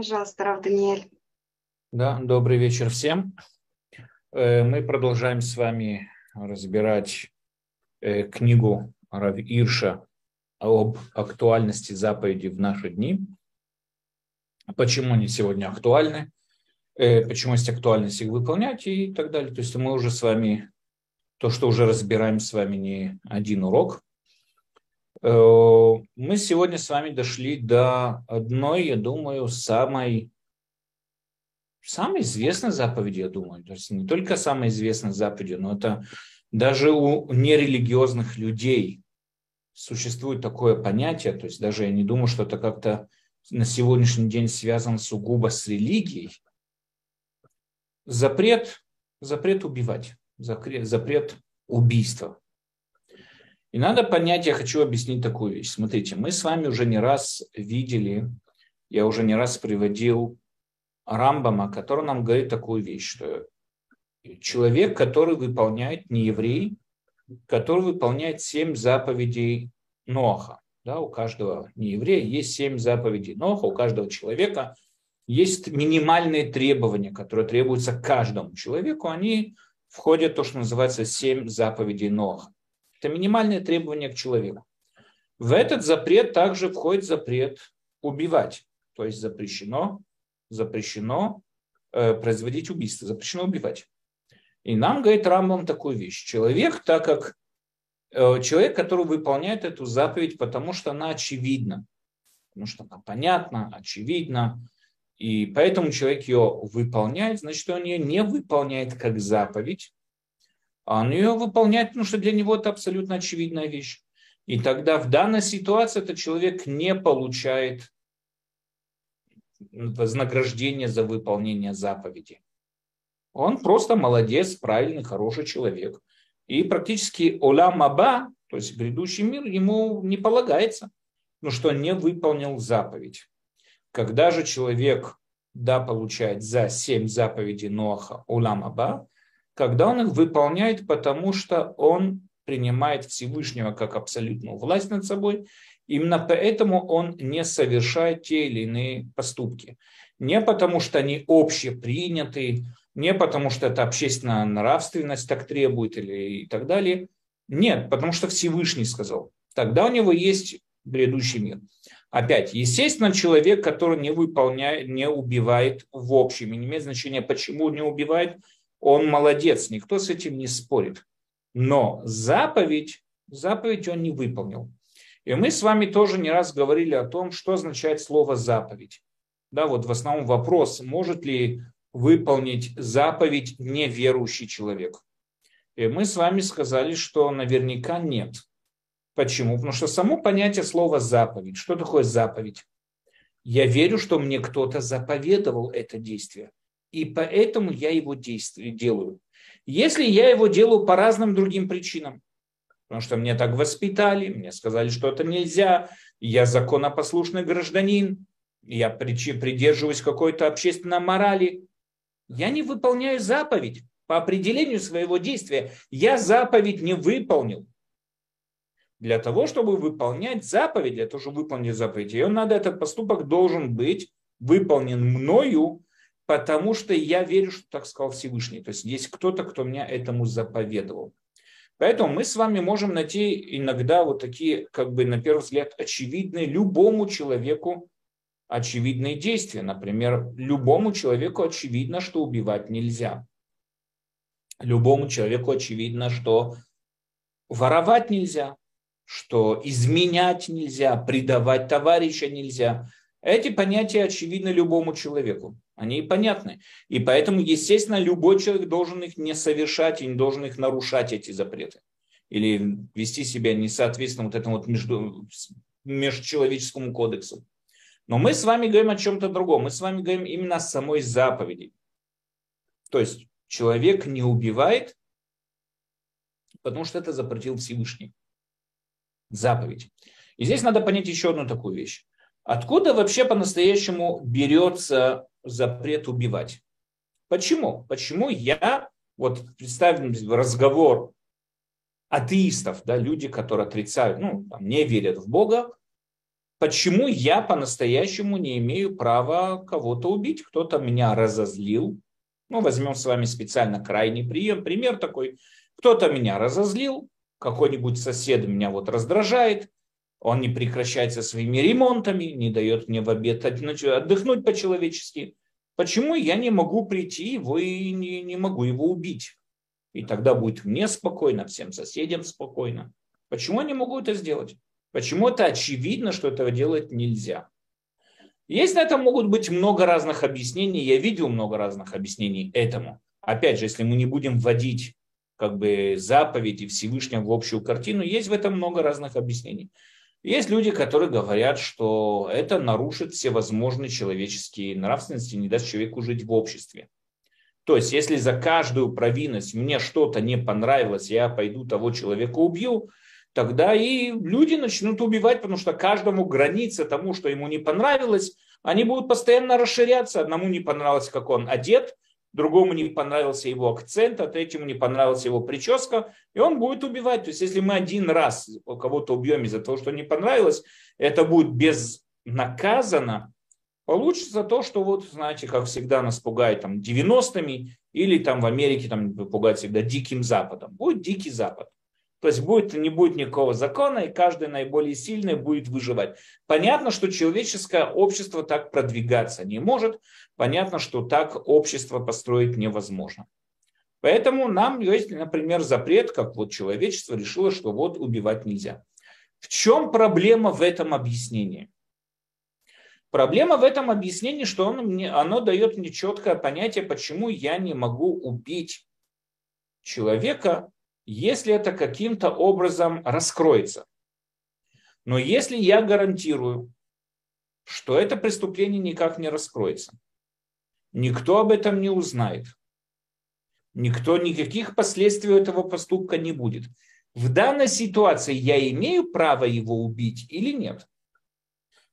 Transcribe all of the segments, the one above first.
Пожалуйста, Рав Даниэль. Да, добрый вечер всем. Э, мы продолжаем с вами разбирать э, книгу Рав Ирша об актуальности заповеди в наши дни. Почему они сегодня актуальны, э, почему есть актуальность их выполнять и так далее. То есть мы уже с вами, то, что уже разбираем с вами не один урок. Мы сегодня с вами дошли до одной, я думаю, самой самая известная заповедь, я думаю. То есть не только самая известная заповедь, но это даже у нерелигиозных людей существует такое понятие, то есть даже я не думаю, что это как-то на сегодняшний день связано сугубо с религией. Запрет, запрет убивать, запрет, запрет убийства. И надо понять, я хочу объяснить такую вещь. Смотрите, мы с вами уже не раз видели, я уже не раз приводил Рамбама, который нам говорит такую вещь, что человек, который выполняет, не еврей, который выполняет семь заповедей Ноха. Да, у каждого нееврея есть семь заповедей Ноха, у каждого человека есть минимальные требования, которые требуются каждому человеку. Они входят в то, что называется семь заповедей Ноха. Это минимальные требования к человеку. В этот запрет также входит запрет убивать. То есть запрещено запрещено э, производить убийство, запрещено убивать. И нам говорит Рамбам такую вещь. Человек, так как э, человек, который выполняет эту заповедь, потому что она очевидна, потому что она понятна, очевидна, и поэтому человек ее выполняет, значит, он ее не выполняет как заповедь, он ее выполняет, потому что для него это абсолютно очевидная вещь. И тогда в данной ситуации этот человек не получает вознаграждение за выполнение заповеди. Он просто молодец, правильный, хороший человек. И практически олам аба, то есть грядущий мир, ему не полагается, но что не выполнил заповедь. Когда же человек да, получает за семь заповедей Ноаха улам аба, когда он их выполняет, потому что он принимает Всевышнего как абсолютную власть над собой Именно поэтому он не совершает те или иные поступки. Не потому, что они общеприняты, не потому, что это общественная нравственность так требует или и так далее. Нет, потому что Всевышний сказал. Тогда у него есть грядущий мир. Опять, естественно, человек, который не выполняет, не убивает в общем, и не имеет значения, почему не убивает, он молодец, никто с этим не спорит. Но заповедь, заповедь он не выполнил. И мы с вами тоже не раз говорили о том, что означает слово заповедь. Да, вот в основном вопрос, может ли выполнить заповедь неверующий человек. И мы с вами сказали, что наверняка нет. Почему? Потому что само понятие слова заповедь. Что такое заповедь? Я верю, что мне кто-то заповедовал это действие. И поэтому я его действие делаю. Если я его делаю по разным другим причинам, потому что мне так воспитали, мне сказали, что это нельзя, я законопослушный гражданин, я придерживаюсь какой-то общественной морали. Я не выполняю заповедь по определению своего действия. Я заповедь не выполнил. Для того, чтобы выполнять заповедь, для того, чтобы выполнить заповедь, ее надо, этот поступок должен быть выполнен мною, потому что я верю, что так сказал Всевышний. То есть есть кто-то, кто меня этому заповедовал. Поэтому мы с вами можем найти иногда вот такие, как бы на первый взгляд, очевидные любому человеку очевидные действия. Например, любому человеку очевидно, что убивать нельзя. Любому человеку очевидно, что воровать нельзя, что изменять нельзя, предавать товарища нельзя. Эти понятия очевидны любому человеку. Они понятны. И поэтому, естественно, любой человек должен их не совершать и не должен их нарушать, эти запреты. Или вести себя несоответственно вот этому вот между, межчеловеческому кодексу. Но мы с вами говорим о чем-то другом. Мы с вами говорим именно о самой заповеди. То есть человек не убивает, потому что это запретил Всевышний. Заповедь. И здесь надо понять еще одну такую вещь. Откуда вообще по-настоящему берется запрет убивать. Почему? Почему я, вот представим разговор атеистов, да, люди, которые отрицают, ну, там, не верят в Бога, почему я по-настоящему не имею права кого-то убить. Кто-то меня разозлил. Ну, возьмем с вами специально крайний прием, пример такой. Кто-то меня разозлил, какой-нибудь сосед меня вот раздражает, он не прекращает со своими ремонтами, не дает мне в обед отдохнуть по-человечески. Почему я не могу прийти его и не, не могу его убить? И тогда будет мне спокойно, всем соседям спокойно. Почему я не могу это сделать? Почему это очевидно, что этого делать нельзя? Есть на это могут быть много разных объяснений. Я видел много разных объяснений этому. Опять же, если мы не будем вводить как бы заповеди Всевышнего в общую картину, есть в этом много разных объяснений. Есть люди, которые говорят, что это нарушит все возможные человеческие нравственности, не даст человеку жить в обществе. То есть, если за каждую провинность мне что-то не понравилось, я пойду того человека убью, тогда и люди начнут убивать, потому что каждому граница тому, что ему не понравилось, они будут постоянно расширяться. Одному не понравилось, как он одет, другому не понравился его акцент, а третьему не понравилась его прическа, и он будет убивать. То есть, если мы один раз кого-то убьем из-за того, что не понравилось, это будет безнаказанно, получится то, что вот, знаете, как всегда нас пугает там 90-ми, или там в Америке там пугают всегда диким западом. Будет дикий запад. То есть будет, не будет никакого закона, и каждый наиболее сильный будет выживать. Понятно, что человеческое общество так продвигаться не может. Понятно, что так общество построить невозможно. Поэтому нам есть, например, запрет, как вот человечество решило, что вот убивать нельзя. В чем проблема в этом объяснении? Проблема в этом объяснении, что он мне, оно дает мне четкое понятие, почему я не могу убить человека, если это каким-то образом раскроется. Но если я гарантирую, что это преступление никак не раскроется, никто об этом не узнает, никто никаких последствий этого поступка не будет. В данной ситуации я имею право его убить или нет?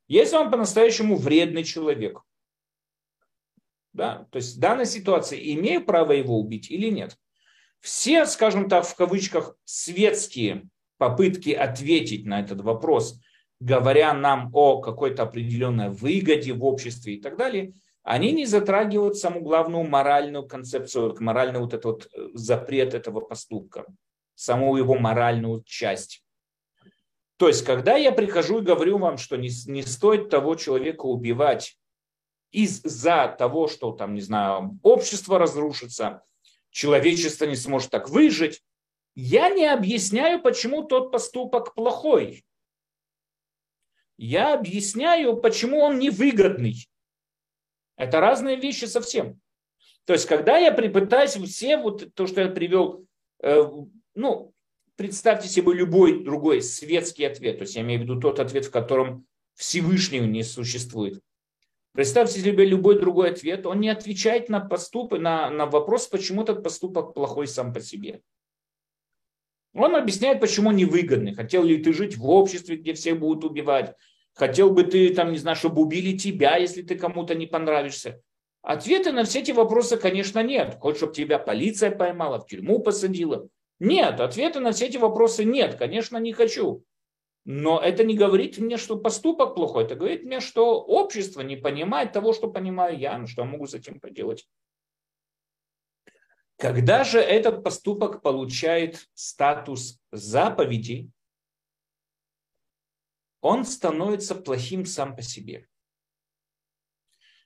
Если он по-настоящему вредный человек, да, то есть в данной ситуации имею право его убить или нет? Все, скажем так, в кавычках, светские попытки ответить на этот вопрос, говоря нам о какой-то определенной выгоде в обществе и так далее, они не затрагивают саму главную моральную концепцию, моральный вот этот вот э, запрет этого поступка, саму его моральную часть. То есть, когда я прихожу и говорю вам, что не, не стоит того человека убивать из-за того, что там, не знаю, общество разрушится, человечество не сможет так выжить, я не объясняю, почему тот поступок плохой. Я объясняю, почему он невыгодный. Это разные вещи совсем. То есть, когда я пытаюсь все вот то, что я привел, э, ну, представьте себе любой другой светский ответ. То есть, я имею в виду тот ответ, в котором Всевышнего не существует. Представьте себе любой другой ответ, он не отвечает на поступы, на, на вопрос, почему этот поступок плохой сам по себе. Он объясняет, почему невыгодный. Хотел ли ты жить в обществе, где все будут убивать? Хотел бы ты, там, не знаю, чтобы убили тебя, если ты кому-то не понравишься? Ответа на все эти вопросы, конечно, нет. Хочешь, чтобы тебя полиция поймала, в тюрьму посадила? Нет, ответа на все эти вопросы нет. Конечно, не хочу. Но это не говорит мне, что поступок плохой, это говорит мне, что общество не понимает того, что понимаю я, ну что я могу с этим поделать. Когда же этот поступок получает статус заповеди, он становится плохим сам по себе.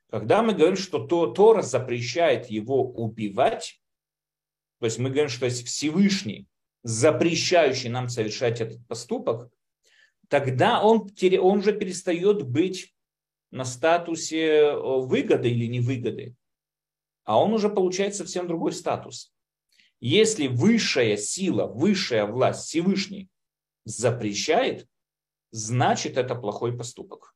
Когда мы говорим, что Тора запрещает его убивать, то есть мы говорим, что есть Всевышний, запрещающий нам совершать этот поступок, тогда он, он уже перестает быть на статусе э, выгоды или невыгоды, а он уже получает совсем другой статус. Если высшая сила, высшая власть Всевышний запрещает, значит это плохой поступок.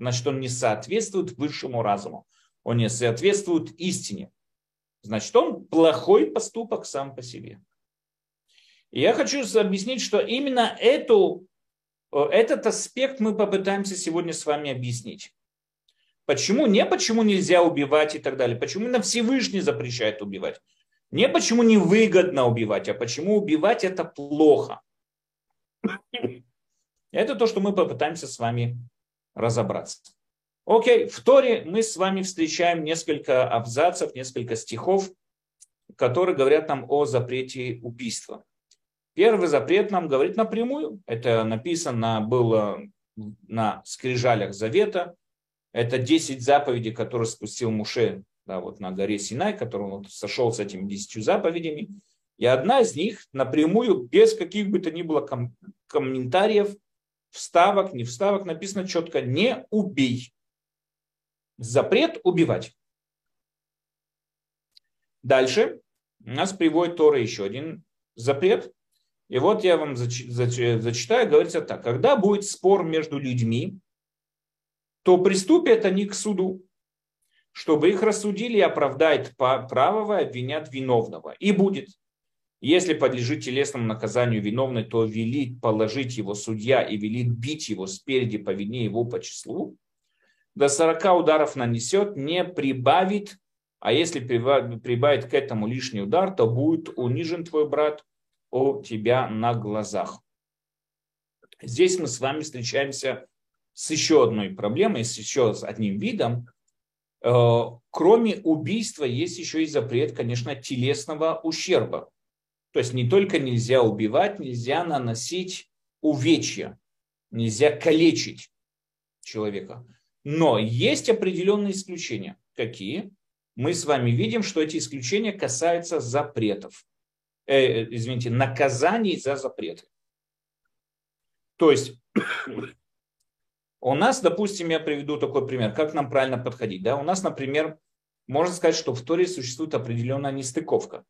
Значит, он не соответствует высшему разуму, он не соответствует истине. Значит, он плохой поступок сам по себе. Я хочу объяснить, что именно эту, э, этот аспект мы попытаемся сегодня с вами объяснить. Почему? Не почему нельзя убивать и так далее. Почему именно Всевышний запрещает убивать. Не почему невыгодно убивать, а почему убивать это плохо. Это то, что мы попытаемся с вами разобраться. Окей, в Торе мы с вами встречаем несколько абзацев, несколько стихов, которые говорят нам о запрете убийства. Первый запрет нам говорит напрямую. Это написано было на скрижалях Завета. Это 10 заповедей, которые спустил Муше да, вот на горе Синай, который он сошел с этими 10 заповедями. И одна из них напрямую, без каких бы то ни было ком- комментариев, вставок, не вставок, написано четко «не убей». Запрет убивать. Дальше нас приводит Тора еще один запрет. И вот я вам зачитаю, говорится так. Когда будет спор между людьми, то приступят они к суду, чтобы их рассудили и оправдать правого, обвинят виновного. И будет. Если подлежит телесному наказанию виновный, то велит положить его судья и велит бить его спереди по вине его по числу. До 40 ударов нанесет, не прибавит, а если прибавит к этому лишний удар, то будет унижен твой брат у тебя на глазах. Здесь мы с вами встречаемся с еще одной проблемой, с еще одним видом. Э, кроме убийства есть еще и запрет, конечно, телесного ущерба. То есть не только нельзя убивать, нельзя наносить увечья, нельзя калечить человека. Но есть определенные исключения. Какие? Мы с вами видим, что эти исключения касаются запретов э, извините, наказаний за запреты. То есть у нас, допустим, я приведу такой пример, как нам правильно подходить. Да? У нас, например, можно сказать, что в Торе существует определенная нестыковка.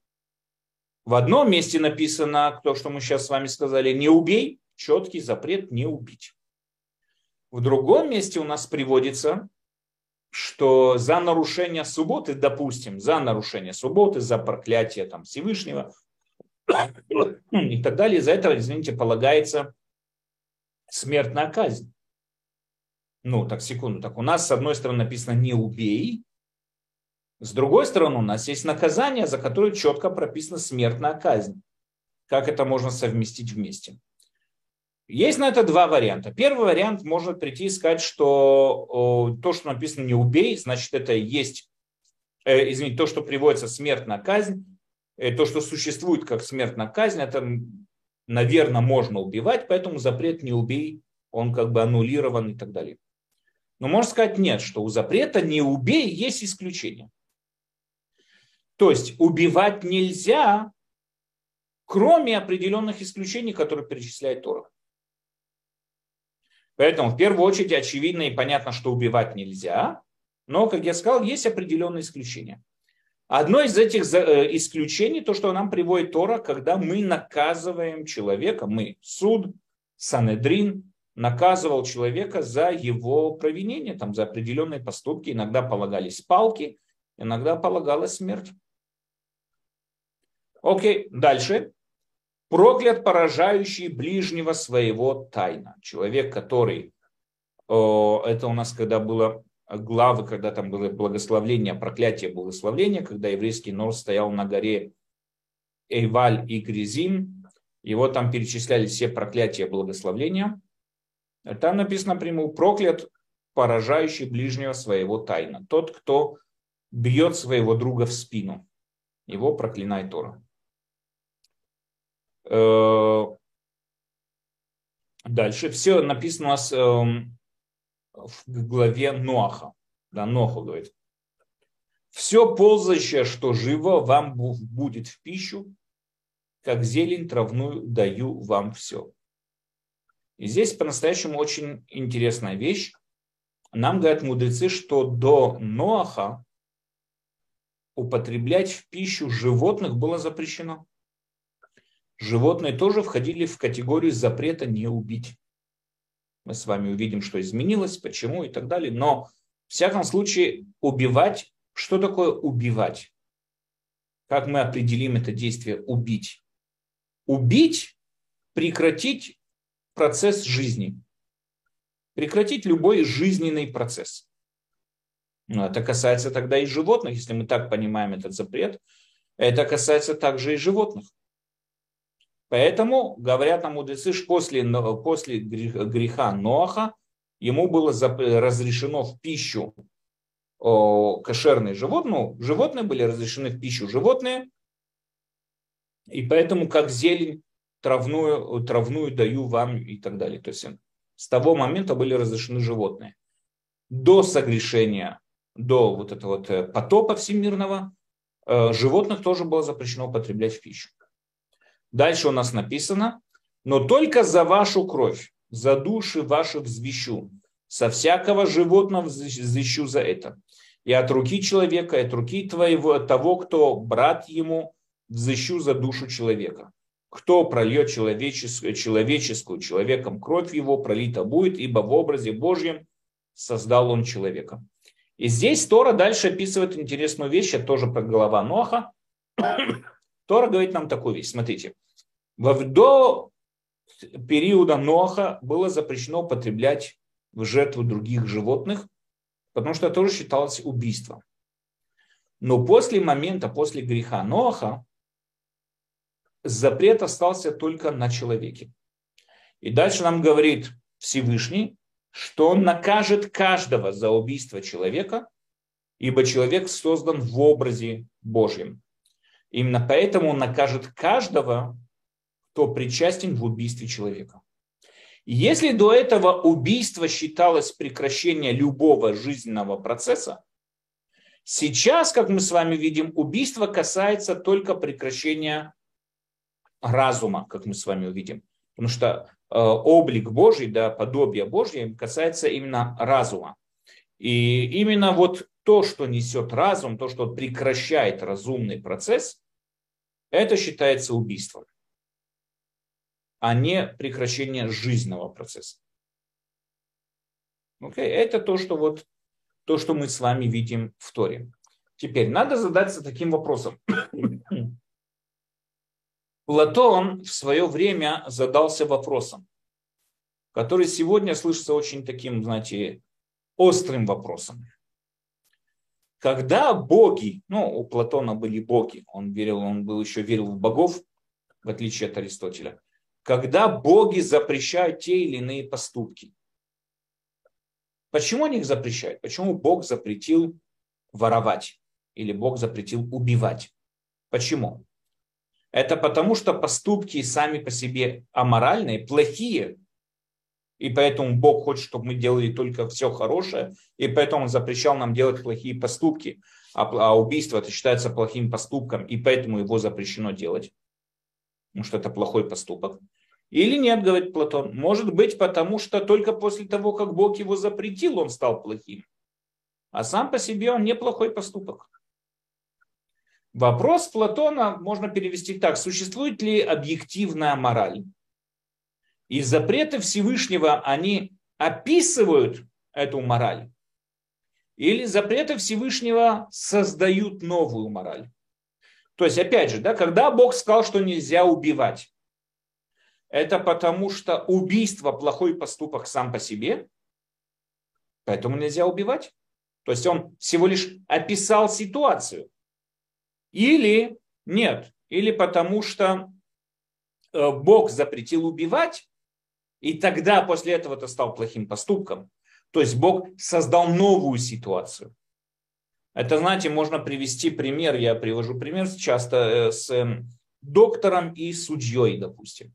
В одном месте написано, то, что мы сейчас с вами сказали, не убей, четкий запрет не убить. В другом месте у нас приводится, что за нарушение субботы, допустим, за нарушение субботы, за проклятие там, Всевышнего, и так далее. Из-за этого, извините, полагается смертная казнь. Ну, так, секунду. Так у нас, с одной стороны, написано «не убей», с другой стороны, у нас есть наказание, за которое четко прописана смертная казнь. Как это можно совместить вместе? Есть на это два варианта. Первый вариант может прийти и сказать, что то, что написано «не убей», значит, это есть, э, извините, то, что приводится смертная казнь, то, что существует как смертная казнь, это, наверное, можно убивать, поэтому запрет не убей, он как бы аннулирован и так далее. Но можно сказать нет, что у запрета не убей есть исключение. То есть убивать нельзя, кроме определенных исключений, которые перечисляет Тора. Поэтому в первую очередь очевидно и понятно, что убивать нельзя, но, как я сказал, есть определенные исключения. Одно из этих э, исключений, то, что нам приводит Тора, когда мы наказываем человека, мы, суд, Санедрин, наказывал человека за его провинение, там, за определенные поступки. Иногда полагались палки, иногда полагалась смерть. Окей, дальше. Проклят поражающий ближнего своего тайна. Человек, который, это у нас когда было главы, когда там было благословление, проклятие, благословление, когда еврейский народ стоял на горе Эйваль и Гризим, его там перечисляли все проклятия благословления. Там написано напрямую, проклят поражающий ближнего своего тайна. Тот, кто бьет своего друга в спину. Его проклинает Тора. Э, дальше. Все написано у нас эм, в главе Ноаха. Да, Ноху говорит. Все ползающее, что живо, вам будет в пищу, как зелень травную даю вам все. И здесь по-настоящему очень интересная вещь. Нам говорят мудрецы, что до Ноаха употреблять в пищу животных было запрещено. Животные тоже входили в категорию запрета не убить. Мы с вами увидим, что изменилось, почему и так далее. Но в всяком случае убивать, что такое убивать? Как мы определим это действие убить? Убить, прекратить процесс жизни. Прекратить любой жизненный процесс. Но это касается тогда и животных, если мы так понимаем этот запрет. Это касается также и животных. Поэтому, говорят нам мудрецы, после, после греха Ноаха ему было разрешено в пищу кошерные животные, ну, животные были разрешены в пищу животные, и поэтому как зелень травную, травную даю вам и так далее. То есть с того момента были разрешены животные. До согрешения, до вот этого вот э, потопа всемирного, э, животных тоже было запрещено употреблять в пищу. Дальше у нас написано, но только за вашу кровь, за души ваши взвещу, со всякого животного взвещу за это. И от руки человека, и от руки твоего, от того, кто брат ему, взыщу за душу человека. Кто прольет человеческую, человеческую человеком кровь его, пролита будет, ибо в образе Божьем создал он человека. И здесь Тора дальше описывает интересную вещь, это тоже про голова Ноха. Тора говорит нам такую вещь. Смотрите, до периода Ноха было запрещено употреблять в жертву других животных, потому что тоже считалось убийством. Но после момента, после греха Ноха, запрет остался только на человеке. И дальше нам говорит Всевышний, что он накажет каждого за убийство человека, ибо человек создан в образе Божьем. Именно поэтому он накажет каждого, кто причастен в убийстве человека. Если до этого убийство считалось прекращение любого жизненного процесса, сейчас, как мы с вами видим, убийство касается только прекращения разума, как мы с вами увидим. Потому что э, облик Божий, да, подобие Божье касается именно разума. И именно вот то, что несет разум, то, что прекращает разумный процесс, это считается убийством, а не прекращение жизненного процесса. Okay? Это то, что вот то, что мы с вами видим в Торе. Теперь надо задаться таким вопросом. Платон в свое время задался вопросом, который сегодня слышится очень таким, знаете, острым вопросом. Когда боги, ну, у Платона были боги, он верил, он был еще верил в богов, в отличие от Аристотеля. Когда боги запрещают те или иные поступки. Почему они их запрещают? Почему Бог запретил воровать? Или Бог запретил убивать? Почему? Это потому, что поступки сами по себе аморальные, плохие, и поэтому Бог хочет, чтобы мы делали только все хорошее, и поэтому Он запрещал нам делать плохие поступки, а, а убийство это считается плохим поступком, и поэтому его запрещено делать, потому что это плохой поступок. Или нет, говорит Платон, может быть, потому что только после того, как Бог его запретил, он стал плохим. А сам по себе он неплохой поступок. Вопрос Платона можно перевести так. Существует ли объективная мораль? И запреты Всевышнего, они описывают эту мораль? Или запреты Всевышнего создают новую мораль? То есть, опять же, да, когда Бог сказал, что нельзя убивать, это потому что убийство плохой поступок сам по себе, поэтому нельзя убивать. То есть он всего лишь описал ситуацию. Или нет, или потому что э, Бог запретил убивать, и тогда после этого это стал плохим поступком. То есть Бог создал новую ситуацию. Это, знаете, можно привести пример, я привожу пример часто э, с эм, доктором и судьей, допустим.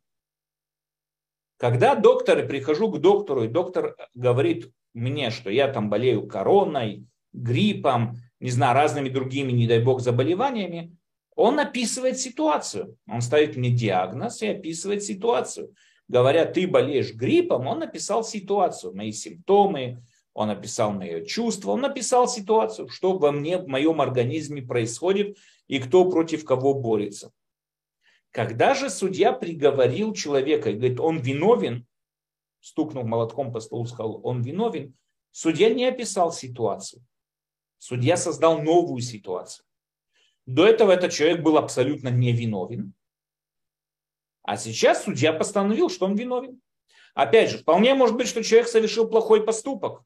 Когда доктор, прихожу к доктору, и доктор говорит мне, что я там болею короной, гриппом, не знаю, разными другими, не дай бог, заболеваниями, он описывает ситуацию. Он ставит мне диагноз и описывает ситуацию. Говоря, ты болеешь гриппом, он написал ситуацию, мои симптомы, он описал мои чувства, он написал ситуацию, что во мне, в моем организме происходит и кто против кого борется. Когда же судья приговорил человека и говорит, он виновен, стукнул молотком по столу, сказал, он виновен, судья не описал ситуацию. Судья создал новую ситуацию. До этого этот человек был абсолютно невиновен. А сейчас судья постановил, что он виновен. Опять же, вполне может быть, что человек совершил плохой поступок.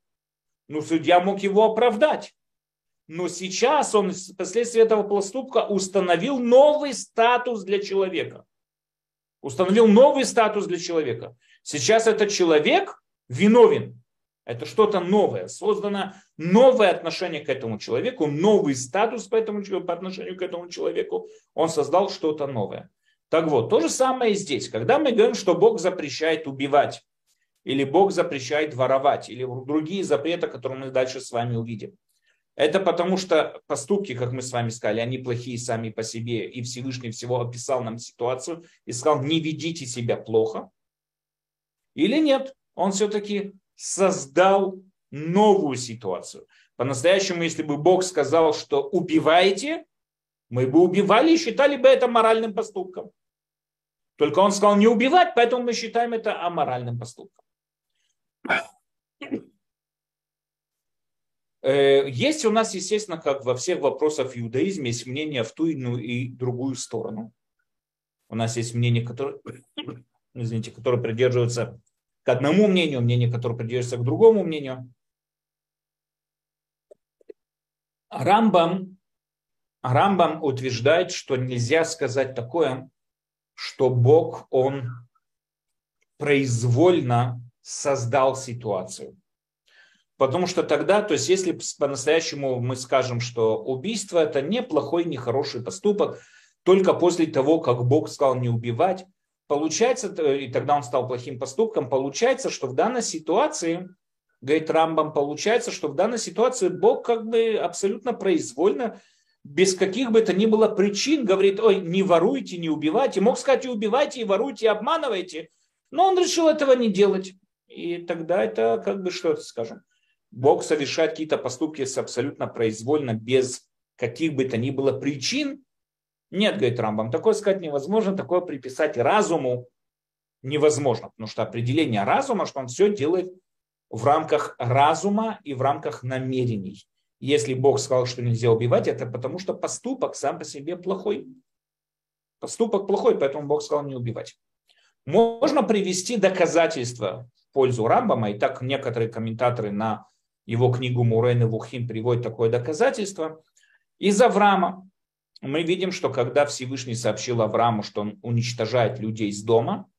Но судья мог его оправдать. Но сейчас он впоследствии этого поступка установил новый статус для человека. установил новый статус для человека. Сейчас этот человек виновен. Это что-то новое. Создано новое отношение к этому человеку, новый статус по, этому, по отношению к этому человеку. Он создал что-то новое. Так вот, то же самое и здесь. Когда мы говорим, что Бог запрещает убивать, или Бог запрещает воровать, или другие запреты, которые мы дальше с вами увидим. Это потому что поступки, как мы с вами сказали, они плохие сами по себе. И Всевышний всего описал нам ситуацию и сказал, не ведите себя плохо. Или нет, он все-таки создал новую ситуацию. По-настоящему, если бы Бог сказал, что убиваете, мы бы убивали и считали бы это моральным поступком. Только он сказал не убивать, поэтому мы считаем это аморальным поступком. Э, есть у нас, естественно, как во всех вопросах в иудаизме, есть мнение в ту и другую сторону. У нас есть мнение, которое, извините, которое придерживается к одному мнению, мнение, которое придерживается к другому мнению. Рамбам, Рамбам утверждает, что нельзя сказать такое, что Бог, Он произвольно создал ситуацию. Потому что тогда, то есть если по-настоящему мы скажем, что убийство это не плохой, не хороший поступок, только после того, как Бог сказал не убивать, получается, и тогда он стал плохим поступком, получается, что в данной ситуации, говорит Рамбам, получается, что в данной ситуации Бог как бы абсолютно произвольно, без каких бы то ни было причин, говорит, ой, не воруйте, не убивайте. Мог сказать, и убивайте, и воруйте, и обманывайте. Но он решил этого не делать. И тогда это как бы что скажем. Бог совершает какие-то поступки с абсолютно произвольно, без каких бы то ни было причин. Нет, говорит Рамбам, такое сказать невозможно, такое приписать разуму невозможно, потому что определение разума, что он все делает в рамках разума и в рамках намерений. Если Бог сказал, что нельзя убивать, это потому что поступок сам по себе плохой. Поступок плохой, поэтому Бог сказал не убивать. Можно привести доказательства пользу Рамбама, и так некоторые комментаторы на его книгу Мурен и Вухим приводят такое доказательство. Из Авраама мы видим, что когда Всевышний сообщил Аврааму, что он уничтожает людей из дома,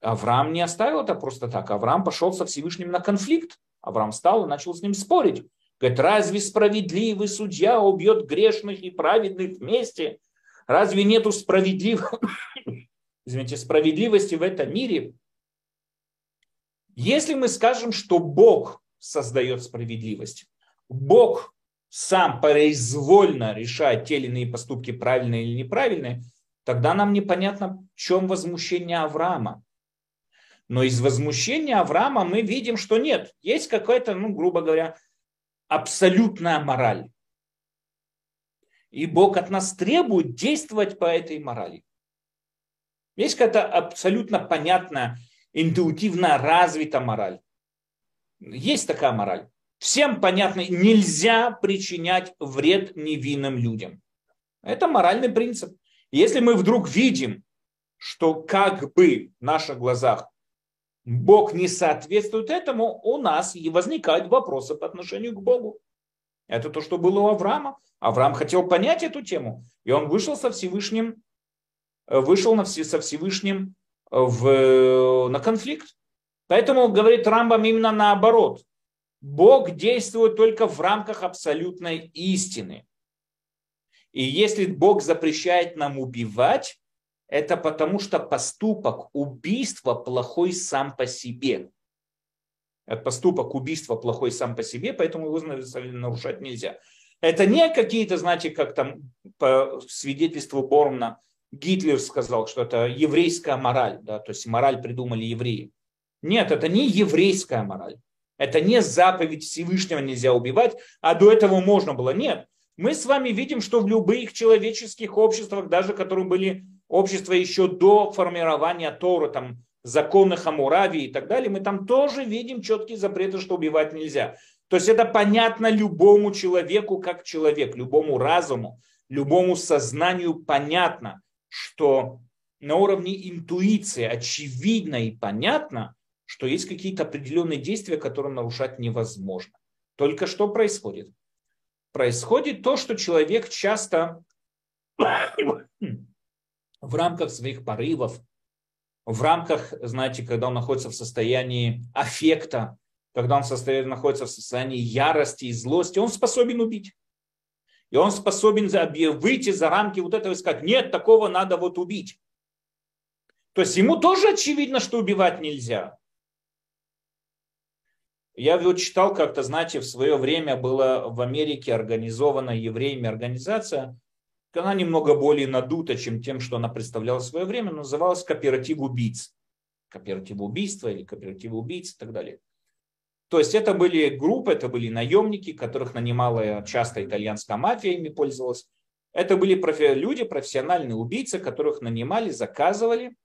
Авраам не оставил это просто так. Авраам пошел со Всевышним на конфликт. Авраам встал и начал с ним спорить. Говорит, разве справедливый судья убьет грешных и праведных вместе? Разве нету справедлив... Извините, справедливости в этом мире? Если мы скажем, что Бог создает справедливость, Бог сам произвольно решает те или иные поступки правильные или неправильные, тогда нам непонятно, в чем возмущение Авраама. Но из возмущения Авраама мы видим, что нет. Есть какая-то, ну, грубо говоря, абсолютная мораль. И Бог от нас требует действовать по этой морали. Есть какая-то абсолютно понятная интуитивно развита мораль. Есть такая мораль. Всем понятно, нельзя причинять вред невинным людям. Это моральный принцип. Если мы вдруг видим, что как бы в наших глазах Бог не соответствует этому, у нас и возникают вопросы по отношению к Богу. Это то, что было у Авраама. Авраам хотел понять эту тему, и он вышел со Всевышним, э, вышел на все, со Всевышним в, на конфликт. Поэтому, говорит Рамбам, именно наоборот. Бог действует только в рамках абсолютной истины. И если Бог запрещает нам убивать, это потому что поступок убийства плохой сам по себе. Это поступок убийства плохой сам по себе, поэтому его нарушать нельзя. Это не какие-то, знаете, как там по свидетельству Бормна, Гитлер сказал, что это еврейская мораль, да, то есть мораль придумали евреи. Нет, это не еврейская мораль. Это не заповедь Всевышнего нельзя убивать, а до этого можно было. Нет. Мы с вами видим, что в любых человеческих обществах, даже которые были общества еще до формирования Тора, там, законы Хамурави и так далее, мы там тоже видим четкие запреты, что убивать нельзя. То есть это понятно любому человеку как человек, любому разуму, любому сознанию понятно, что на уровне интуиции очевидно и понятно, что есть какие-то определенные действия, которые нарушать невозможно. Только что происходит? Происходит то, что человек часто в рамках своих порывов, в рамках, знаете, когда он находится в состоянии аффекта, когда он состоит, находится в состоянии ярости и злости, он способен убить. И он способен выйти за рамки вот этого и сказать, нет, такого надо вот убить. То есть ему тоже очевидно, что убивать нельзя. Я вот читал как-то, знаете, в свое время была в Америке организована евреями организация, она немного более надута, чем тем, что она представляла в свое время, называлась кооператив убийц. Кооператив убийства или кооператив убийц и так далее. То есть это были группы, это были наемники, которых нанимала часто итальянская мафия, ими пользовалась. Это были профи- люди, профессиональные убийцы, которых нанимали, заказывали.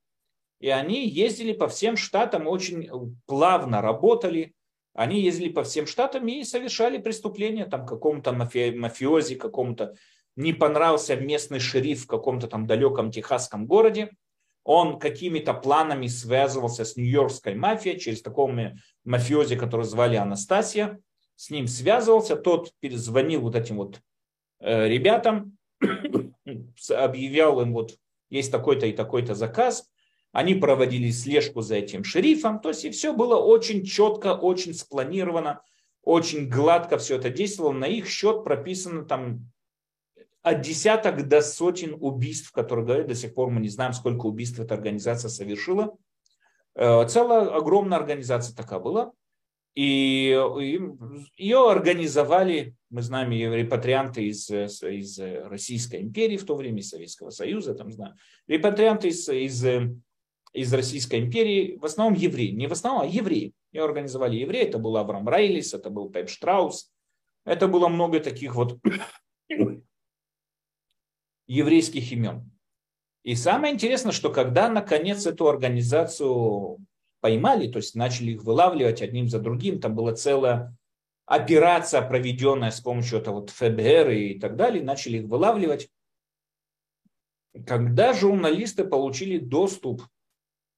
И они ездили по всем штатам, очень плавно работали, они ездили по всем штатам и совершали преступления там какому-то мафи- мафиози, какому-то не понравился местный шериф в каком-то там далеком техасском городе. Он какими-то планами связывался с нью-йоркской мафией через такого мафиози, который звали Анастасия. С ним связывался, тот перезвонил вот этим вот э, ребятам, объявлял им вот есть такой-то и такой-то заказ, они проводили слежку за этим шерифом. То есть и все было очень четко, очень спланировано, очень гладко все это действовало. На их счет прописано там от десяток до сотен убийств, которые говорят, до сих пор мы не знаем, сколько убийств эта организация совершила. Э, целая огромная организация такая была. И ее организовали, мы знаем, репатрианты из, из Российской империи в то время, из Советского Союза, там знаю, репатрианты из, из из Российской империи, в основном евреи. Не в основном, а евреи. Ее организовали евреи. Это был Авраам Райлис, это был Пеп Штраус. Это было много таких вот еврейских имен. И самое интересное, что когда наконец эту организацию поймали, то есть начали их вылавливать одним за другим, там была целая операция, проведенная с помощью этого вот ФБР и так далее, начали их вылавливать. Когда журналисты получили доступ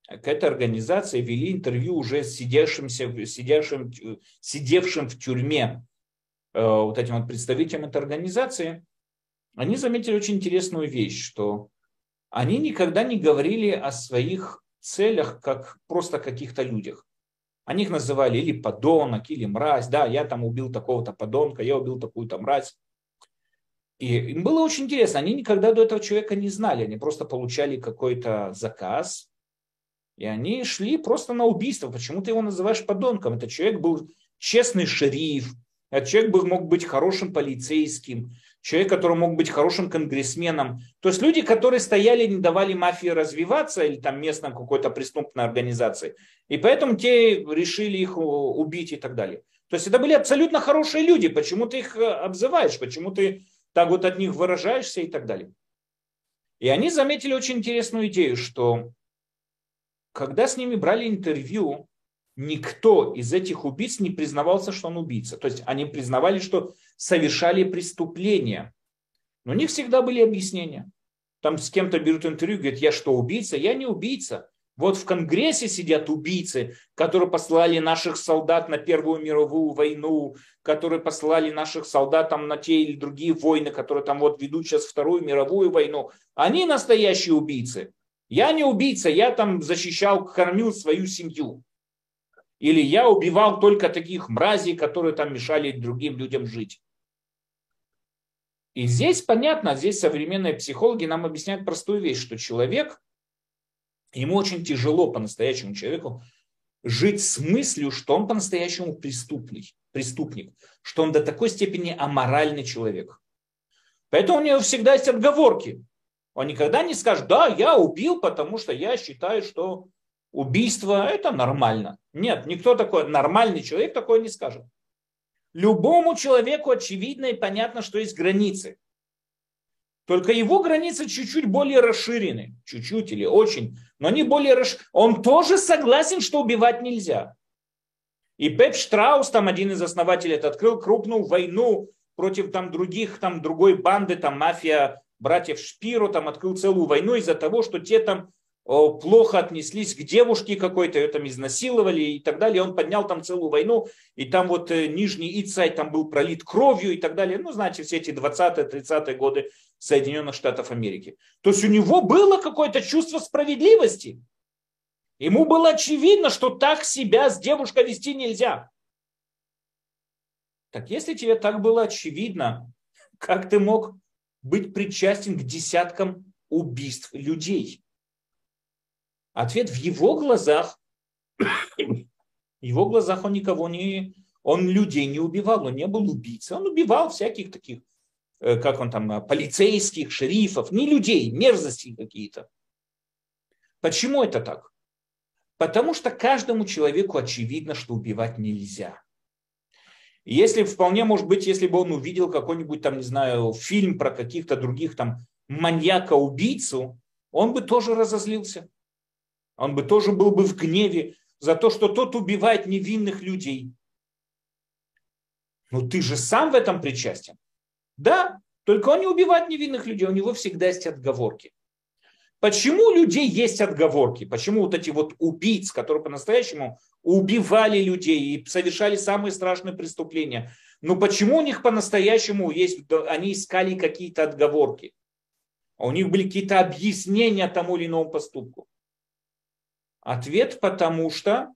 к этой организации вели интервью уже сидевшимся, сидевшим, сидевшим в тюрьме э, вот этим вот представителям этой организации, они заметили очень интересную вещь, что они никогда не говорили о своих целях как просто каких-то людях. Они их называли или подонок, или мразь. Да, я там убил такого-то подонка, я убил такую-то мразь. И им было очень интересно. Они никогда до этого человека не знали. Они просто получали какой-то заказ, и они шли просто на убийство. Почему ты его называешь подонком? Этот человек был честный шериф, этот человек был, мог быть хорошим полицейским, человек, который мог быть хорошим конгрессменом. То есть люди, которые стояли, не давали мафии развиваться или там местной какой-то преступной организации. И поэтому те решили их убить и так далее. То есть это были абсолютно хорошие люди. Почему ты их э, обзываешь? Почему ты так вот от них выражаешься и так далее? И они заметили очень интересную идею, что когда с ними брали интервью, никто из этих убийц не признавался, что он убийца. То есть они признавали, что совершали преступления. Но у них всегда были объяснения. Там с кем-то берут интервью, говорят, я что, убийца? Я не убийца. Вот в Конгрессе сидят убийцы, которые послали наших солдат на Первую мировую войну, которые послали наших солдат там, на те или другие войны, которые там вот ведут сейчас Вторую мировую войну. Они настоящие убийцы. Я не убийца, я там защищал, кормил свою семью. Или я убивал только таких мразей, которые там мешали другим людям жить. И здесь понятно, здесь современные психологи нам объясняют простую вещь, что человек, ему очень тяжело по-настоящему человеку жить с мыслью, что он по-настоящему преступный, преступник, что он до такой степени аморальный человек. Поэтому у него всегда есть отговорки. Он никогда не скажет, да, я убил, потому что я считаю, что убийство это нормально. Нет, никто такой, нормальный человек такое не скажет. Любому человеку очевидно и понятно, что есть границы. Только его границы чуть-чуть более расширены. Чуть-чуть или очень. Но они более расширены. Он тоже согласен, что убивать нельзя. И Пеп Штраус, там один из основателей, это открыл крупную войну против там других, там другой банды, там мафия братьев Шпиру там открыл целую войну из-за того, что те там плохо отнеслись к девушке какой-то, ее там изнасиловали и так далее. Он поднял там целую войну, и там вот э, Нижний Ицай там был пролит кровью и так далее. Ну, знаете, все эти 20-30-е годы Соединенных Штатов Америки. То есть у него было какое-то чувство справедливости. Ему было очевидно, что так себя с девушкой вести нельзя. Так если тебе так было очевидно, как ты мог быть причастен к десяткам убийств людей? Ответ в его глазах, в его глазах он никого не, он людей не убивал, он не был убийцей, он убивал всяких таких, э, как он там, э, полицейских, шерифов, не людей, мерзости какие-то. Почему это так? Потому что каждому человеку очевидно, что убивать нельзя. Если вполне может быть, если бы он увидел какой-нибудь там, не знаю, фильм про каких-то других там маньяка-убийцу, он бы тоже разозлился. Он бы тоже был бы в гневе за то, что тот убивает невинных людей. Ну ты же сам в этом причастен. Да, только он не убивает невинных людей, у него всегда есть отговорки. Почему у людей есть отговорки? Почему вот эти вот убийц, которые по-настоящему убивали людей и совершали самые страшные преступления, ну почему у них по-настоящему есть, они искали какие-то отговорки? А у них были какие-то объяснения тому или иному поступку. Ответ потому что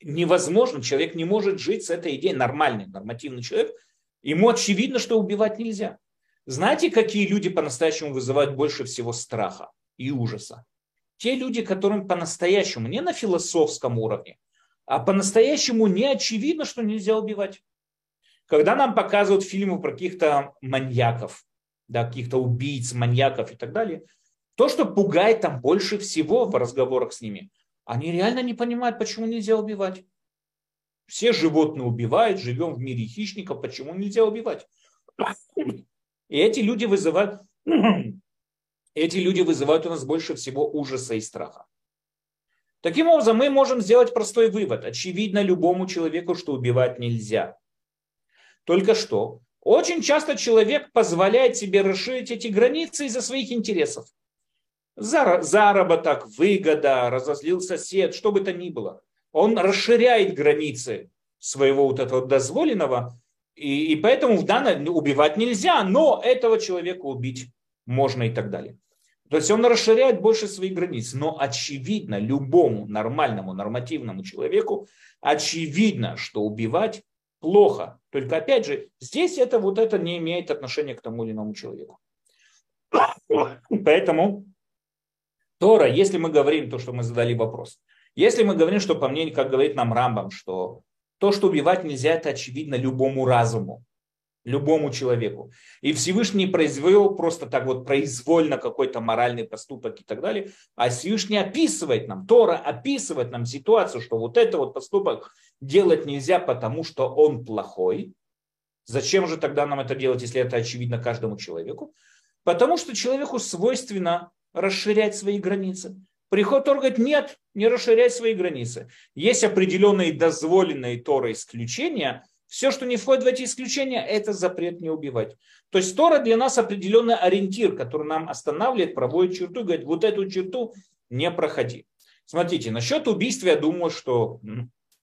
невозможно, человек не может жить с этой идеей, нормальный, нормативный человек, ему очевидно, что убивать нельзя. Знаете, какие люди по-настоящему вызывают больше всего страха и ужаса? Те люди, которым по-настоящему, не на философском уровне, а по-настоящему не очевидно, что нельзя убивать. Когда нам показывают фильмы про каких-то маньяков, да, каких-то убийц, маньяков и так далее, то, что пугает там больше всего в разговорах с ними, они реально не понимают, почему нельзя убивать. Все животные убивают, живем в мире хищников, почему нельзя убивать? И эти люди вызывают, эти люди вызывают у нас больше всего ужаса и страха. Таким образом, мы можем сделать простой вывод. Очевидно любому человеку, что убивать нельзя. Только что, очень часто человек позволяет себе расширить эти границы из-за своих интересов заработок, выгода, разозлил сосед, что бы то ни было. Он расширяет границы своего вот этого дозволенного, и, и поэтому в данном убивать нельзя, но этого человека убить можно и так далее. То есть он расширяет больше своих границ. Но очевидно, любому нормальному, нормативному человеку, очевидно, что убивать плохо. Только опять же, здесь это вот это не имеет отношения к тому или иному человеку. Поэтому Тора, если мы говорим то, что мы задали вопрос, если мы говорим, что по мнению, как говорит нам Рамбам, что то, что убивать нельзя, это очевидно любому разуму, любому человеку. И Всевышний произвел просто так вот произвольно какой-то моральный поступок и так далее, а Всевышний описывает нам, Тора описывает нам ситуацию, что вот это вот поступок делать нельзя, потому что он плохой. Зачем же тогда нам это делать, если это очевидно каждому человеку? Потому что человеку свойственно расширять свои границы. Приход Тор говорит, нет, не расширять свои границы. Есть определенные дозволенные Тора исключения. Все, что не входит в эти исключения, это запрет не убивать. То есть Тора для нас определенный ориентир, который нам останавливает, проводит черту говорит, вот эту черту не проходи. Смотрите, насчет убийства я думаю, что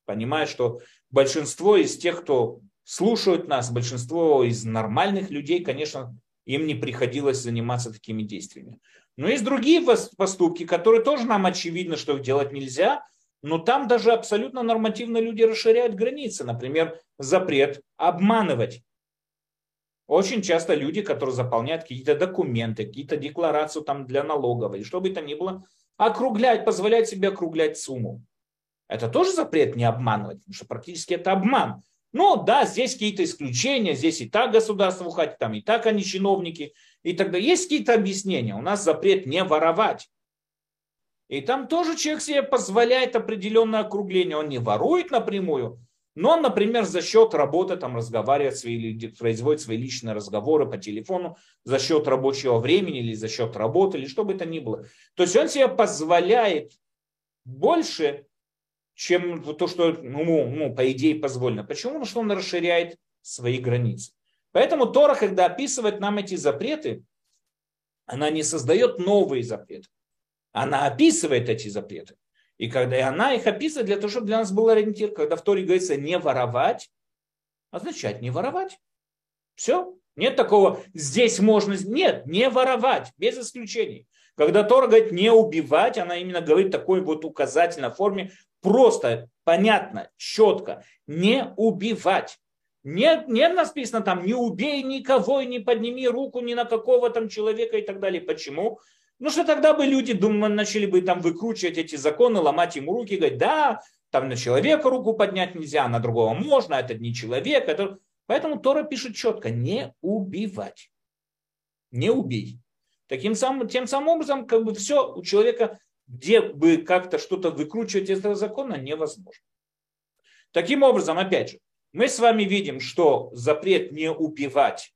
понимаю, что большинство из тех, кто слушают нас, большинство из нормальных людей, конечно, им не приходилось заниматься такими действиями. Но есть другие поступки, которые тоже нам очевидно, что их делать нельзя, но там даже абсолютно нормативно люди расширяют границы. Например, запрет обманывать. Очень часто люди, которые заполняют какие-то документы, какие-то декларации там для налоговой, что бы то ни было, округлять, позволять себе округлять сумму. Это тоже запрет не обманывать, потому что практически это обман. Ну да, здесь какие-то исключения, здесь и так государство уходит, там и так они чиновники, и тогда есть какие-то объяснения. У нас запрет не воровать. И там тоже человек себе позволяет определенное округление. Он не ворует напрямую, но он, например, за счет работы там разговаривает свои, производит свои личные разговоры по телефону, за счет рабочего времени или за счет работы, или что бы это ни было. То есть он себе позволяет больше, чем то, что ну, ну, по идее позволено. Почему? Потому что он расширяет свои границы. Поэтому Тора, когда описывает нам эти запреты, она не создает новые запреты. Она описывает эти запреты. И когда она их описывает для того, чтобы для нас был ориентир, когда в Торе говорится не воровать, означает не воровать. Все. Нет такого, здесь можно... Нет, не воровать, без исключений. Когда Тора говорит не убивать, она именно говорит такой вот указательной форме, просто, понятно, четко, не убивать. Не, не написано там, не убей никого и не подними руку ни на какого там человека и так далее. Почему? Ну что тогда бы люди думаю, начали бы там выкручивать эти законы, ломать ему руки, говорить, да, там на человека руку поднять нельзя, на другого можно, это не человек. Это... Поэтому Тора пишет четко, не убивать. Не убей. Таким самым, тем самым образом, как бы все у человека, где бы как-то что-то выкручивать из этого закона, невозможно. Таким образом, опять же, мы с вами видим, что запрет не убивать,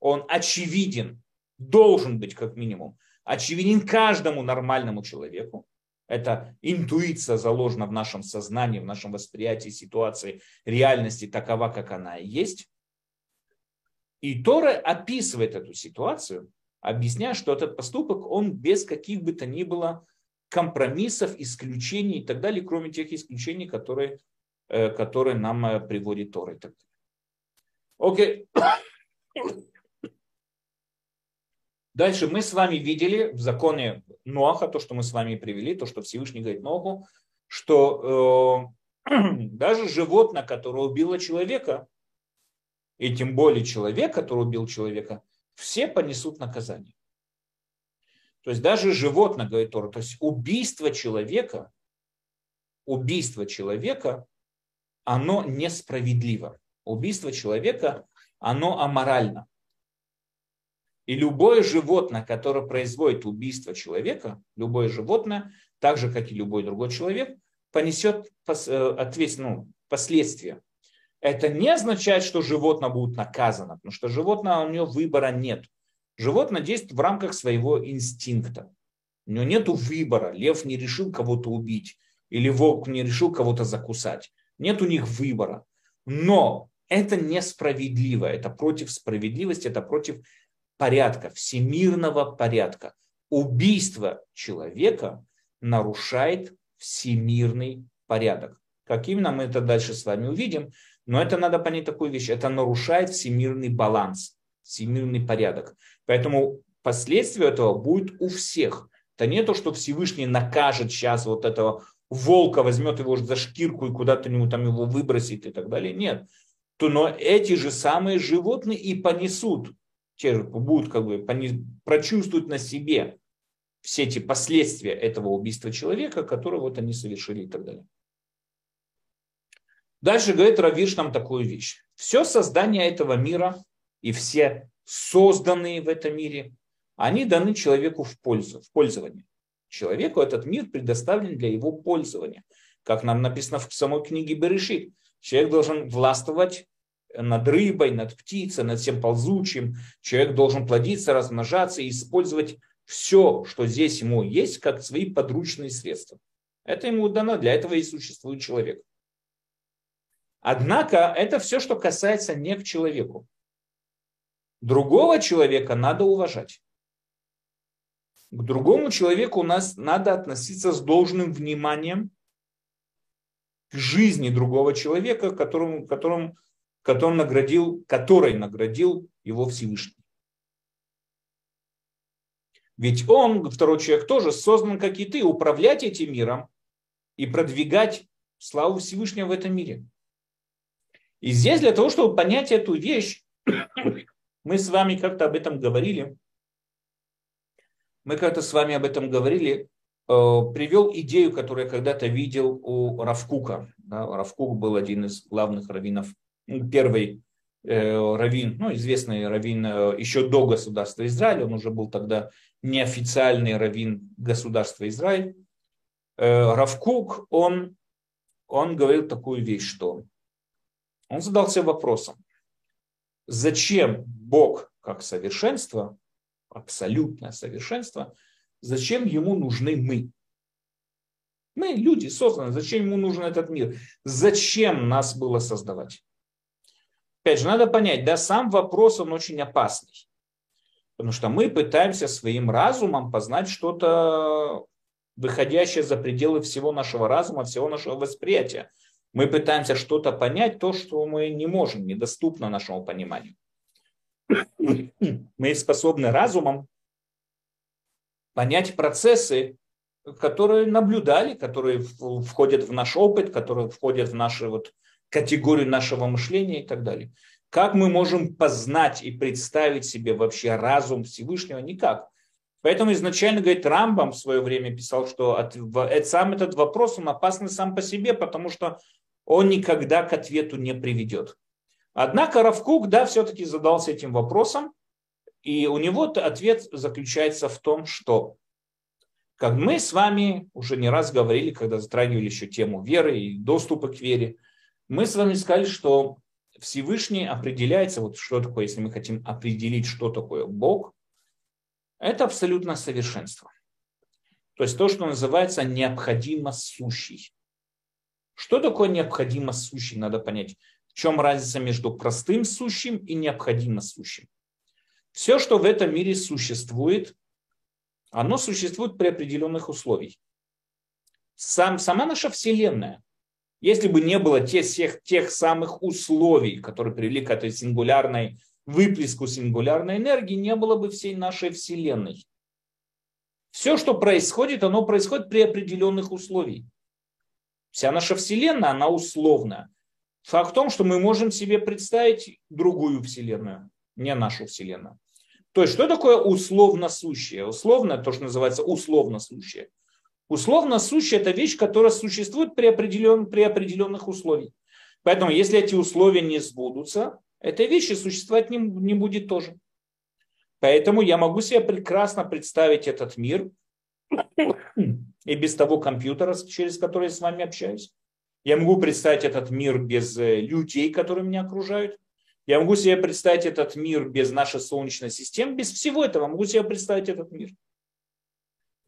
он очевиден, должен быть как минимум, очевиден каждому нормальному человеку. Это интуиция заложена в нашем сознании, в нашем восприятии ситуации, реальности такова, как она и есть. И Тора описывает эту ситуацию, объясняя, что этот поступок, он без каких бы то ни было компромиссов, исключений и так далее, кроме тех исключений, которые который нам э, приводит Тора Окей. Дальше мы с вами видели в законе Ноаха, то, что мы с вами привели, то, что Всевышний говорит Ноху, что э, даже животное, которое убило человека, и тем более человек, который убил человека, все понесут наказание. То есть даже животное, говорит Тора, то есть убийство человека, убийство человека оно несправедливо. Убийство человека, оно аморально. И любое животное, которое производит убийство человека, любое животное, так же, как и любой другой человек, понесет э, ответственность, ну, последствия. Это не означает, что животное будет наказано, потому что животное, у него выбора нет. Животное действует в рамках своего инстинкта. У него нет выбора. Лев не решил кого-то убить, или волк не решил кого-то закусать. Нет у них выбора. Но это несправедливо, это против справедливости, это против порядка, всемирного порядка. Убийство человека нарушает всемирный порядок. Как именно мы это дальше с вами увидим, но это надо понять такую вещь. Это нарушает всемирный баланс, всемирный порядок. Поэтому последствия этого будет у всех. Это не то, что Всевышний накажет сейчас вот этого волка возьмет его за шкирку и куда-то ему там его выбросит и так далее. Нет. То, но эти же самые животные и понесут, те же будут как бы прочувствуют на себе все эти последствия этого убийства человека, которое вот они совершили и так далее. Дальше говорит Равиш нам такую вещь. Все создание этого мира и все созданные в этом мире, они даны человеку в пользу, в пользование. Человеку этот мир предоставлен для его пользования. Как нам написано в самой книге Берешит. Человек должен властвовать над рыбой, над птицей, над всем ползучим. Человек должен плодиться, размножаться и использовать все, что здесь ему есть, как свои подручные средства. Это ему дано, для этого и существует человек. Однако это все, что касается не к человеку. Другого человека надо уважать к другому человеку у нас надо относиться с должным вниманием к жизни другого человека, которым, которым, которым наградил, который наградил его Всевышний. Ведь он, второй человек, тоже создан, как и ты, управлять этим миром и продвигать славу Всевышнего в этом мире. И здесь для того, чтобы понять эту вещь, мы с вами как-то об этом говорили, мы как-то с вами об этом говорили, э, привел идею, которую я когда-то видел у Равкука. Да, Равкук был один из главных раввинов, ну, первый э, раввин, ну, известный раввин э, еще до государства Израиль, он уже был тогда неофициальный раввин государства Израиль. Равкук, он, он говорил такую вещь, что он задался вопросом, зачем Бог как совершенство абсолютное совершенство, зачем ему нужны мы? Мы люди созданы, зачем ему нужен этот мир? Зачем нас было создавать? Опять же, надо понять, да, сам вопрос, он очень опасный. Потому что мы пытаемся своим разумом познать что-то выходящее за пределы всего нашего разума, всего нашего восприятия. Мы пытаемся что-то понять, то, что мы не можем, недоступно нашему пониманию. Мы способны разумом понять процессы, которые наблюдали, которые входят в наш опыт, которые входят в нашу вот категорию нашего мышления и так далее. Как мы можем познать и представить себе вообще разум Всевышнего? Никак. Поэтому изначально, говорит, Рамбам в свое время писал, что от, сам этот вопрос, он опасный сам по себе, потому что он никогда к ответу не приведет. Однако Равкук, да, все-таки задался этим вопросом, и у него ответ заключается в том, что как мы с вами уже не раз говорили, когда затрагивали еще тему веры и доступа к вере, мы с вами сказали, что Всевышний определяется, вот что такое, если мы хотим определить, что такое Бог, это абсолютно совершенство. То есть то, что называется необходимо сущий. Что такое необходимо сущий, надо понять. В чем разница между простым сущим и необходимо сущим. Все, что в этом мире существует, оно существует при определенных условиях. Сам, сама наша Вселенная, если бы не было тех, тех, тех самых условий, которые привели к этой сингулярной выплеску сингулярной энергии, не было бы всей нашей Вселенной. Все, что происходит, оно происходит при определенных условиях. Вся наша Вселенная, она условная. Факт в том, что мы можем себе представить другую Вселенную, не нашу Вселенную. То есть, что такое условно сущее? Условно, то, что называется условно сущее. Условно сущее – это вещь, которая существует при, определен, при определенных условиях. Поэтому, если эти условия не сбудутся, этой вещи существовать не, не будет тоже. Поэтому я могу себе прекрасно представить этот мир и без того компьютера, через который я с вами общаюсь. Я могу представить этот мир без э, людей, которые меня окружают. Я могу себе представить этот мир без нашей Солнечной системы, без всего этого могу себе представить этот мир.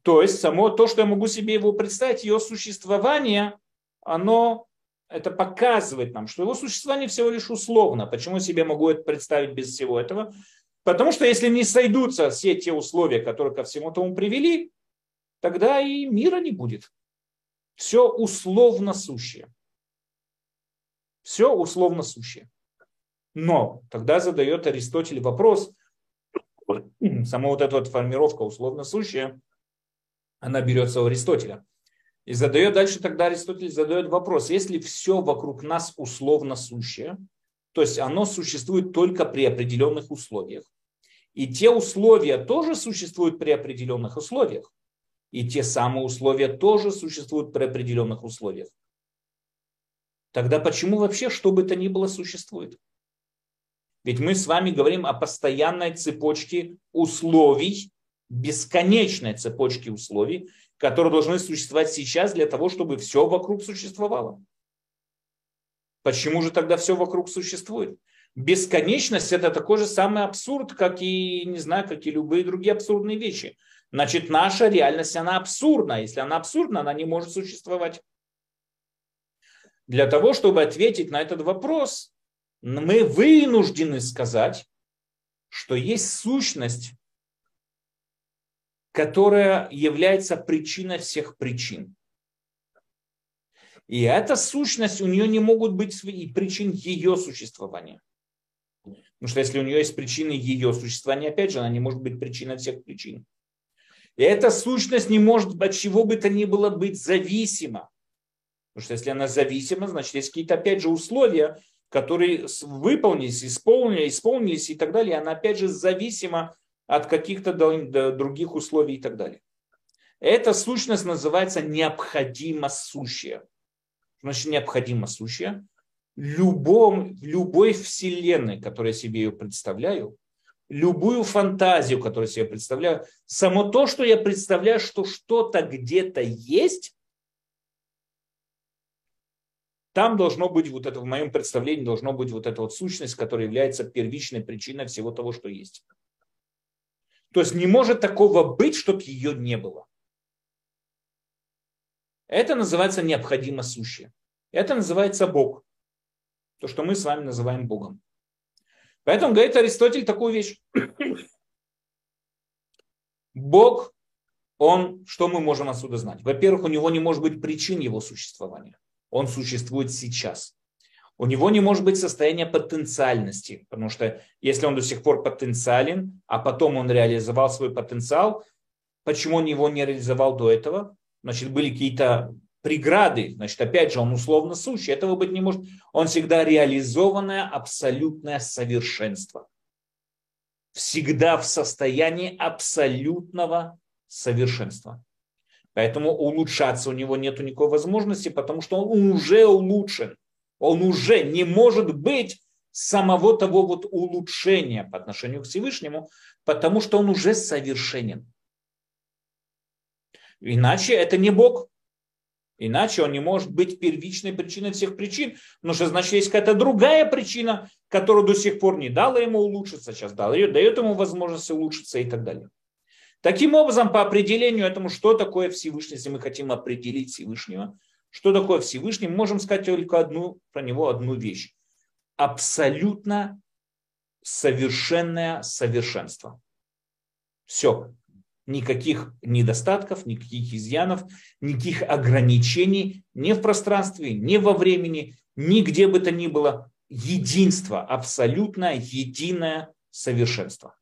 То есть само то, что я могу себе его представить, ее существование, оно это показывает нам, что его существование всего лишь условно. Почему я себе могу это представить без всего этого? Потому что если не сойдутся все те условия, которые ко всему тому привели, тогда и мира не будет. Все условно сущее. Все условно сущее. Но тогда задает Аристотель вопрос, сама вот эта вот формировка условно сущая, она берется у Аристотеля. И задает дальше тогда Аристотель задает вопрос, если все вокруг нас условно сущее, то есть оно существует только при определенных условиях, и те условия тоже существуют при определенных условиях, и те самые условия тоже существуют при определенных условиях, тогда почему вообще что бы то ни было существует? Ведь мы с вами говорим о постоянной цепочке условий, бесконечной цепочке условий, которые должны существовать сейчас для того, чтобы все вокруг существовало. Почему же тогда все вокруг существует? Бесконечность это такой же самый абсурд, как и, не знаю, как и любые другие абсурдные вещи. Значит, наша реальность, она абсурдна. Если она абсурдна, она не может существовать. Для того, чтобы ответить на этот вопрос, мы вынуждены сказать, что есть сущность, которая является причиной всех причин. И эта сущность, у нее не могут быть причин ее существования. Потому что если у нее есть причины ее существования, опять же, она не может быть причиной всех причин. И эта сущность не может от чего бы то ни было быть зависима. Потому что если она зависима, значит, есть какие-то, опять же, условия, которые выполнились, исполнились, исполнились и так далее, она опять же зависима от каких-то других условий и так далее. Эта сущность называется необходимо сущее. Значит, необходимо сущее. Любом, любой вселенной, которую я себе ее представляю, любую фантазию, которую себе представляю, само то, что я представляю, что что-то где-то есть, там должно быть вот это, в моем представлении, должно быть вот эта вот сущность, которая является первичной причиной всего того, что есть. То есть не может такого быть, чтобы ее не было. Это называется необходимо сущее. Это называется Бог. То, что мы с вами называем Богом. Поэтому говорит Аристотель такую вещь. Бог он, что мы можем отсюда знать? Во-первых, у него не может быть причин его существования. Он существует сейчас. У него не может быть состояния потенциальности, потому что если он до сих пор потенциален, а потом он реализовал свой потенциал, почему он его не реализовал до этого? Значит, были какие-то преграды, значит, опять же, он условно сущий, этого быть не может. Он всегда реализованное абсолютное совершенство. Всегда в состоянии абсолютного совершенства. Поэтому улучшаться у него нет никакой возможности, потому что он уже улучшен. Он уже не может быть самого того вот улучшения по отношению к Всевышнему, потому что он уже совершенен. Иначе это не Бог. Иначе он не может быть первичной причиной всех причин, потому что, значит, есть какая-то другая причина, которая до сих пор не дала ему улучшиться, сейчас дала, дает ему возможность улучшиться и так далее. Таким образом, по определению этому, что такое Всевышний, если мы хотим определить Всевышнего, что такое Всевышний, мы можем сказать только одну, про него одну вещь. Абсолютно совершенное совершенство. Все. Никаких недостатков, никаких изъянов, никаких ограничений ни в пространстве, ни во времени, нигде бы то ни было. Единство, абсолютное единое совершенство.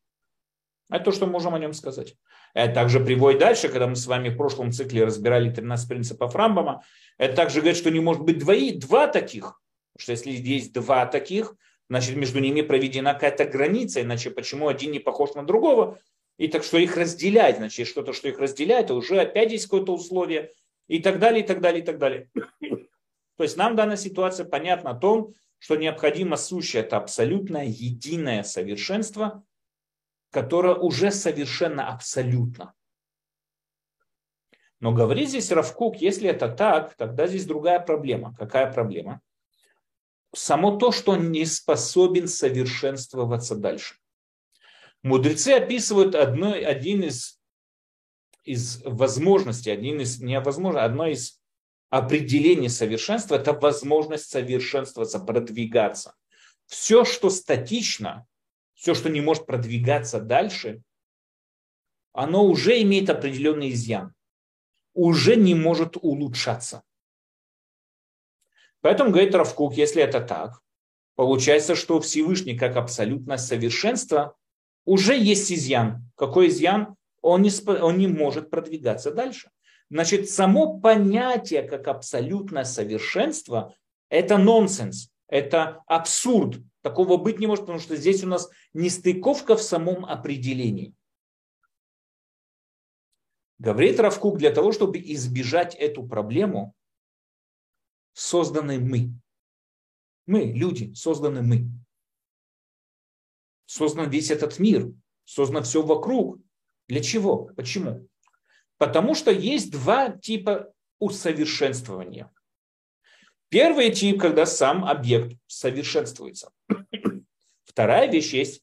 Это то, что мы можем о нем сказать. Это также приводит дальше, когда мы с вами в прошлом цикле разбирали 13 принципов Рамбама. Это также говорит, что не может быть двои, два таких. Потому что если есть два таких, значит между ними проведена какая-то граница, иначе почему один не похож на другого? И так что их разделять, значит что-то, что их разделяет, уже опять есть какое-то условие и так далее, и так далее, и так далее. То есть нам данная ситуация понятна о том, что необходимо сущее это абсолютное единое совершенство, которое уже совершенно абсолютно. Но говорит здесь Равкук, если это так, тогда здесь другая проблема. Какая проблема? Само то, что он не способен совершенствоваться дальше. Мудрецы описывают одно, один из, из возможностей, один из, не возможно, одно из определений совершенства – это возможность совершенствоваться, продвигаться. Все, что статично, все, что не может продвигаться дальше, оно уже имеет определенный изъян, уже не может улучшаться. Поэтому говорит Равкук, если это так, получается, что Всевышний как абсолютное совершенство уже есть изъян. Какой изъян? Он не, он не может продвигаться дальше. Значит, само понятие как абсолютное совершенство – это нонсенс, это абсурд, Такого быть не может, потому что здесь у нас нестыковка в самом определении. Говорит Равкук, для того, чтобы избежать эту проблему, созданы мы. Мы, люди, созданы мы. Создан весь этот мир, создано все вокруг. Для чего? Почему? Потому что есть два типа усовершенствования. Первый тип, когда сам объект совершенствуется. Вторая вещь есть,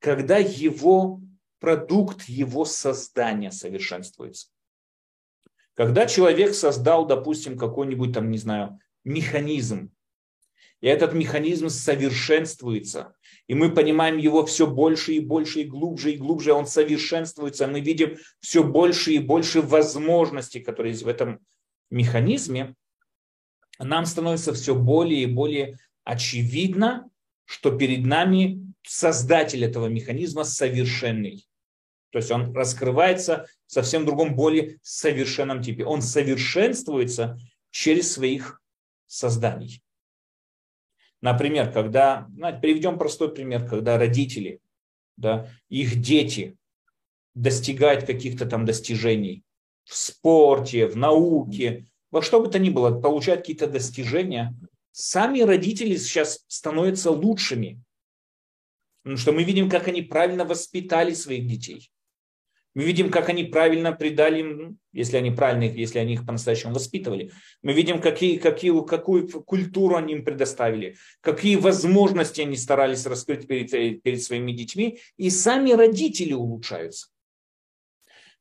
когда его продукт, его создания совершенствуется. Когда человек создал, допустим, какой-нибудь там, не знаю, механизм, и этот механизм совершенствуется, и мы понимаем его все больше и больше и глубже и глубже, он совершенствуется, мы видим все больше и больше возможностей, которые есть в этом механизме, нам становится все более и более очевидно, что перед нами создатель этого механизма совершенный. То есть он раскрывается в совсем другом, более совершенном типе. Он совершенствуется через своих созданий. Например, когда, ну, приведем простой пример, когда родители, да, их дети достигают каких-то там достижений в спорте, в науке, во что бы то ни было, получают какие-то достижения, сами родители сейчас становятся лучшими. Потому что мы видим, как они правильно воспитали своих детей. Мы видим, как они правильно придали ну, если они правильно, если они их по-настоящему воспитывали. Мы видим, какие, какие, какую культуру они им предоставили, какие возможности они старались раскрыть перед, перед своими детьми. И сами родители улучшаются.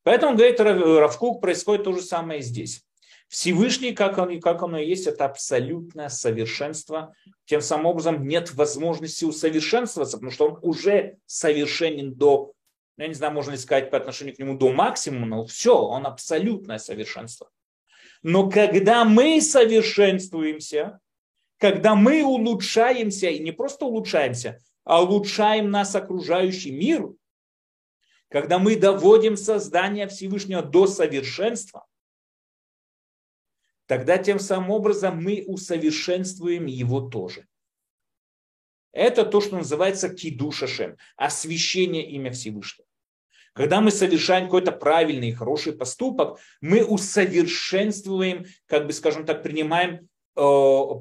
Поэтому, говорит Равкук, происходит то же самое здесь. Всевышний, как он, как оно и есть, это абсолютное совершенство. Тем самым образом нет возможности усовершенствоваться, потому что он уже совершенен до я не знаю, можно ли сказать по отношению к нему до максимума, но все, он абсолютное совершенство. Но когда мы совершенствуемся, когда мы улучшаемся, и не просто улучшаемся, а улучшаем нас окружающий мир, когда мы доводим создание Всевышнего до совершенства, тогда тем самым образом мы усовершенствуем его тоже. Это то, что называется кидушашем, освящение имя Всевышнего. Когда мы совершаем какой-то правильный и хороший поступок, мы усовершенствуем, как бы, скажем так, принимаем, э,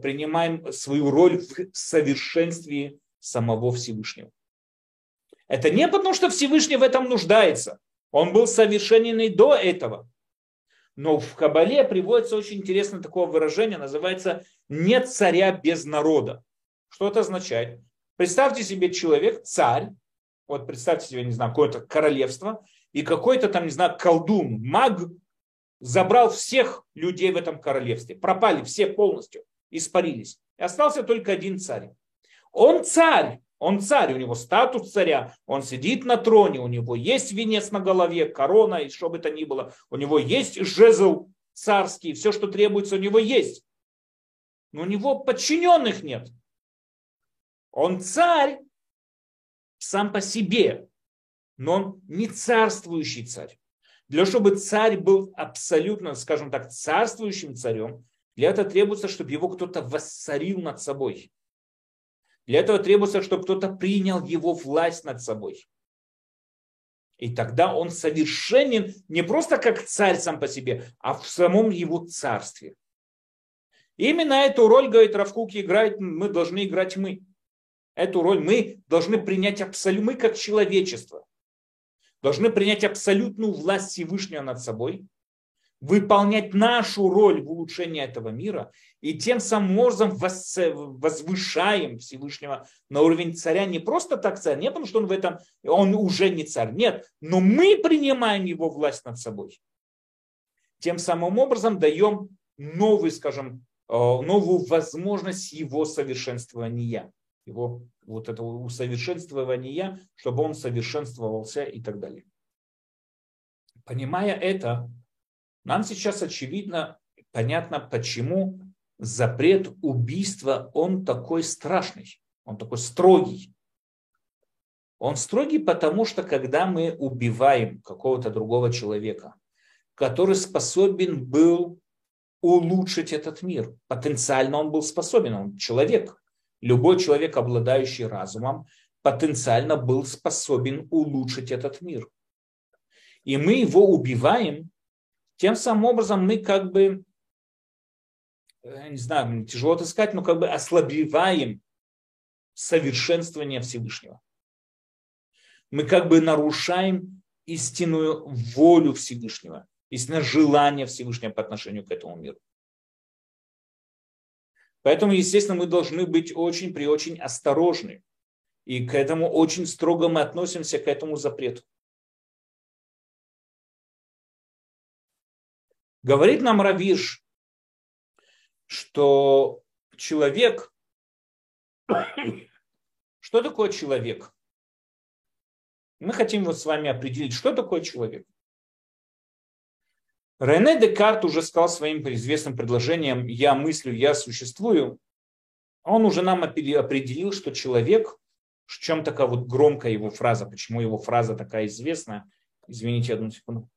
принимаем свою роль в совершенстве самого Всевышнего. Это не потому, что Всевышний в этом нуждается. Он был совершенен и до этого. Но в Кабале приводится очень интересное такое выражение, называется «нет царя без народа». Что это означает? Представьте себе человек, царь, вот представьте себе, не знаю, какое-то королевство, и какой-то там, не знаю, колдун, маг забрал всех людей в этом королевстве. Пропали все полностью, испарились. И остался только один царь. Он царь, он царь, у него статус царя, он сидит на троне, у него есть венец на голове, корона и что бы то ни было. У него есть жезл царский, все, что требуется, у него есть. Но у него подчиненных нет. Он царь сам по себе, но он не царствующий царь. Для того, чтобы царь был абсолютно, скажем так, царствующим царем, для этого требуется, чтобы его кто-то воссорил над собой. Для этого требуется, чтобы кто-то принял его власть над собой. И тогда он совершенен не просто как царь сам по себе, а в самом его царстве. Именно эту роль, говорит Равкук, играет, мы должны играть мы. Эту роль мы должны принять абсолютно, мы как человечество, должны принять абсолютную власть Всевышнего над собой, выполнять нашу роль в улучшении этого мира и тем самым образом возвышаем Всевышнего на уровень царя не просто так царь, не потому что он в этом, он уже не царь, нет, но мы принимаем его власть над собой. Тем самым образом даем новый, скажем, э, новую возможность его совершенствования его вот этого усовершенствования, чтобы он совершенствовался и так далее. Понимая это, нам сейчас очевидно, понятно, почему запрет убийства, он такой страшный, он такой строгий. Он строгий, потому что когда мы убиваем какого-то другого человека, который способен был улучшить этот мир, потенциально он был способен, он человек – Любой человек, обладающий разумом, потенциально был способен улучшить этот мир. И мы его убиваем, тем самым образом мы как бы, э, не знаю, тяжело это сказать, но как бы ослабеваем совершенствование Всевышнего. Мы как бы нарушаем истинную волю Всевышнего, истинное желание Всевышнего по отношению к этому миру. Поэтому, естественно, мы должны быть очень при очень осторожны. И к этому очень строго мы относимся, к этому запрету. Говорит нам Равиш, что человек, что такое человек? Мы хотим вот с вами определить, что такое человек. Рене Декарт уже сказал своим известным предложением «я мыслю, я существую». Он уже нам определил, что человек, в чем такая вот громкая его фраза, почему его фраза такая известная. Извините одну секунду.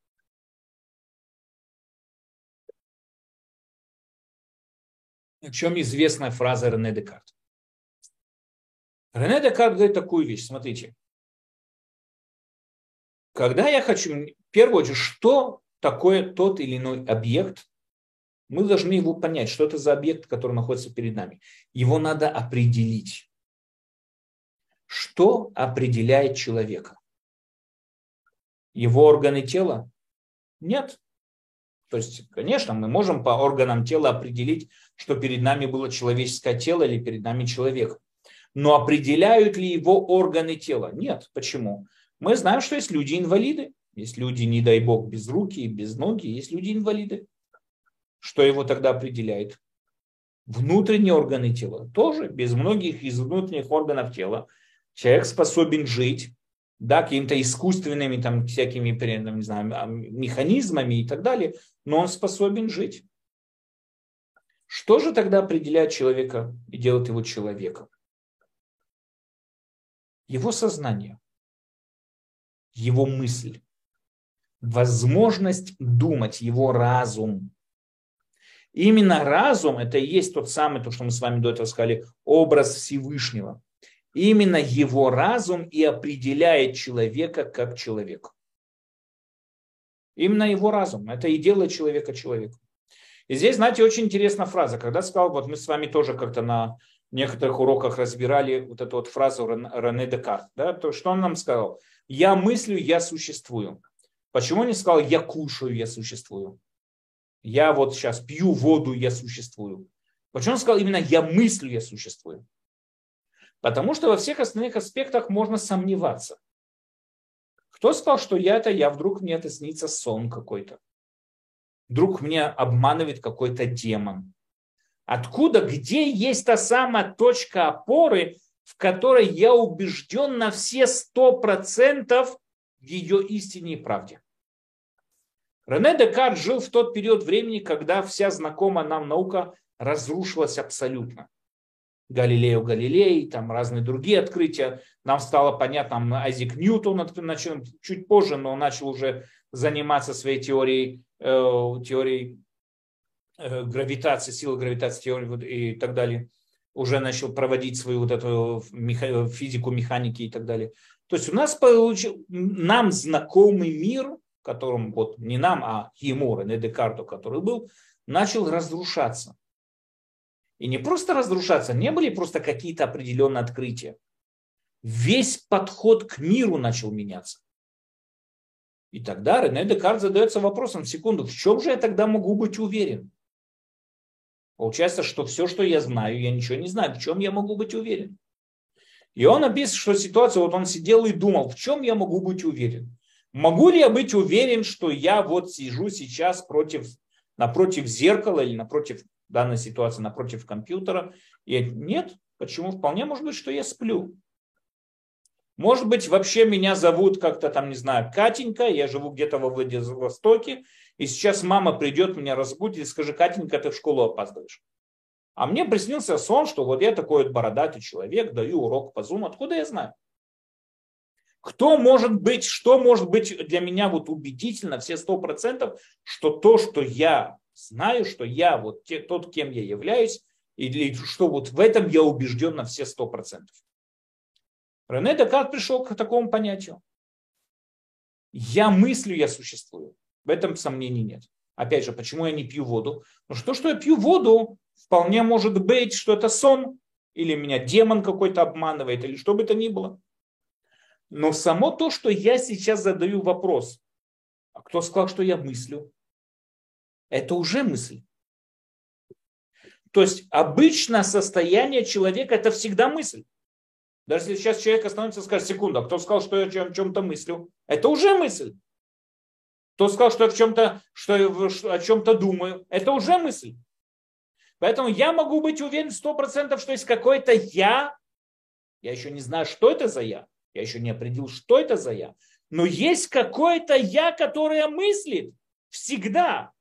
В чем известная фраза Рене Декарт? Рене Декарт говорит такую вещь, смотрите. Когда я хочу, в первую очередь, что такой тот или иной объект, мы должны его понять, что это за объект, который находится перед нами. Его надо определить. Что определяет человека? Его органы тела? Нет. То есть, конечно, мы можем по органам тела определить, что перед нами было человеческое тело или перед нами человек. Но определяют ли его органы тела? Нет. Почему? Мы знаем, что есть люди-инвалиды. Есть люди, не дай бог, без руки без ноги, есть люди-инвалиды. Что его тогда определяет? Внутренние органы тела. Тоже без многих из внутренних органов тела человек способен жить, да, какими-то искусственными там всякими не знаю, механизмами и так далее, но он способен жить. Что же тогда определяет человека и делает его человеком? Его сознание, его мысль, возможность думать, его разум. Именно разум, это и есть тот самый, то, что мы с вами до этого сказали, образ Всевышнего. Именно его разум и определяет человека как человека. Именно его разум. Это и делает человека человеком. И здесь, знаете, очень интересная фраза. Когда сказал, вот мы с вами тоже как-то на некоторых уроках разбирали вот эту вот фразу Рене Декарт. Да? То, что он нам сказал? Я мыслю, я существую. Почему он не сказал, я кушаю, я существую? Я вот сейчас пью воду, я существую. Почему он сказал именно я мыслю, я существую? Потому что во всех остальных аспектах можно сомневаться. Кто сказал, что я это я, вдруг мне это снится сон какой-то. Вдруг мне обманывает какой-то демон. Откуда, где есть та самая точка опоры, в которой я убежден на все сто процентов ее истине и правде. Рене Декарт жил в тот период времени, когда вся знакомая нам наука разрушилась абсолютно. Галилео Галилей, там разные другие открытия. Нам стало понятно, Айзек Ньютон начал чуть позже, но начал уже заниматься своей теорией, э, теорией э, гравитации, силы гравитации теории и так далее. Уже начал проводить свою вот эту физику механики и так далее. То есть у нас получил, нам знакомый мир, которым вот не нам, а ему, Рене Декарту, который был, начал разрушаться. И не просто разрушаться, не были просто какие-то определенные открытия. Весь подход к миру начал меняться. И тогда Рене Декарт задается вопросом, секунду, в чем же я тогда могу быть уверен? Получается, что все, что я знаю, я ничего не знаю. В чем я могу быть уверен? И он описывает, что ситуация, вот он сидел и думал, в чем я могу быть уверен? Могу ли я быть уверен, что я вот сижу сейчас против, напротив зеркала или напротив данной ситуации напротив компьютера. И нет, почему? Вполне может быть, что я сплю. Может быть, вообще меня зовут как-то там, не знаю, Катенька, я живу где-то во Владивостоке, и сейчас мама придет, меня разбудит и скажет, Катенька, ты в школу опаздываешь. А мне приснился сон, что вот я такой вот бородатый человек, даю урок по Zoom. Откуда я знаю? Кто может быть, что может быть для меня вот убедительно, все сто процентов, что то, что я знаю, что я вот те, тот, кем я являюсь, или что вот в этом я убежден на все сто процентов. Рене Декарт пришел к такому понятию. Я мыслю, я существую. В этом сомнений нет. Опять же, почему я не пью воду? Потому что то, что я пью воду, вполне может быть, что это сон, или меня демон какой-то обманывает, или что бы это ни было. Но само то, что я сейчас задаю вопрос, а кто сказал, что я мыслю? это уже мысль. То есть обычно состояние человека это всегда мысль. Даже если сейчас человек остановится и скажет, секунду, а кто сказал, что я о чем-то мыслю? Это уже мысль. Кто сказал, что я в чем-то, что я о чем-то думаю? Это уже мысль. Поэтому я могу быть уверен сто процентов, что есть какое-то я. Я еще не знаю, что это за я. Я еще не определил, что это за я. Но есть какое-то я, которое мыслит всегда.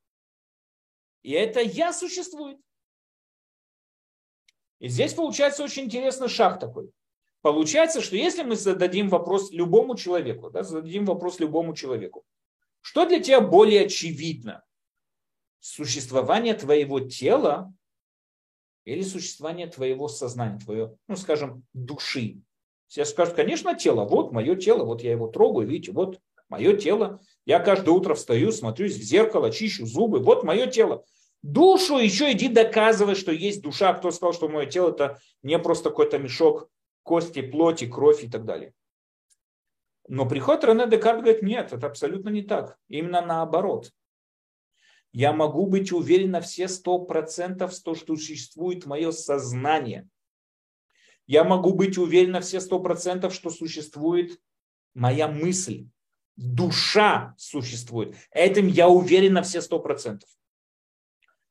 И это я существует. И здесь получается очень интересный шаг такой. Получается, что если мы зададим вопрос любому человеку, да, зададим вопрос любому человеку, что для тебя более очевидно? Существование твоего тела или существование твоего сознания, твоего, ну, скажем, души? Все скажут, конечно, тело. Вот мое тело, вот я его трогаю, видите, вот мое тело. Я каждое утро встаю, смотрюсь в зеркало, чищу зубы. Вот мое тело. Душу еще иди доказывай, что есть душа. Кто сказал, что мое тело это не просто какой-то мешок кости, плоти, кровь и так далее. Но приход Рене Декарт говорит, нет, это абсолютно не так. Именно наоборот. Я могу быть уверен на все сто процентов, что существует мое сознание. Я могу быть уверен на все сто процентов, что существует моя мысль. Душа существует. Этим я уверен на все сто процентов.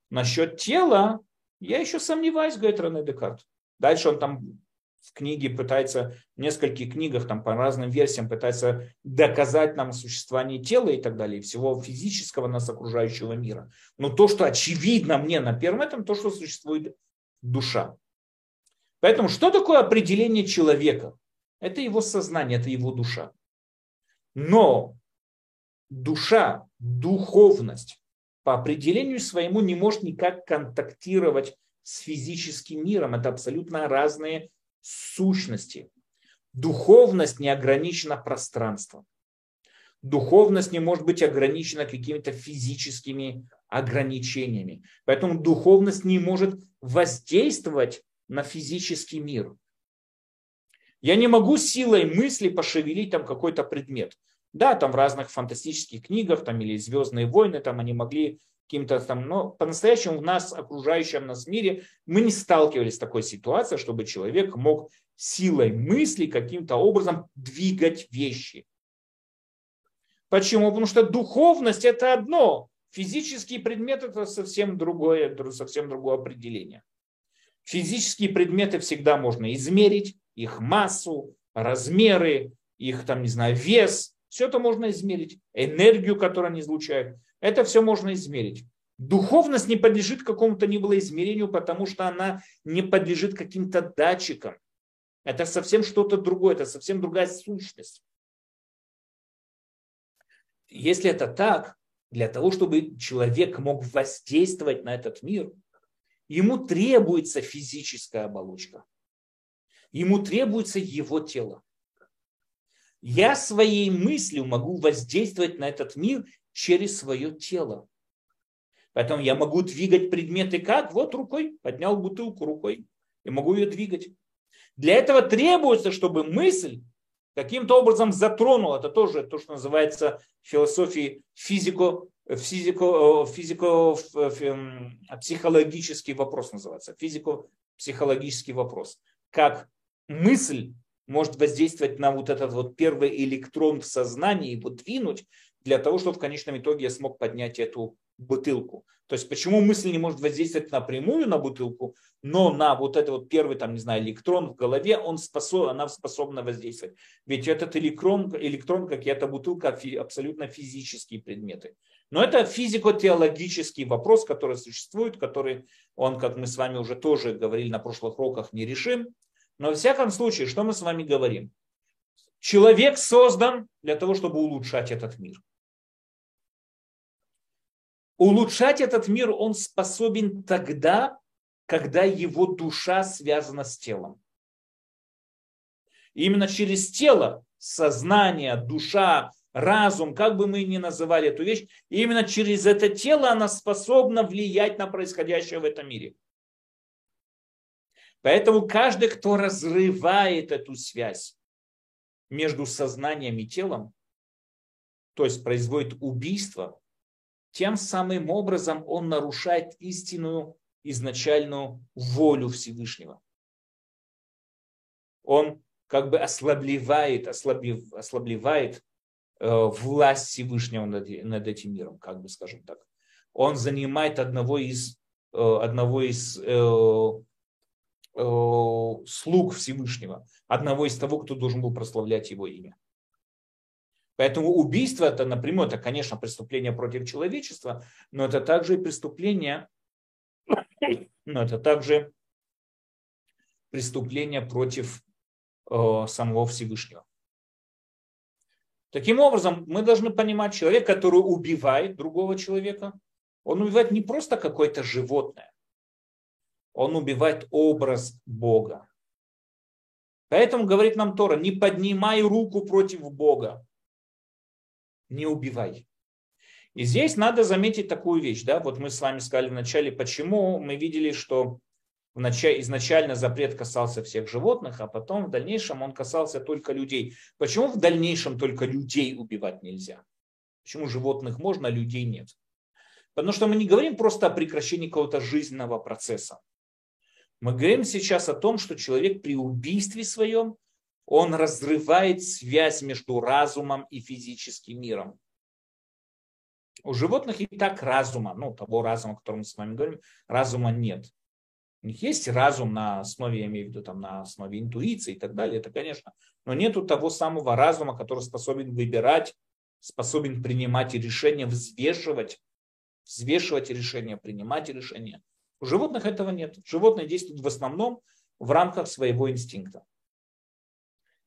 Насчет тела я еще сомневаюсь, говорит Рене Декарт. Дальше он там в книге пытается, в нескольких книгах, там по разным версиям пытается доказать нам существование тела и так далее, всего физического нас окружающего мира. Но то, что очевидно мне на первом этом, то, что существует душа. Поэтому что такое определение человека? Это его сознание, это его душа. Но душа, духовность по определению своему не может никак контактировать с физическим миром. Это абсолютно разные сущности. Духовность не ограничена пространством. Духовность не может быть ограничена какими-то физическими ограничениями. Поэтому духовность не может воздействовать на физический мир. Я не могу силой мысли пошевелить там какой-то предмет. Да, там в разных фантастических книгах там, или «Звездные войны» там они могли каким-то там, но по-настоящему в нас, окружающем нас мире, мы не сталкивались с такой ситуацией, чтобы человек мог силой мысли каким-то образом двигать вещи. Почему? Потому что духовность это одно, физический предмет это совсем другое, совсем другое определение. Физические предметы всегда можно измерить, их массу, размеры, их там, не знаю, вес. Все это можно измерить. Энергию, которую они излучают. Это все можно измерить. Духовность не подлежит какому-то ни было измерению, потому что она не подлежит каким-то датчикам. Это совсем что-то другое, это совсем другая сущность. Если это так, для того, чтобы человек мог воздействовать на этот мир, ему требуется физическая оболочка. Ему требуется его тело. Я своей мыслью могу воздействовать на этот мир через свое тело. Поэтому я могу двигать предметы как? Вот рукой, поднял бутылку рукой и могу ее двигать. Для этого требуется, чтобы мысль каким-то образом затронула, это тоже то, что называется в философии физико, физико, физико, психологический вопрос называется, физико-психологический вопрос. Как мысль может воздействовать на вот этот вот первый электрон в сознании, его двинуть, для того, чтобы в конечном итоге я смог поднять эту бутылку. То есть почему мысль не может воздействовать напрямую на бутылку, но на вот этот вот первый, там, не знаю, электрон в голове, он способ, она способна воздействовать. Ведь этот электрон, электрон как и эта бутылка, абсолютно физические предметы. Но это физико-теологический вопрос, который существует, который он, как мы с вами уже тоже говорили на прошлых уроках, не решим. Но во всяком случае, что мы с вами говорим? Человек создан для того, чтобы улучшать этот мир. Улучшать этот мир он способен тогда, когда его душа связана с телом. Именно через тело, сознание, душа, разум, как бы мы ни называли эту вещь, именно через это тело она способна влиять на происходящее в этом мире. Поэтому каждый, кто разрывает эту связь между сознанием и телом, то есть производит убийство, тем самым образом он нарушает истинную изначальную волю Всевышнего. Он как бы ослабливает, ослаблив, ослабливает э, власть Всевышнего над, над этим миром, как бы скажем так. Он занимает одного из, э, одного из э, Э, слуг Всевышнего, одного из того, кто должен был прославлять его имя. Поэтому убийство это напрямую, это, конечно, преступление против человечества, но это также и преступление, но это также преступление против э, самого Всевышнего. Таким образом, мы должны понимать, человек, который убивает другого человека, он убивает не просто какое-то животное, он убивает образ Бога. Поэтому говорит нам Тора, не поднимай руку против Бога, не убивай. И здесь надо заметить такую вещь, да, вот мы с вами сказали вначале, почему мы видели, что изначально запрет касался всех животных, а потом в дальнейшем он касался только людей. Почему в дальнейшем только людей убивать нельзя? Почему животных можно, а людей нет? Потому что мы не говорим просто о прекращении какого-то жизненного процесса. Мы говорим сейчас о том, что человек при убийстве своем, он разрывает связь между разумом и физическим миром. У животных и так разума, ну, того разума, о котором мы с вами говорим, разума нет. У них есть разум на основе, я имею в виду, там, на основе интуиции и так далее, это конечно. Но нету того самого разума, который способен выбирать, способен принимать решения, взвешивать, взвешивать решения, принимать решения. У животных этого нет. Животные действуют в основном в рамках своего инстинкта.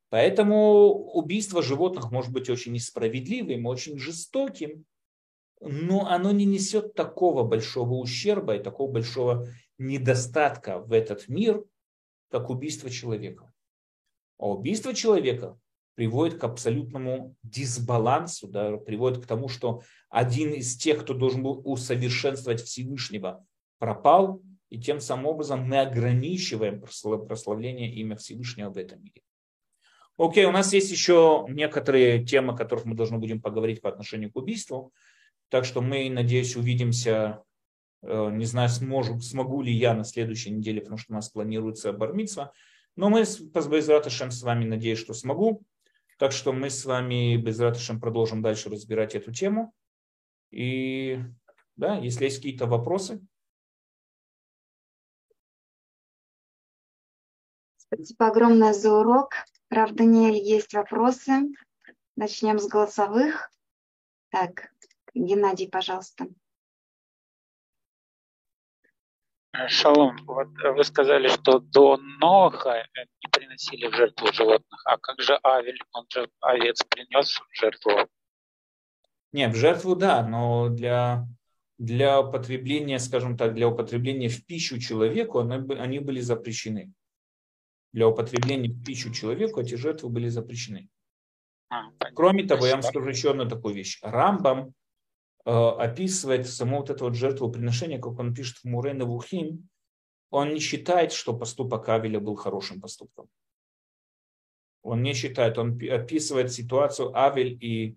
Поэтому убийство животных может быть очень несправедливым, очень жестоким, но оно не несет такого большого ущерба и такого большого недостатка в этот мир, как убийство человека. А убийство человека приводит к абсолютному дисбалансу, да, приводит к тому, что один из тех, кто должен был усовершенствовать Всевышнего, пропал, и тем самым образом мы ограничиваем прославление имя Всевышнего в этом мире. Окей, у нас есть еще некоторые темы, о которых мы должны будем поговорить по отношению к убийству. Так что мы, надеюсь, увидимся, не знаю, сможу, смогу ли я на следующей неделе, потому что у нас планируется бармитсва. Но мы с Безратышем с вами, надеюсь, что смогу. Так что мы с вами без Ратышем продолжим дальше разбирать эту тему. И да, если есть какие-то вопросы. Спасибо огромное за урок. Прав Даниэль, есть вопросы. Начнем с голосовых. Так, Геннадий, пожалуйста. Шалом, вот вы сказали, что до Ноха не приносили в жертву животных, а как же Авель, он же овец принес в жертву? Не, в жертву да, но для, для употребления, скажем так, для употребления в пищу человеку они, они были запрещены. Для употребления в пищу человеку эти жертвы были запрещены. А, Кроме того, я вам скажу еще одну такую вещь. Рамбам Э, описывает само вот это вот жертвоприношение, как он пишет в Мурен Вухим, он не считает, что поступок Авеля был хорошим поступком. Он не считает, он описывает ситуацию Авель и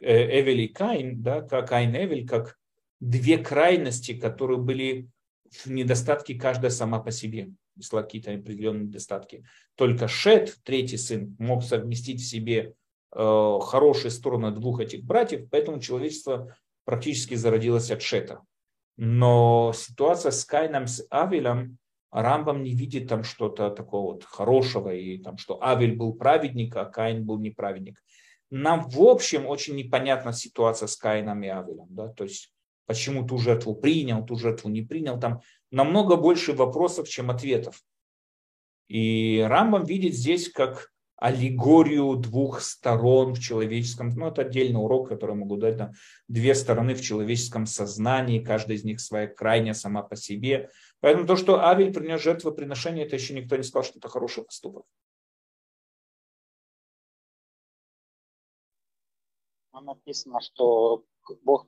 э, Эвель и Каин, да, как Каин и Эвель, как две крайности, которые были в недостатке каждая сама по себе, если какие-то определенные недостатки. Только Шет, третий сын, мог совместить в себе э, хорошие стороны двух этих братьев, поэтому человечество практически зародилась от Шета. Но ситуация с Кайном, с Авелем, Рамбам не видит там что-то такого вот хорошего, и там, что Авель был праведник, а Каин был неправедник. Нам в общем очень непонятна ситуация с Каином и Авелем. Да? То есть почему ту жертву принял, ту жертву не принял. Там намного больше вопросов, чем ответов. И Рамбам видит здесь как аллегорию двух сторон в человеческом, ну это отдельный урок, который могу дать, там, две стороны в человеческом сознании, каждая из них своя крайняя сама по себе. Поэтому то, что Авель принес жертвоприношение, это еще никто не сказал, что это хороший поступок. написано, что Бог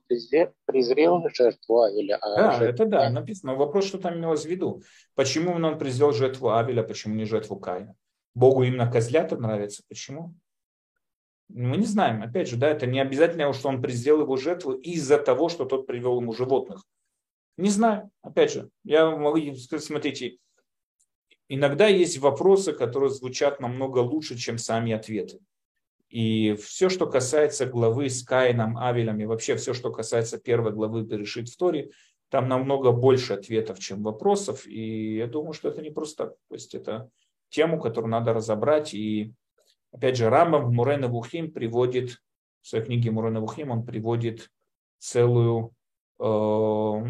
презрел жертву Авеля. А да, жертву... это да, написано. Но вопрос, что там имелось в виду. Почему он презрел жертву Авеля, почему не жертву Каина? Богу именно козлята нравятся. Почему? Мы не знаем. Опять же, да, это не обязательно, что он презрел его жертву из-за того, что тот привел ему животных. Не знаю. Опять же, я могу сказать, смотрите, иногда есть вопросы, которые звучат намного лучше, чем сами ответы. И все, что касается главы с Каином, Авелем, и вообще все, что касается первой главы Берешит в Торе, там намного больше ответов, чем вопросов. И я думаю, что это не просто так. То есть это тему, которую надо разобрать. И опять же, Рамбам в Мурена Вухим приводит, в своей книге Мурена Вухим, он приводит целую, э,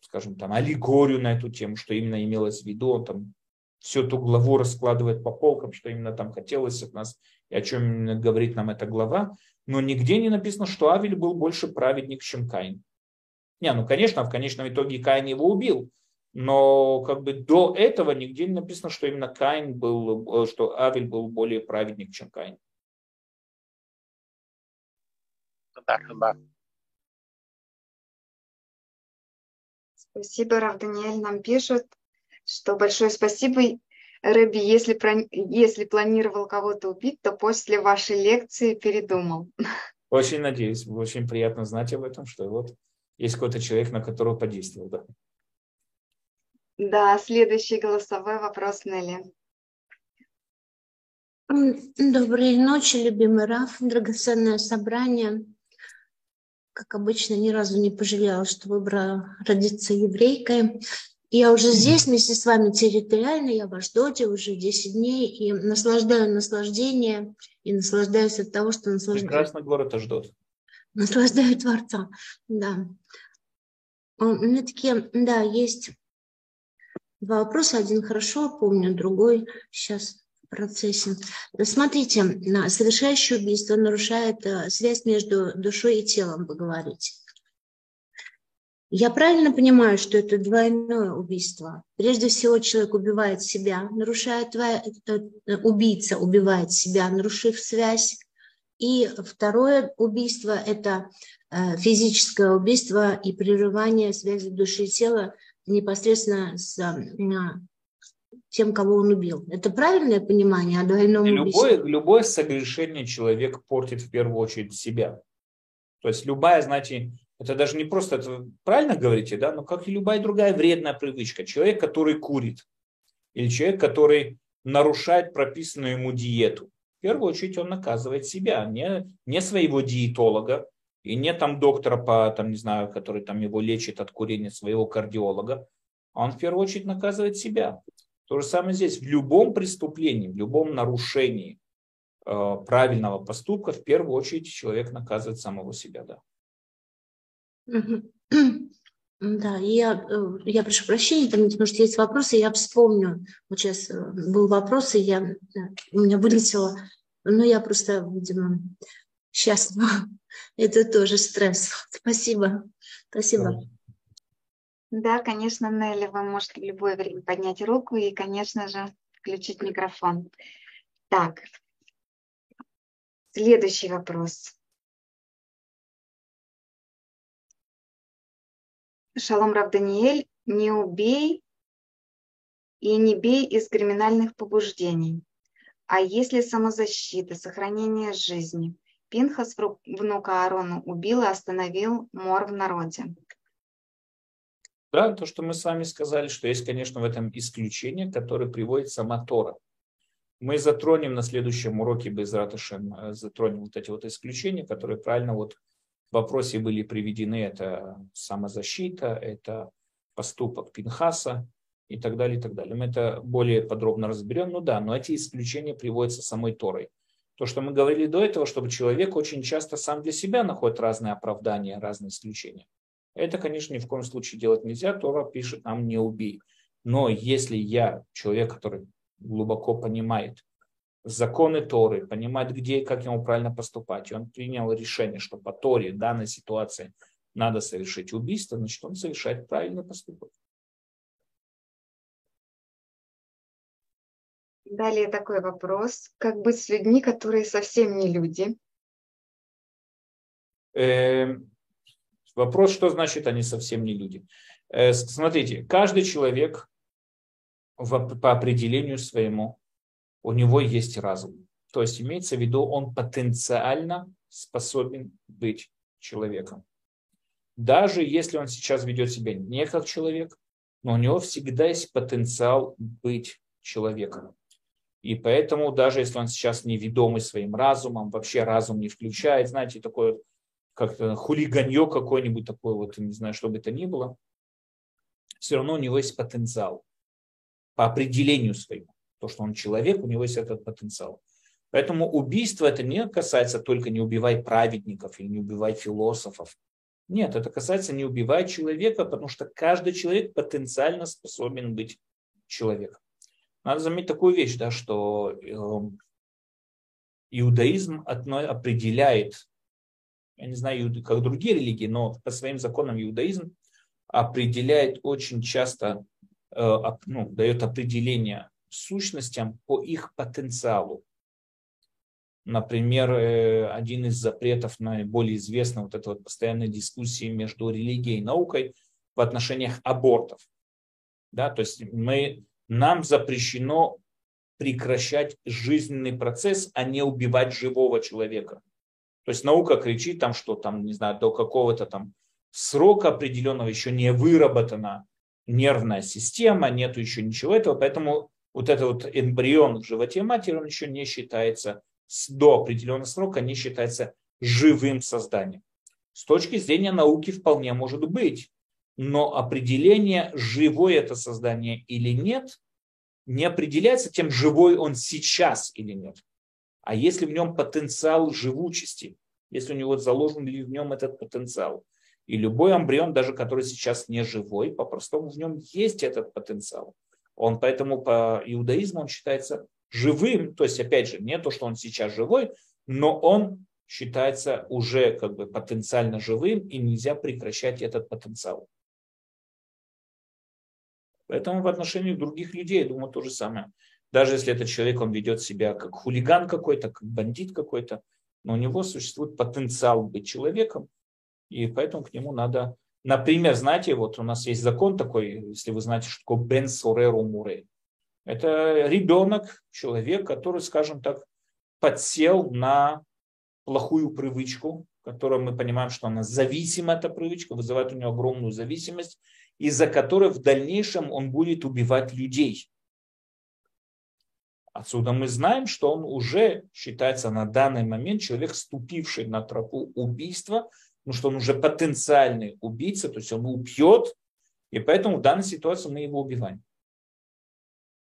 скажем там, аллегорию на эту тему, что именно имелось в виду. Он там всю эту главу раскладывает по полкам, что именно там хотелось от нас и о чем именно говорит нам эта глава. Но нигде не написано, что Авель был больше праведник, чем Каин. Не, ну конечно, в конечном итоге Каин его убил, но как бы до этого нигде не написано, что именно Каин был, э, что Авель был более праведник, чем Каин. Спасибо, Рав Даниэль нам пишут, что большое спасибо, Рэби, если, если планировал кого-то убить, то после вашей лекции передумал. Очень надеюсь, очень приятно знать об этом, что вот есть какой-то человек, на которого подействовал. Да. Да, следующий голосовой вопрос, Нелли. Доброй ночи, любимый Раф, драгоценное собрание. Как обычно, ни разу не пожалела, что выбрала родиться еврейкой. Я уже здесь вместе с вами территориально, я в Аждоте уже 10 дней и наслаждаю наслаждение и наслаждаюсь от того, что наслаждаюсь. Прекрасный город Аждот. Наслаждаю Творца, да. У меня такие, да, есть два вопроса. Один хорошо помню, другой сейчас в процессе. Смотрите, совершающее убийство нарушает э, связь между душой и телом, вы говорите. Я правильно понимаю, что это двойное убийство? Прежде всего, человек убивает себя, нарушает твоя, э, э, убийца убивает себя, нарушив связь. И второе убийство – это физическое убийство и прерывание связи души и тела непосредственно с тем, кого он убил. Это правильное понимание о двойном любое, убийстве? Любое согрешение человек портит в первую очередь себя. То есть любая, знаете, это даже не просто, это правильно говорите, да, но как и любая другая вредная привычка. Человек, который курит, или человек, который нарушает прописанную ему диету, в первую очередь он наказывает себя, не, не своего диетолога, и не там доктора, по, там, не знаю, который там его лечит от курения, своего кардиолога, он в первую очередь наказывает себя. То же самое здесь. В любом преступлении, в любом нарушении э, правильного поступка, в первую очередь человек наказывает самого себя. Да. Да, я, э, я прошу прощения, потому что есть вопросы, я вспомню. Вот сейчас э, был вопрос, и я, у меня вылетело, но я просто, видимо, счастлива. Это тоже стресс. Спасибо. Спасибо. Да, конечно, Нелли, вы можете в любое время поднять руку и, конечно же, включить микрофон. Так, следующий вопрос. Шалом Рав Даниэль, не убей и не бей из криминальных побуждений. А если самозащита, сохранение жизни? Пинхас внука Аарону убил и остановил мор в народе. Да, то, что мы с вами сказали, что есть, конечно, в этом исключение, которое приводит сама Тора. Мы затронем на следующем уроке без Раташем, э, затронем вот эти вот исключения, которые правильно вот в вопросе были приведены. Это самозащита, это поступок Пинхаса и так далее, и так далее. Мы это более подробно разберем. Ну да, но эти исключения приводятся самой Торой. То, что мы говорили до этого, чтобы человек очень часто сам для себя находит разные оправдания, разные исключения. Это, конечно, ни в коем случае делать нельзя. Тора пишет нам не убей. Но если я человек, который глубоко понимает законы Торы, понимает, где и как ему правильно поступать, и он принял решение, что по Торе в данной ситуации надо совершить убийство, значит, он совершает правильный поступок. Далее такой вопрос. Как быть с людьми, которые совсем не люди? Э, вопрос, что значит они совсем не люди? Э, смотрите, каждый человек в, по определению своему, у него есть разум. То есть имеется в виду, он потенциально способен быть человеком. Даже если он сейчас ведет себя не как человек, но у него всегда есть потенциал быть человеком. И поэтому даже если он сейчас неведомый своим разумом, вообще разум не включает, знаете, такое как-то хулиганье какое-нибудь такое, вот, не знаю, что бы это ни было, все равно у него есть потенциал по определению своему. То, что он человек, у него есть этот потенциал. Поэтому убийство это не касается только не убивай праведников или не убивай философов. Нет, это касается не убивай человека, потому что каждый человек потенциально способен быть человеком. Надо заметить такую вещь, да, что э, иудаизм определяет, я не знаю, как другие религии, но по своим законам иудаизм определяет очень часто, э, ну, дает определение сущностям по их потенциалу. Например, э, один из запретов наиболее известных, вот этой вот постоянной дискуссии между религией и наукой в отношениях абортов. Да, то есть мы нам запрещено прекращать жизненный процесс, а не убивать живого человека. То есть наука кричит там, что там, не знаю, до какого-то там срока определенного еще не выработана нервная система, нету еще ничего этого, поэтому вот этот вот эмбрион в животе матери, он еще не считается, до определенного срока не считается живым созданием. С точки зрения науки вполне может быть. но определение, живое это создание или нет, не определяется тем, живой он сейчас или нет. А если в нем потенциал живучести, если у него заложен ли в нем этот потенциал. И любой эмбрион, даже который сейчас не живой, по-простому в нем есть этот потенциал. Он поэтому по иудаизму он считается живым, то есть опять же не то, что он сейчас живой, но он считается уже как бы потенциально живым и нельзя прекращать этот потенциал. Поэтому в отношении других людей, я думаю, то же самое. Даже если этот человек, он ведет себя как хулиган какой-то, как бандит какой-то, но у него существует потенциал быть человеком, и поэтому к нему надо... Например, знаете, вот у нас есть закон такой, если вы знаете, что такое бен сореру муре. Это ребенок, человек, который, скажем так, подсел на плохую привычку, которую мы понимаем, что она зависима, эта привычка, вызывает у него огромную зависимость, из-за которой в дальнейшем он будет убивать людей. Отсюда мы знаем, что он уже считается на данный момент человек, ступивший на тропу убийства, ну что он уже потенциальный убийца, то есть он убьет, и поэтому в данной ситуации мы его убиваем.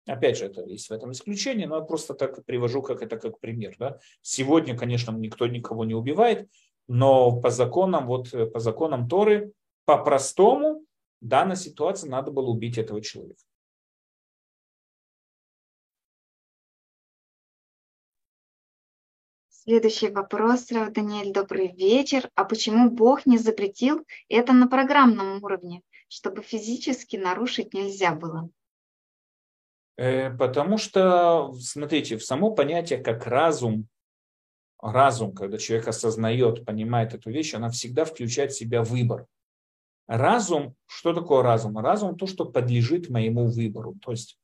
Опять же, это есть в этом исключение, но я просто так привожу как это как пример. Да? Сегодня, конечно, никто никого не убивает, но по законам, вот по законам Торы, по-простому в данной ситуации надо было убить этого человека. Следующий вопрос, Даниэль, добрый вечер. А почему Бог не запретил это на программном уровне, чтобы физически нарушить нельзя было? Э, потому что, смотрите, в само понятие как разум, разум, когда человек осознает, понимает эту вещь, она всегда включает в себя выбор. Разум, что такое разум? Разум то, что подлежит моему выбору. То есть,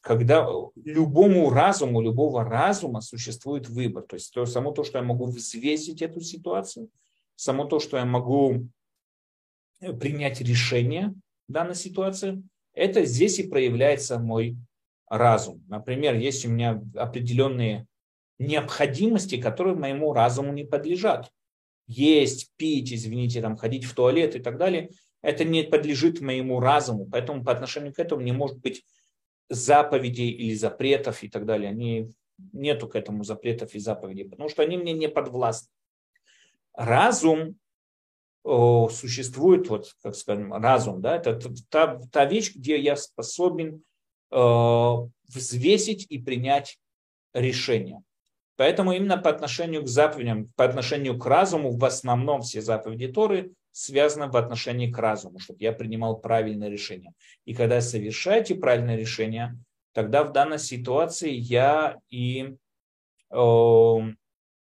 когда любому разуму, любого разума существует выбор. То есть, то, само то, что я могу взвесить эту ситуацию, само то, что я могу э, принять решение данной ситуации, это здесь и проявляется мой разум. Например, есть у меня определенные необходимости, которые моему разуму не подлежат есть, пить, извините, там, ходить в туалет и так далее, это не подлежит моему разуму. Поэтому по отношению к этому не может быть заповедей или запретов и так далее. Они, нету к этому запретов и заповедей, потому что они мне не подвластны. Разум о, существует, вот, как скажем, разум, да, это та, та вещь, где я способен э, взвесить и принять решение. Поэтому именно по отношению к заповедям, по отношению к разуму, в основном все заповеди Торы связаны в отношении к разуму, чтобы я принимал правильное решение. И когда совершаете правильное решение, тогда в данной ситуации я и э,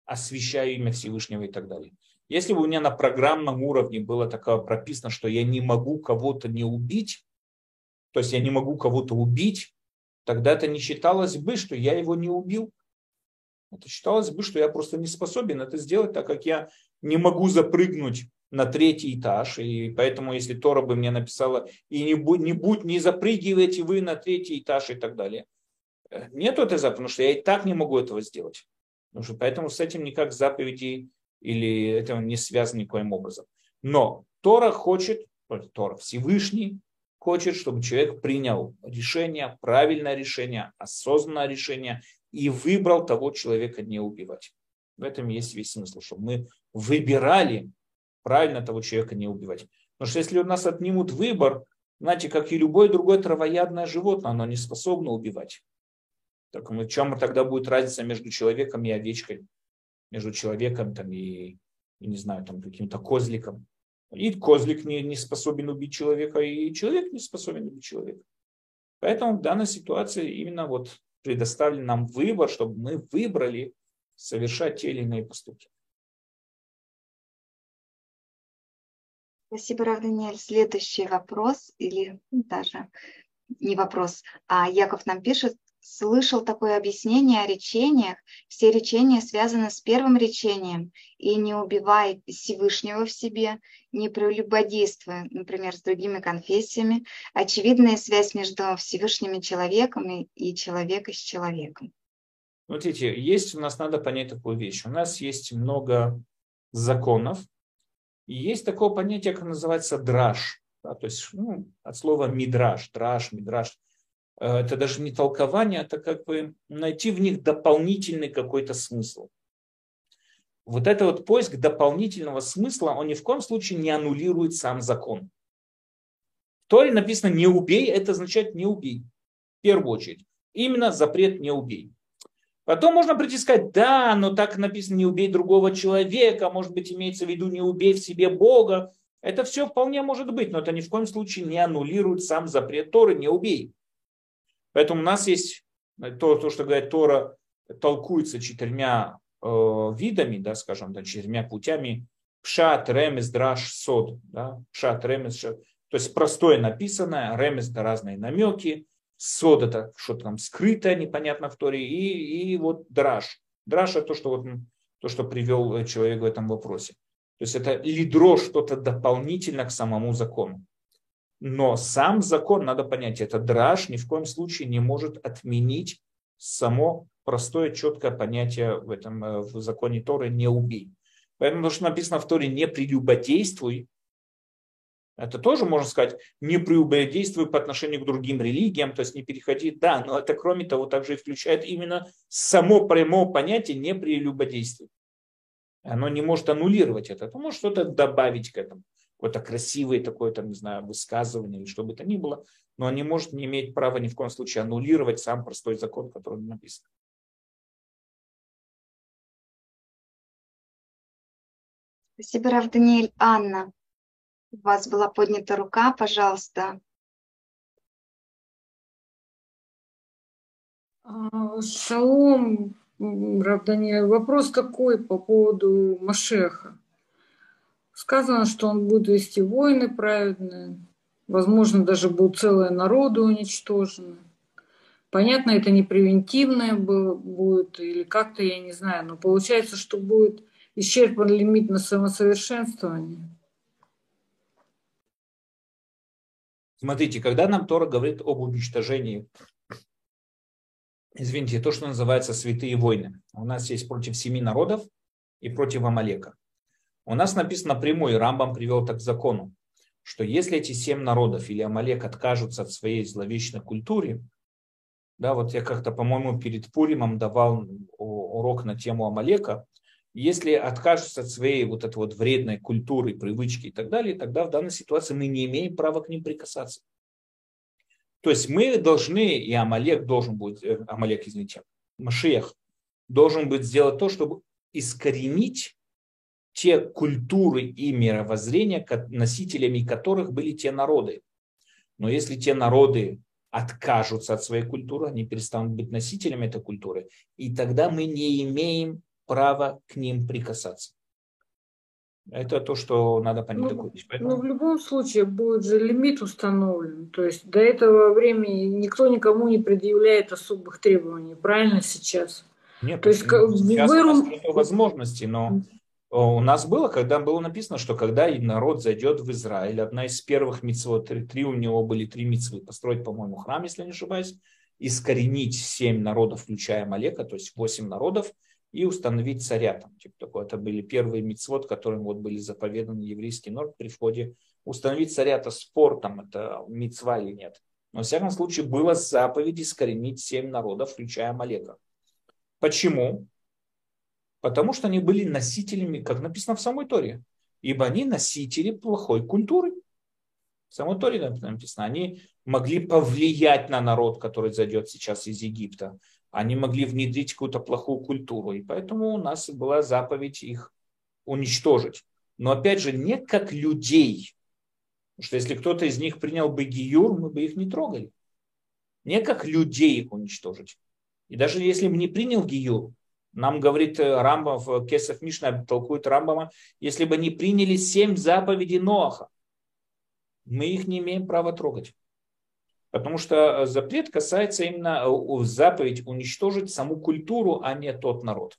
освещаю имя Всевышнего и так далее. Если бы у меня на программном уровне было такое прописано, что я не могу кого-то не убить, то есть я не могу кого-то убить, тогда это не считалось бы, что я его не убил. Это считалось бы, что я просто не способен это сделать, так как я не могу запрыгнуть на третий этаж, и поэтому, если Тора бы мне написала, и не, будь, не, будь, не запрыгивайте вы на третий этаж и так далее. Э, нет этой заповеди, потому что я и так не могу этого сделать. Потому что поэтому с этим никак заповеди или это не связано никоим образом. Но Тора хочет, Тора Всевышний хочет, чтобы человек принял решение, правильное решение, осознанное решение и выбрал того человека не убивать. В этом есть весь смысл, чтобы мы выбирали правильно того человека не убивать. Потому что если у нас отнимут выбор, знаете, как и любое другое травоядное животное, оно не способно убивать. Так в чем тогда будет разница между человеком и овечкой? Между человеком там, и, и не знаю, там, каким-то козликом. И козлик не, не способен убить человека, и человек не способен убить человека. Поэтому в данной ситуации именно вот предоставлен нам выбор, чтобы мы выбрали совершать те или иные поступки. Спасибо, Рав Даниэль. Следующий вопрос, или даже не вопрос, а Яков нам пишет, слышал такое объяснение о речениях. Все речения связаны с первым речением. И не убивай Всевышнего в себе, не прелюбодействуя, например, с другими конфессиями. Очевидная связь между Всевышним человеком и, и человека с человеком. Смотрите, есть у нас, надо понять такую вещь. У нас есть много законов, и есть такое понятие, как называется драж. Да, то есть ну, от слова мидраж, драж, мидраж. Э, это даже не толкование, это как бы найти в них дополнительный какой-то смысл. Вот это вот поиск дополнительного смысла, он ни в коем случае не аннулирует сам закон. В Торе написано «не убей», это означает «не убей». В первую очередь. Именно запрет «не убей». Потом можно прийти и сказать, да, но так написано, не убей другого человека, может быть, имеется в виду, не убей в себе Бога. Это все вполне может быть, но это ни в коем случае не аннулирует сам запрет Торы, не убей. Поэтому у нас есть то, то что говорит Тора, толкуется четырьмя э, видами, да, скажем, да, четырьмя путями. Пшат, ремес, драш, сод. Да? Пшат, ремес, шат. То есть простое написанное, ремес – это разные намеки, сод – это что-то там скрытое, непонятно в Торе, и, и вот драж. Драж – это то, что, вот, то, что привел человек в этом вопросе. То есть это лидро что-то дополнительно к самому закону. Но сам закон, надо понять, это драж ни в коем случае не может отменить само простое, четкое понятие в этом э, в законе Торы «не убей». Поэтому то, что написано в Торе «не прелюбодействуй», это тоже можно сказать, не прелюбодействуй по отношению к другим религиям, то есть не переходи, да, но это кроме того также и включает именно само прямое понятие не прелюбодействуй. Оно не может аннулировать это, это может что-то добавить к этому. Какое-то красивое такое, там, не знаю, высказывание или что бы то ни было, но оно не может не иметь права ни в коем случае аннулировать сам простой закон, который написан. Спасибо, Рав Даниэль. Анна, у вас была поднята рука, пожалуйста. А, шалом, Рав Даниэль. Вопрос такой по поводу Машеха. Сказано, что он будет вести войны праведные, возможно, даже будут целые народы уничтожены. Понятно, это не превентивное будет или как-то, я не знаю, но получается, что будет исчерпан лимит на самосовершенствование. Смотрите, когда нам Тора говорит об уничтожении извините, то, что называется святые войны. У нас есть против семи народов и против Амалека. У нас написано прямой, Рамбам привел так к закону, что если эти семь народов или Амалек откажутся от своей зловечной культуры, да, вот я как-то, по-моему, перед Пуримом давал урок на тему Амалека, если откажутся от своей вот этой вот вредной культуры, привычки и так далее, тогда в данной ситуации мы не имеем права к ним прикасаться. То есть мы должны, и Амалек должен будет, э, Амалек, извините, Машиях должен быть сделать то, чтобы искоренить те культуры и мировоззрения, носителями которых были те народы. Но если те народы откажутся от своей культуры, они перестанут быть носителями этой культуры, и тогда мы не имеем права к ним прикасаться. Это то, что надо понять. Ну, Поэтому... ну, в любом случае будет же лимит установлен. То есть до этого времени никто никому не предъявляет особых требований. Правильно сейчас? Нет, то есть сейчас вырум... у нас нет возможности, но у нас было, когда было написано, что когда народ зайдет в Израиль, одна из первых митцвот, три, три у него были три митцвы, построить, по-моему, храм, если не ошибаюсь, искоренить семь народов, включая Малека, то есть восемь народов, и установить царя. Там, типа такое. Это были первые мицвод, которым вот были заповеданы еврейский народ при входе. Установить царя это спор, там, это мицва или нет. Но, во всяком случае, было заповедь искоренить семь народов, включая Малека. Почему? Потому что они были носителями, как написано в самой Торе, ибо они носители плохой культуры. В самой Торе написано, они могли повлиять на народ, который зайдет сейчас из Египта они могли внедрить какую-то плохую культуру. И поэтому у нас была заповедь их уничтожить. Но опять же, не как людей. Потому что если кто-то из них принял бы гиюр, мы бы их не трогали. Не как людей их уничтожить. И даже если бы не принял гиюр, нам говорит Рамбам в Кесов Мишна, толкует Рамбама, если бы они приняли семь заповедей Ноаха, мы их не имеем права трогать. Потому что э, запрет касается именно э, заповедь уничтожить саму культуру, а не тот народ.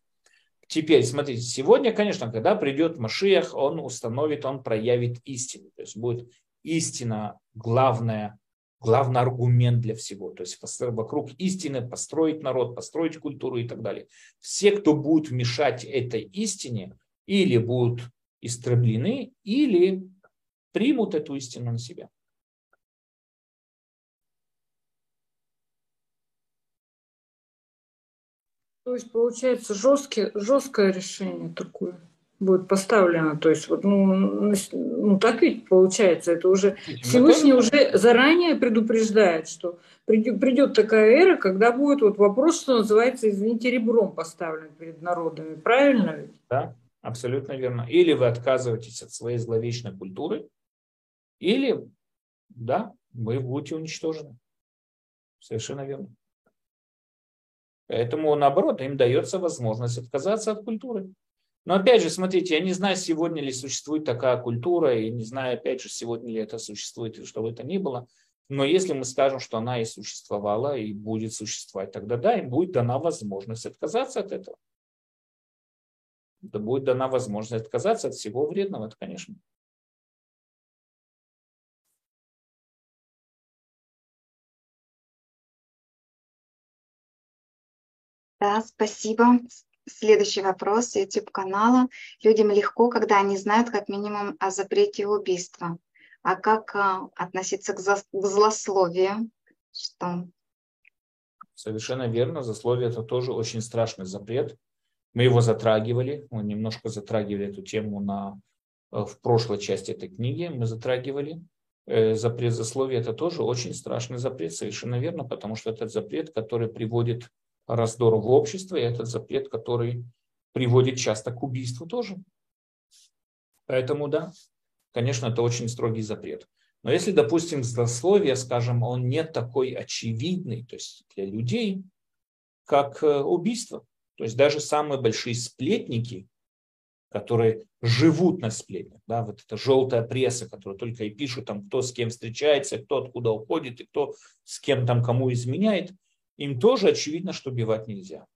Теперь, смотрите, сегодня, конечно, когда придет Машиях, он установит, он проявит истину. То есть будет истина главная, главный аргумент для всего. То есть вокруг истины построить народ, построить культуру и так далее. Все, кто будет мешать этой истине, или будут истреблены, или примут эту истину на себя. То есть получается жесткий, жесткое решение такое будет поставлено. То есть вот, ну, ну так ведь получается, это уже Всевышний уже заранее предупреждает, что придет, придет такая эра, когда будет вот вопрос, что называется, извините, ребром поставлен перед народами. Правильно ведь? Да, абсолютно верно. Или вы отказываетесь от своей зловечной культуры, или, да, вы будете уничтожены. Совершенно верно. Поэтому, наоборот, им дается возможность отказаться от культуры. Но опять же, смотрите, я не знаю, сегодня ли существует такая культура, и не знаю, опять же, сегодня ли это существует, и что бы это ни было. Но если мы скажем, что она и существовала, и будет существовать, тогда да, им будет дана возможность отказаться от этого. Да будет дана возможность отказаться от всего вредного, это, конечно. Да, спасибо. Следующий вопрос YouTube-канала. Людям легко, когда они знают как минимум о запрете убийства. А как а, относиться к, к злословию? Что? Совершенно верно. Злословие – это тоже очень страшный запрет. Мы его затрагивали. Мы немножко затрагивали эту тему на, э, в прошлой части этой книги. Мы затрагивали. Э, запрет злословия – это тоже очень страшный запрет. Совершенно верно, потому что это запрет, который приводит раздор в обществе, и этот запрет, который приводит часто к убийству тоже. Поэтому да, конечно, это очень строгий запрет. Но если, допустим, злословие, скажем, он не такой очевидный, то есть для людей, как э, убийство. То есть даже самые большие сплетники, которые живут на сплетнях, да, вот эта желтая пресса, которая только и пишут, там, кто с кем встречается, кто откуда уходит, и кто с кем там кому изменяет – им тоже очевидно, что убивать нельзя.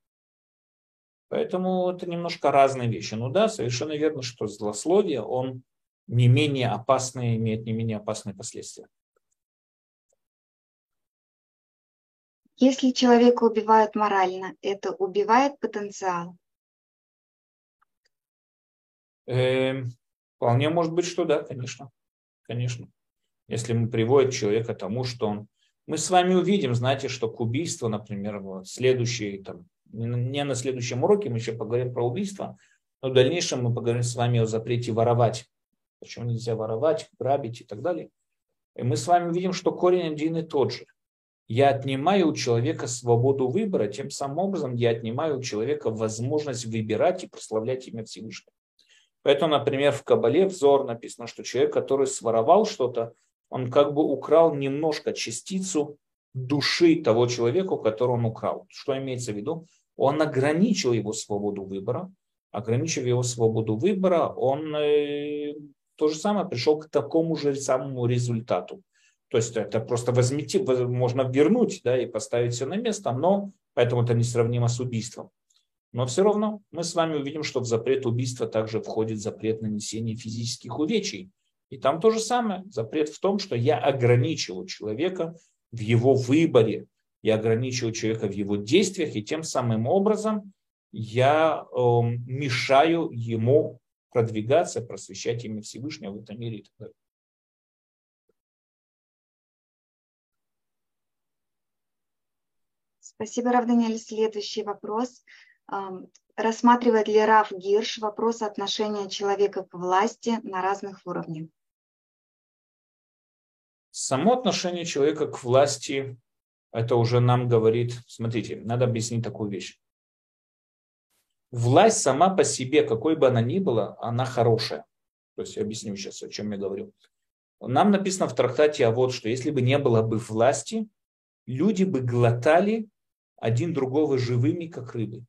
Поэтому это немножко разные вещи. Ну да, совершенно верно, что злословие, он не менее опасный, имеет не менее опасные последствия. Если человека убивают морально, это убивает потенциал? Э, вполне может быть, что да, конечно. Конечно. Если мы приводим человека к тому, что он мы с вами увидим, знаете, что к убийству, например, вот следующий, там, не на следующем уроке мы еще поговорим про убийство, но в дальнейшем мы поговорим с вами о запрете воровать. Почему нельзя воровать, грабить и так далее. И мы с вами увидим, что корень один и тот же. Я отнимаю у человека свободу выбора, тем самым образом я отнимаю у человека возможность выбирать и прославлять имя Всевышнего. Поэтому, например, в Кабале взор написано, что человек, который своровал что-то, он как бы украл немножко частицу души того человека, которого он украл. Что имеется в виду? Он ограничил его свободу выбора. Ограничив его свободу выбора, он э, то же самое пришел к такому же самому результату. То есть это просто возьмите, можно вернуть да, и поставить все на место, но поэтому это несравнимо с убийством. Но все равно мы с вами увидим, что в запрет убийства также входит запрет нанесения физических увечий. И там то же самое. Запрет в том, что я ограничиваю человека в его выборе, я ограничиваю человека в его действиях, и тем самым образом я э, мешаю ему продвигаться, просвещать имя Всевышнего в этом мире. Спасибо, Равданиэль. Следующий вопрос. Рассматривает ли Раф Гирш вопрос отношения человека к власти на разных уровнях? Само отношение человека к власти, это уже нам говорит, смотрите, надо объяснить такую вещь. Власть сама по себе, какой бы она ни была, она хорошая. То есть я объясню сейчас, о чем я говорю. Нам написано в трактате, а вот что если бы не было бы власти, люди бы глотали один другого живыми, как рыбы.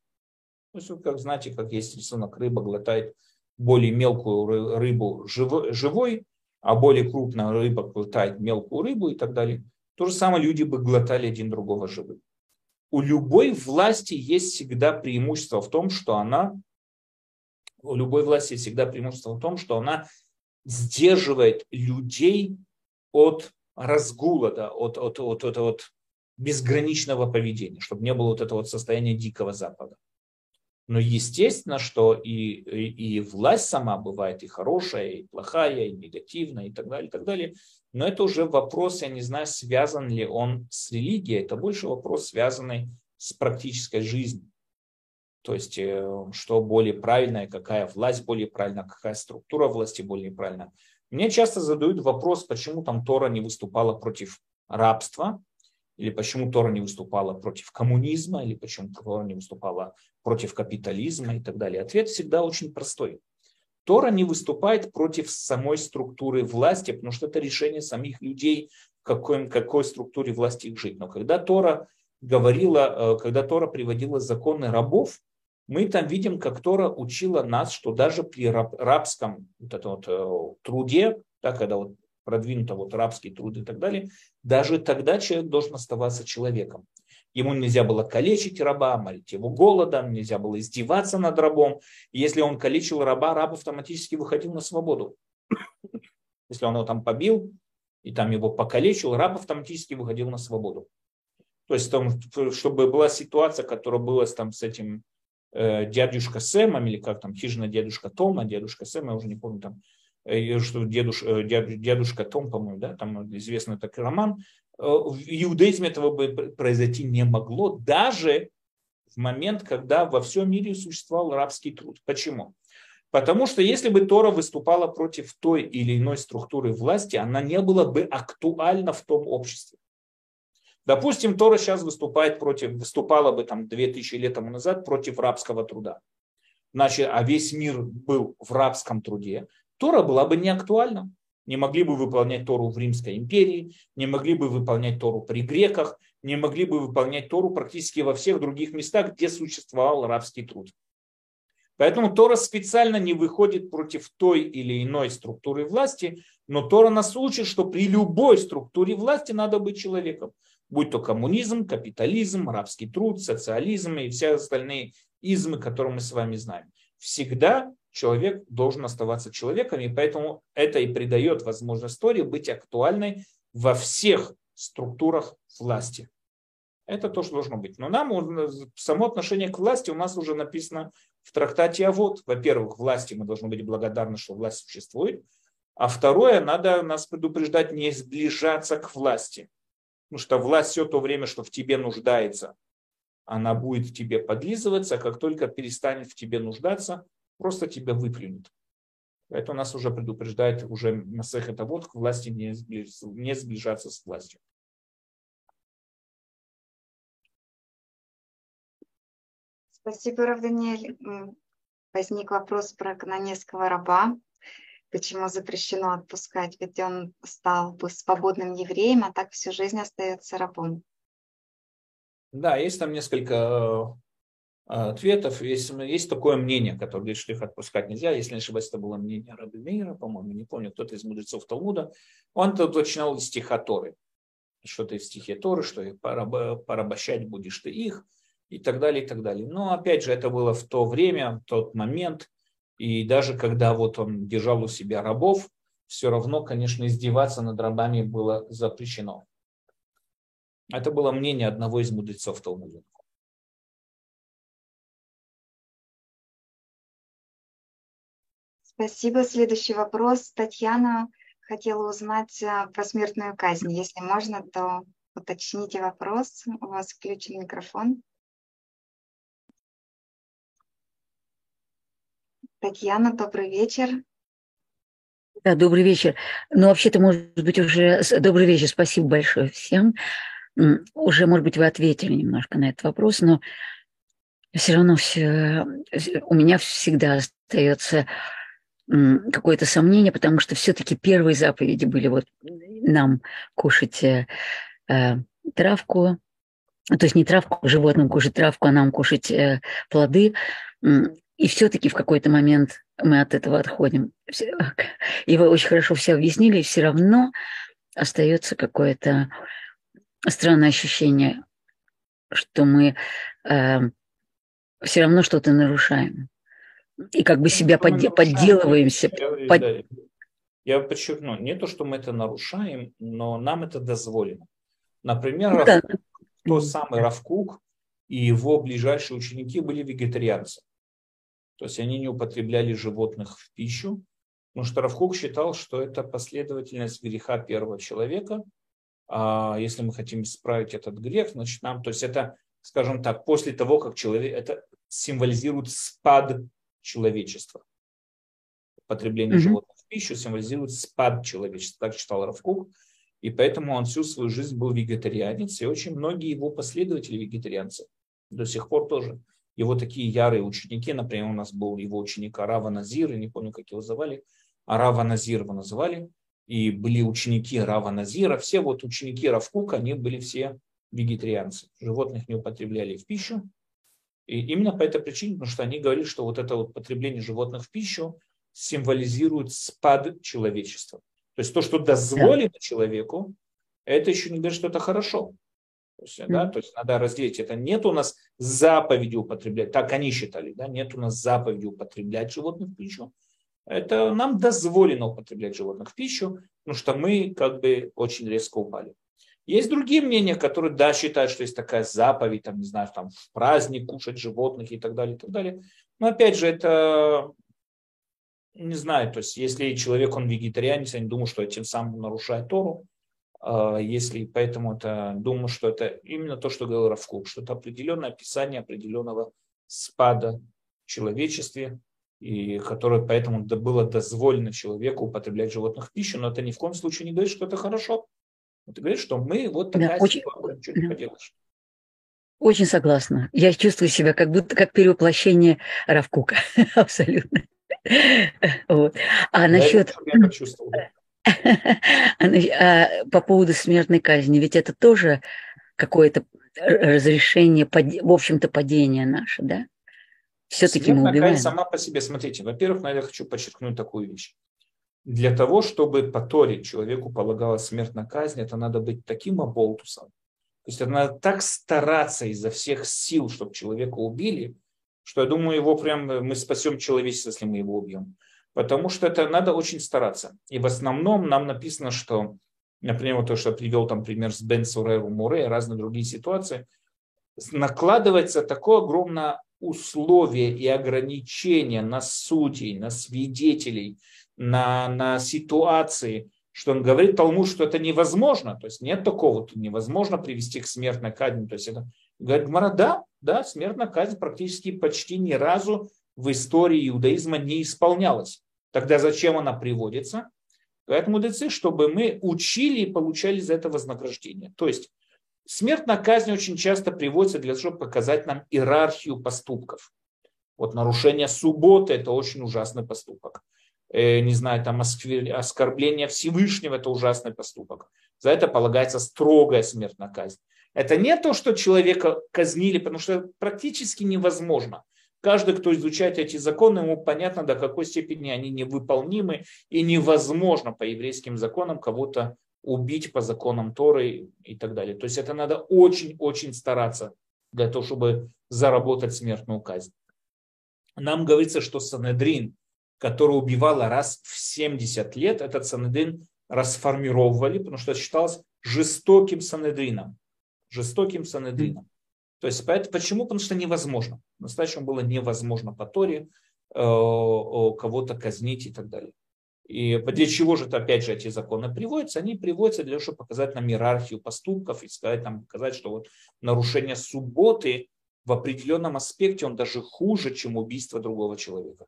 То есть, как знаете, как есть рисунок, рыба глотает более мелкую рыбу живой, а более крупная рыба глотает мелкую рыбу и так далее. То же самое люди бы глотали один другого живым. У любой власти есть всегда преимущество в том, что она у любой власти всегда преимущество в том, что она сдерживает людей от разгула, да, от, от, от, от, от безграничного поведения, чтобы не было вот этого вот состояния дикого запада. Но естественно, что и, и, и власть сама бывает и хорошая, и плохая, и негативная, и так далее, и так далее. Но это уже вопрос, я не знаю, связан ли он с религией. Это больше вопрос, связанный с практической жизнью. То есть, э, что более правильное, какая власть более правильная, какая структура власти более правильная. Мне часто задают вопрос, почему там Тора не выступала против рабства, или почему Тора не выступала против коммунизма, или почему Тора не выступала против капитализма и так далее. Ответ всегда очень простой. Тора не выступает против самой структуры власти, потому что это решение самих людей, в какой, какой структуре власти их жить. Но когда Тора говорила, э, когда Тора приводила законы рабов, мы там видим, как Тора учила нас, что даже при раб, рабском вот этом вот, э, труде, да, когда вот продвинуто вот рабский труд и так далее, даже тогда человек должен оставаться человеком. Ему нельзя было калечить раба, морить его голодом, нельзя было издеваться над рабом. И если он калечил раба, раб автоматически выходил на свободу. Если он его там побил и там его покалечил, раб автоматически выходил на свободу. То есть, там, чтобы была ситуация, которая была там с этим э, дядюшка Сэмом, или как там, хижина дядюшка Тома, дядюшка Сэм, я уже не помню там, э, что дедуш, э, дядюшка, Том, по-моему, да, там известный такой роман, в иудаизме этого бы произойти не могло, даже в момент, когда во всем мире существовал рабский труд. Почему? Потому что если бы Тора выступала против той или иной структуры власти, она не была бы актуальна в том обществе. Допустим, Тора сейчас выступает против, выступала бы там 2000 лет тому назад против рабского труда. Значит, а весь мир был в рабском труде. Тора была бы не актуальна не могли бы выполнять Тору в Римской империи, не могли бы выполнять Тору при греках, не могли бы выполнять Тору практически во всех других местах, где существовал рабский труд. Поэтому Тора специально не выходит против той или иной структуры власти, но Тора нас учит, что при любой структуре власти надо быть человеком. Будь то коммунизм, капитализм, рабский труд, социализм и все остальные измы, которые мы с вами знаем. Всегда человек должен оставаться человеком, и поэтому это и придает возможность истории быть актуальной во всех структурах власти. Это то, что должно быть. Но нам само отношение к власти у нас уже написано в трактате А вот, Во-первых, власти мы должны быть благодарны, что власть существует. А второе, надо нас предупреждать не сближаться к власти. Потому что власть все то время, что в тебе нуждается, она будет в тебе подлизываться, а как только перестанет в тебе нуждаться, просто тебя выплюнет. Это нас уже предупреждает уже Масех это вот к власти не, не сближаться с властью. Спасибо, Рав Даниэль. Возник вопрос про канонеского раба. Почему запрещено отпускать? Ведь он стал бы свободным евреем, а так всю жизнь остается рабом. Да, есть там несколько а, ответов. Есть, есть такое мнение, которое говорит, что их отпускать нельзя. Если не ошибаюсь, это было мнение Раби Мейра, по-моему, не помню, кто-то из мудрецов Талмуда. Он это уточнял из стиха Торы. Что ты в стихе Торы, что порабощать будешь ты их и так далее, и так далее. Но опять же, это было в то время, в тот момент. И даже когда вот он держал у себя рабов, все равно, конечно, издеваться над рабами было запрещено. Это было мнение одного из мудрецов Талмуда. Спасибо. Следующий вопрос. Татьяна хотела узнать э, про смертную казнь. Если можно, то уточните вопрос. У вас включен микрофон. Татьяна, добрый вечер. Да, добрый вечер. Ну, вообще-то, может быть, уже... Добрый вечер, спасибо большое всем. Уже, может быть, вы ответили немножко на этот вопрос, но все равно все... у меня всегда остается какое-то сомнение, потому что все-таки первые заповеди были вот нам кушать э, э, травку, то есть не травку, животным кушать травку, а нам кушать э, плоды. И все-таки в какой-то момент мы от этого отходим. И вы очень хорошо все объяснили, и все равно остается какое-то странное ощущение, что мы э, все равно что-то нарушаем и как бы себя подде- подделываемся. Я, под... да, я подчеркну, не то, что мы это нарушаем, но нам это дозволено. Например, ну, да. тот самый Равкук и его ближайшие ученики были вегетарианцы. То есть они не употребляли животных в пищу, потому что Равкук считал, что это последовательность греха первого человека. А если мы хотим исправить этот грех, значит нам, то есть это, скажем так, после того, как человек, это символизирует спад человечества. Потребление mm-hmm. животных в пищу символизирует спад человечества, так читал Равкук. И поэтому он всю свою жизнь был вегетарианец, и очень многие его последователи вегетарианцы до сих пор тоже. Его такие ярые ученики, например, у нас был его ученик Арава Назир, я не помню, как его звали, Арава Назир его называли, и были ученики Рава Назира, все вот ученики Равкука, они были все вегетарианцы, животных не употребляли в пищу, и именно по этой причине, потому что они говорили, что вот это вот потребление животных в пищу символизирует спад человечества. То есть то, что дозволено да. человеку, это еще не говорит, что это хорошо. То есть, mm-hmm. да, то есть надо разделить. Это нет у нас заповеди употреблять, так они считали, да, нет у нас заповеди употреблять животных в пищу. Это нам дозволено употреблять животных в пищу, потому что мы как бы очень резко упали. Есть другие мнения, которые, да, считают, что есть такая заповедь, там, не знаю, там, в праздник кушать животных и так далее, и так далее. Но опять же, это, не знаю, то есть, если человек, он вегетарианец, я не думаю, что этим самым нарушает Тору. А, если поэтому это думаю, что это именно то, что говорил Равкук, что это определенное описание определенного спада в человечестве, и которое поэтому было дозволено человеку употреблять животных в пищу, но это ни в коем случае не говорит, что это хорошо. Это говорит, что мы вот такая да, очень, ситуация, не поделаешь. Очень согласна. Я чувствую себя как будто как перевоплощение Равкука. Абсолютно. Вот. А насчет... Почувствовал. А по поводу смертной казни, ведь это тоже какое-то разрешение, в общем-то, падения наше, да? Все-таки мы убиваем. сама по себе, смотрите, во-первых, наверное, хочу подчеркнуть такую вещь. Для того, чтобы по Торе человеку полагалась смертная казнь, это надо быть таким оболтусом. То есть это надо так стараться изо всех сил, чтобы человека убили, что я думаю, его прям мы спасем человечество, если мы его убьем потому что это надо очень стараться. И в основном нам написано, что, например, вот то, что я привел там пример с Бен Суреру Муре и разные другие ситуации, накладывается такое огромное условие и ограничение на судей, на свидетелей, на, на ситуации, что он говорит Талмуд, что это невозможно. То есть нет такого, тут невозможно привести к смертной казни. То есть это говорит Гмара, да, да, смертная казнь практически почти ни разу в истории иудаизма не исполнялась. Тогда зачем она приводится? Говорят мудрецы, чтобы мы учили и получали за это вознаграждение. То есть смертная казнь очень часто приводится для того, чтобы показать нам иерархию поступков. Вот нарушение субботы – это очень ужасный поступок. Э, не знаю, там оскорбление Всевышнего – это ужасный поступок. За это полагается строгая смертная казнь. Это не то, что человека казнили, потому что практически невозможно – Каждый, кто изучает эти законы, ему понятно, до какой степени они невыполнимы и невозможно по еврейским законам кого-то убить по законам Торы и так далее. То есть это надо очень-очень стараться для того, чтобы заработать смертную казнь. Нам говорится, что Санедрин, который убивал раз в 70 лет, этот Санедрин расформировали, потому что считалось жестоким Санедрином. Жестоким Санедрином. То есть поэтому, почему? Потому что невозможно. Настоящему было невозможно по Торе э, кого-то казнить и так далее. И для чего же опять же эти законы приводятся? Они приводятся для того, чтобы показать нам иерархию поступков и сказать нам, показать, что вот нарушение субботы в определенном аспекте он даже хуже, чем убийство другого человека.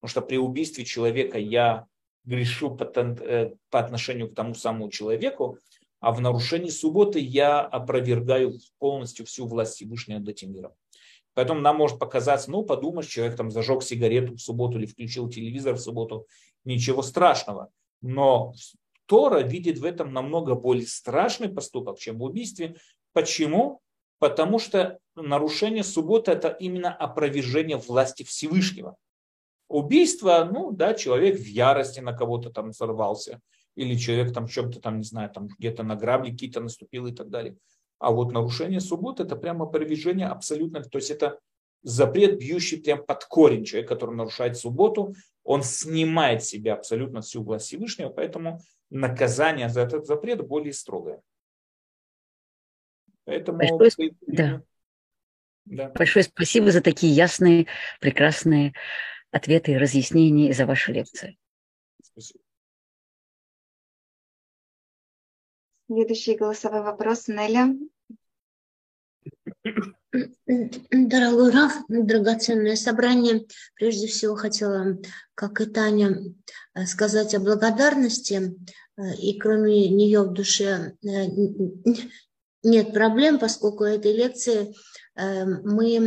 Потому что при убийстве человека я грешу по, э, по отношению к тому самому человеку, а в нарушении субботы я опровергаю полностью всю власть Всевышнего над этим миром. Поэтому нам может показаться, ну, подумаешь, человек там зажег сигарету в субботу или включил телевизор в субботу, ничего страшного. Но Тора видит в этом намного более страшный поступок, чем в убийстве. Почему? Потому что нарушение субботы – это именно опровержение власти Всевышнего. Убийство, ну да, человек в ярости на кого-то там сорвался – или человек там чем-то там, не знаю, там где-то на грабли какие-то наступил и так далее. А вот нарушение субботы это прямо опровержение абсолютно, то есть это запрет, бьющий прям под корень. Человек, который нарушает субботу, он снимает с себя абсолютно всю власть Всевышнего, поэтому наказание за этот запрет более строгое. Поэтому... Большое, да. Да. Большое спасибо за такие ясные, прекрасные ответы и разъяснения и за вашу лекцию. Спасибо. Следующий голосовой вопрос, Неля. Дорогой Раф, драгоценное собрание. Прежде всего хотела, как и Таня, э, сказать о благодарности. Э, и кроме нее в душе э, нет проблем, поскольку этой лекции мы,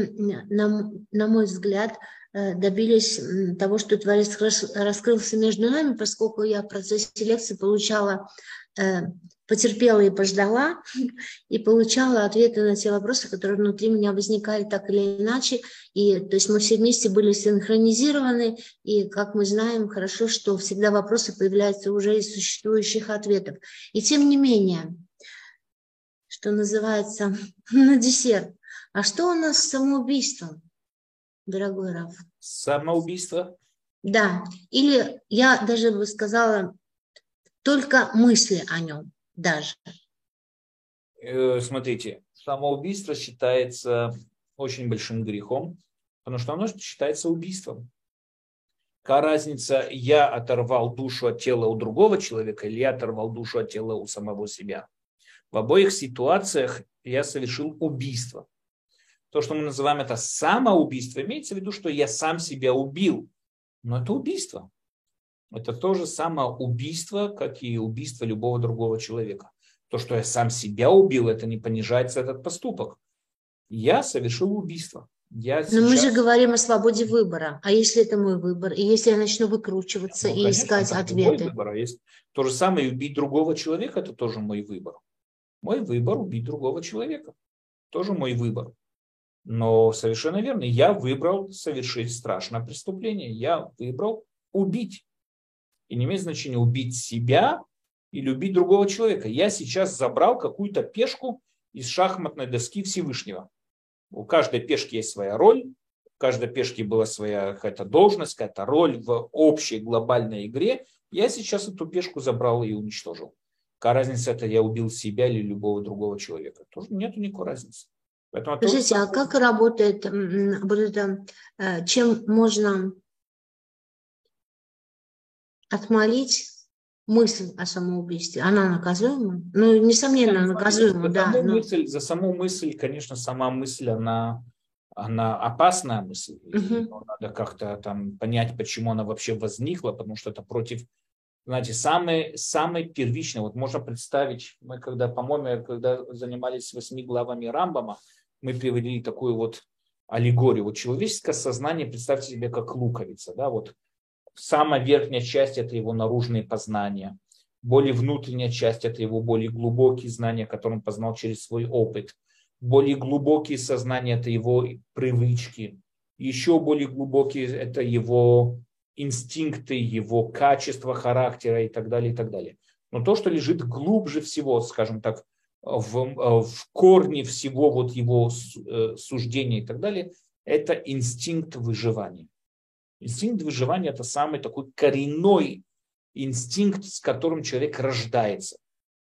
на, на мой взгляд, добились того, что Творец раскрылся между нами, поскольку я в процессе лекции получала потерпела и пождала, и получала ответы на те вопросы, которые внутри меня возникали так или иначе. И, то есть мы все вместе были синхронизированы, и, как мы знаем, хорошо, что всегда вопросы появляются уже из существующих ответов. И тем не менее, что называется, на десерт. А что у нас с самоубийством, дорогой Раф? Самоубийство? Да. Или я даже бы сказала, только мысли о нем даже? Э, смотрите, самоубийство считается очень большим грехом, потому что оно считается убийством. Какая разница, я оторвал душу от тела у другого человека или я оторвал душу от тела у самого себя? В обоих ситуациях я совершил убийство. То, что мы называем это самоубийство, имеется в виду, что я сам себя убил. Но это убийство. Это то же самое убийство, как и убийство любого другого человека. То, что я сам себя убил, это не понижается этот поступок. Я совершил убийство. Я Но сейчас... мы же говорим о свободе выбора. А если это мой выбор? И если я начну выкручиваться ну, и конечно, искать ответы? Выбор. А есть то же самое убить другого человека, это тоже мой выбор. Мой выбор убить другого человека. Тоже мой выбор. Но совершенно верно, я выбрал совершить страшное преступление. Я выбрал убить. И не имеет значения убить себя или убить другого человека. Я сейчас забрал какую-то пешку из шахматной доски Всевышнего. У каждой пешки есть своя роль, у каждой пешки была своя какая-то должность, какая-то роль в общей глобальной игре. Я сейчас эту пешку забрал и уничтожил. Какая разница, это я убил себя или любого другого человека? Тоже нет никакой разницы. Поэтому Скажите, тоже... а как работает вот это, э, чем можно отмолить мысль о самоубийстве, она наказуема? Ну, несомненно, наказуема, да. Саму но... мысль, за саму мысль, конечно, сама мысль, она, она опасная мысль. Угу. Надо как-то там понять, почему она вообще возникла, потому что это против, знаете, самый, самый первичный. Вот можно представить, мы когда, по-моему, когда занимались восьми главами Рамбама, мы приводили такую вот аллегорию. Вот человеческое сознание, представьте себе, как луковица, да, вот самая верхняя часть – это его наружные познания. Более внутренняя часть – это его более глубокие знания, которые он познал через свой опыт. Более глубокие сознания – это его привычки. Еще более глубокие – это его инстинкты, его качество характера и так далее, и так далее. Но то, что лежит глубже всего, скажем так, в, в корне всего вот его э, суждения и так далее, это инстинкт выживания. Инстинкт выживания – это самый такой коренной инстинкт, с которым человек рождается.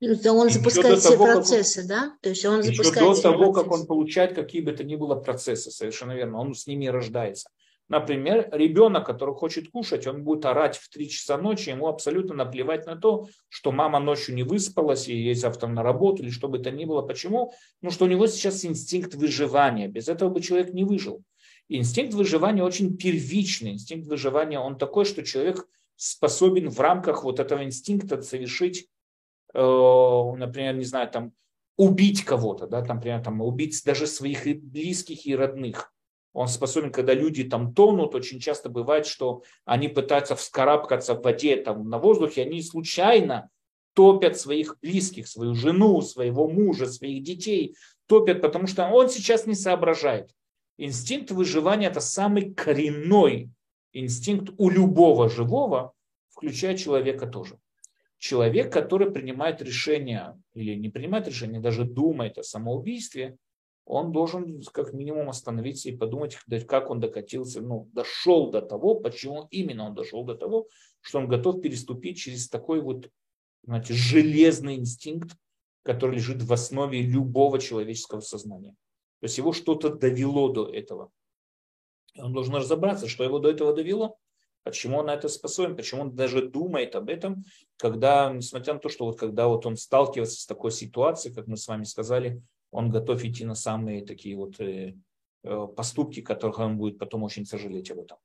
Это он запускает все того, процессы, он, да? То есть он запускает до того, процессы. как он получает какие бы то ни было процессы, совершенно верно, он с ними рождается. Например, ребенок, который хочет кушать, он будет орать в 3 часа ночи, ему абсолютно наплевать на то, что мама ночью не выспалась и есть завтра на работу или что бы то ни было. Почему? Ну, что у него сейчас инстинкт выживания. Без этого бы человек не выжил. Инстинкт выживания очень первичный. Инстинкт выживания, он такой, что человек способен в рамках вот этого инстинкта совершить, э, например, не знаю, там, убить кого-то, да, там, например, там, убить даже своих близких и родных. Он способен, когда люди там тонут, очень часто бывает, что они пытаются вскарабкаться в воде, там, на воздухе, они случайно топят своих близких, свою жену, своего мужа, своих детей, топят, потому что он сейчас не соображает. Инстинкт выживания – это самый коренной инстинкт у любого живого, включая человека тоже. Человек, который принимает решение или не принимает решение, даже думает о самоубийстве, он должен как минимум остановиться и подумать, как он докатился, ну, дошел до того, почему именно он дошел до того, что он готов переступить через такой вот, знаете, железный инстинкт, который лежит в основе любого человеческого сознания. То есть его что-то довело до этого. Он должен разобраться, что его до этого довело, почему он на это способен, почему он даже думает об этом, когда, несмотря на то, что вот когда вот он сталкивается с такой ситуацией, как мы с вами сказали, он готов идти на самые такие вот э, э, поступки, которых он будет потом очень сожалеть об этом.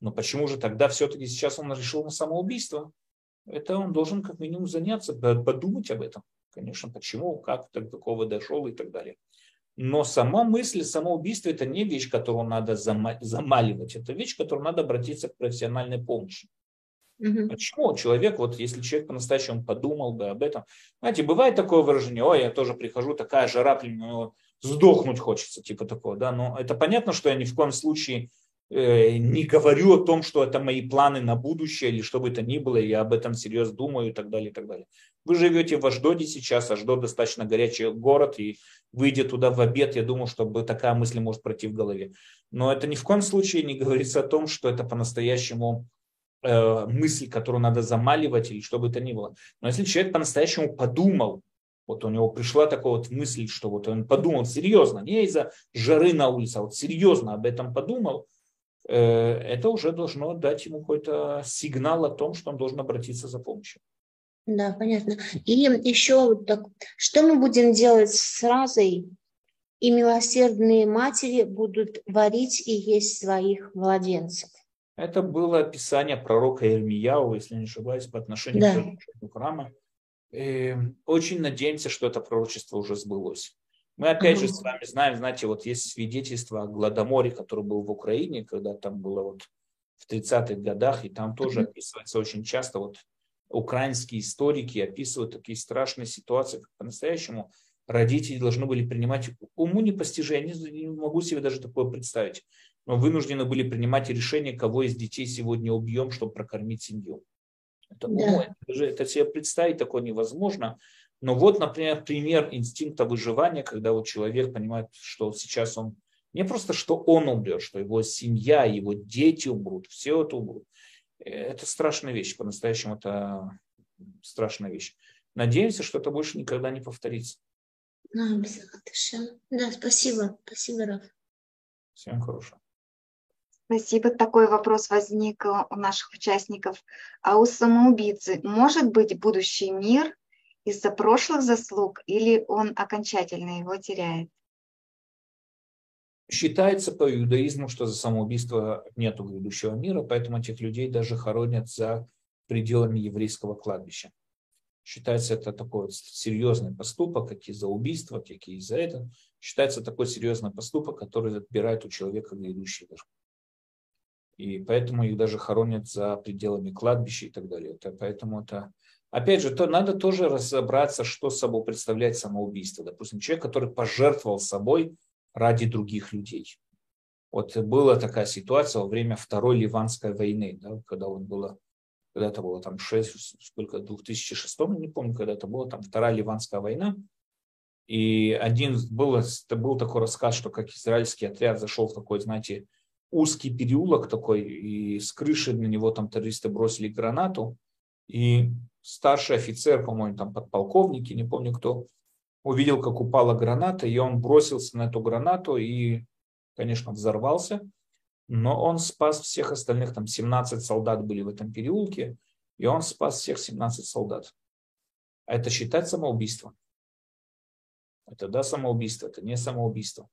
Но почему же тогда все-таки сейчас он решил на самоубийство? Это он должен как минимум заняться, подумать об этом. Конечно, почему, как до такого дошел и так далее. Но сама мысль самоубийства – это не вещь, которую надо замаливать. Это вещь, которую надо обратиться к профессиональной помощи. Угу. Почему человек, вот если человек по-настоящему подумал бы об этом, знаете, бывает такое выражение, ой, я тоже прихожу, такая жара, сдохнуть хочется, типа такого, да, но это понятно, что я ни в коем случае Э, не говорю о том, что это мои планы на будущее или что бы это ни было, я об этом серьезно думаю и так далее, и так далее. Вы живете в Аждоде сейчас, Аждод достаточно горячий город, и выйдя туда в обед, я думаю, чтобы такая мысль может пройти в голове. Но это ни в коем случае не говорится о том, что это по-настоящему э, мысль, которую надо замаливать или что бы это ни было. Но если человек по-настоящему подумал, вот у него пришла такая вот мысль, что вот он подумал серьезно, не из-за жары на улице, а вот серьезно об этом подумал – Э, это уже должно дать ему какой-то сигнал о том, что он должен обратиться за помощью. Да, понятно. И еще так, что мы будем делать с разой? И милосердные матери будут варить и есть своих младенцев. Это было описание пророка Ирмияу, если не ошибаюсь, по отношению да. к храма. И очень надеемся, что это пророчество уже сбылось. Мы опять же с вами знаем, знаете, вот есть свидетельство о Гладоморе, который был в Украине, когда там было вот в 30-х годах, и там тоже описывается очень часто вот украинские историки описывают такие страшные ситуации, как по-настоящему родители должны были принимать уму непостижение, я не могу себе даже такое представить, но вынуждены были принимать решение, кого из детей сегодня убьем, чтобы прокормить семью. Это, да. ну, это, это себе представить такое невозможно. Но вот, например, пример инстинкта выживания, когда вот человек понимает, что сейчас он не просто, что он умрет, что его семья, его дети умрут, все это умрут. Это страшная вещь, по-настоящему это страшная вещь. Надеемся, что это больше никогда не повторится. Да, спасибо. Спасибо, Раф. Всем хорошего. Спасибо. Такой вопрос возник у наших участников. А у самоубийцы может быть будущий мир из-за прошлых заслуг или он окончательно его теряет? Считается по иудаизму, что за самоубийство нет грядущего мира, поэтому этих людей даже хоронят за пределами еврейского кладбища. Считается это такой серьезный поступок, как и за убийство, как и за это. Считается такой серьезный поступок, который отбирает у человека грядущий мир. И поэтому их даже хоронят за пределами кладбища и так далее. Это, поэтому это Опять же, то надо тоже разобраться, что собой представляет самоубийство. Допустим, человек, который пожертвовал собой ради других людей. Вот была такая ситуация во время Второй Ливанской войны, да, когда вот было, когда это было там 6, сколько, 2006, не помню, когда это было, там Вторая Ливанская война. И один был, был такой рассказ, что как израильский отряд зашел в такой, знаете, узкий переулок такой, и с крыши на него там террористы бросили гранату, и старший офицер, по-моему, там подполковники, не помню кто, увидел, как упала граната, и он бросился на эту гранату и, конечно, взорвался. Но он спас всех остальных, там 17 солдат были в этом переулке, и он спас всех 17 солдат. А это считать самоубийством? Это да, самоубийство, это не самоубийство.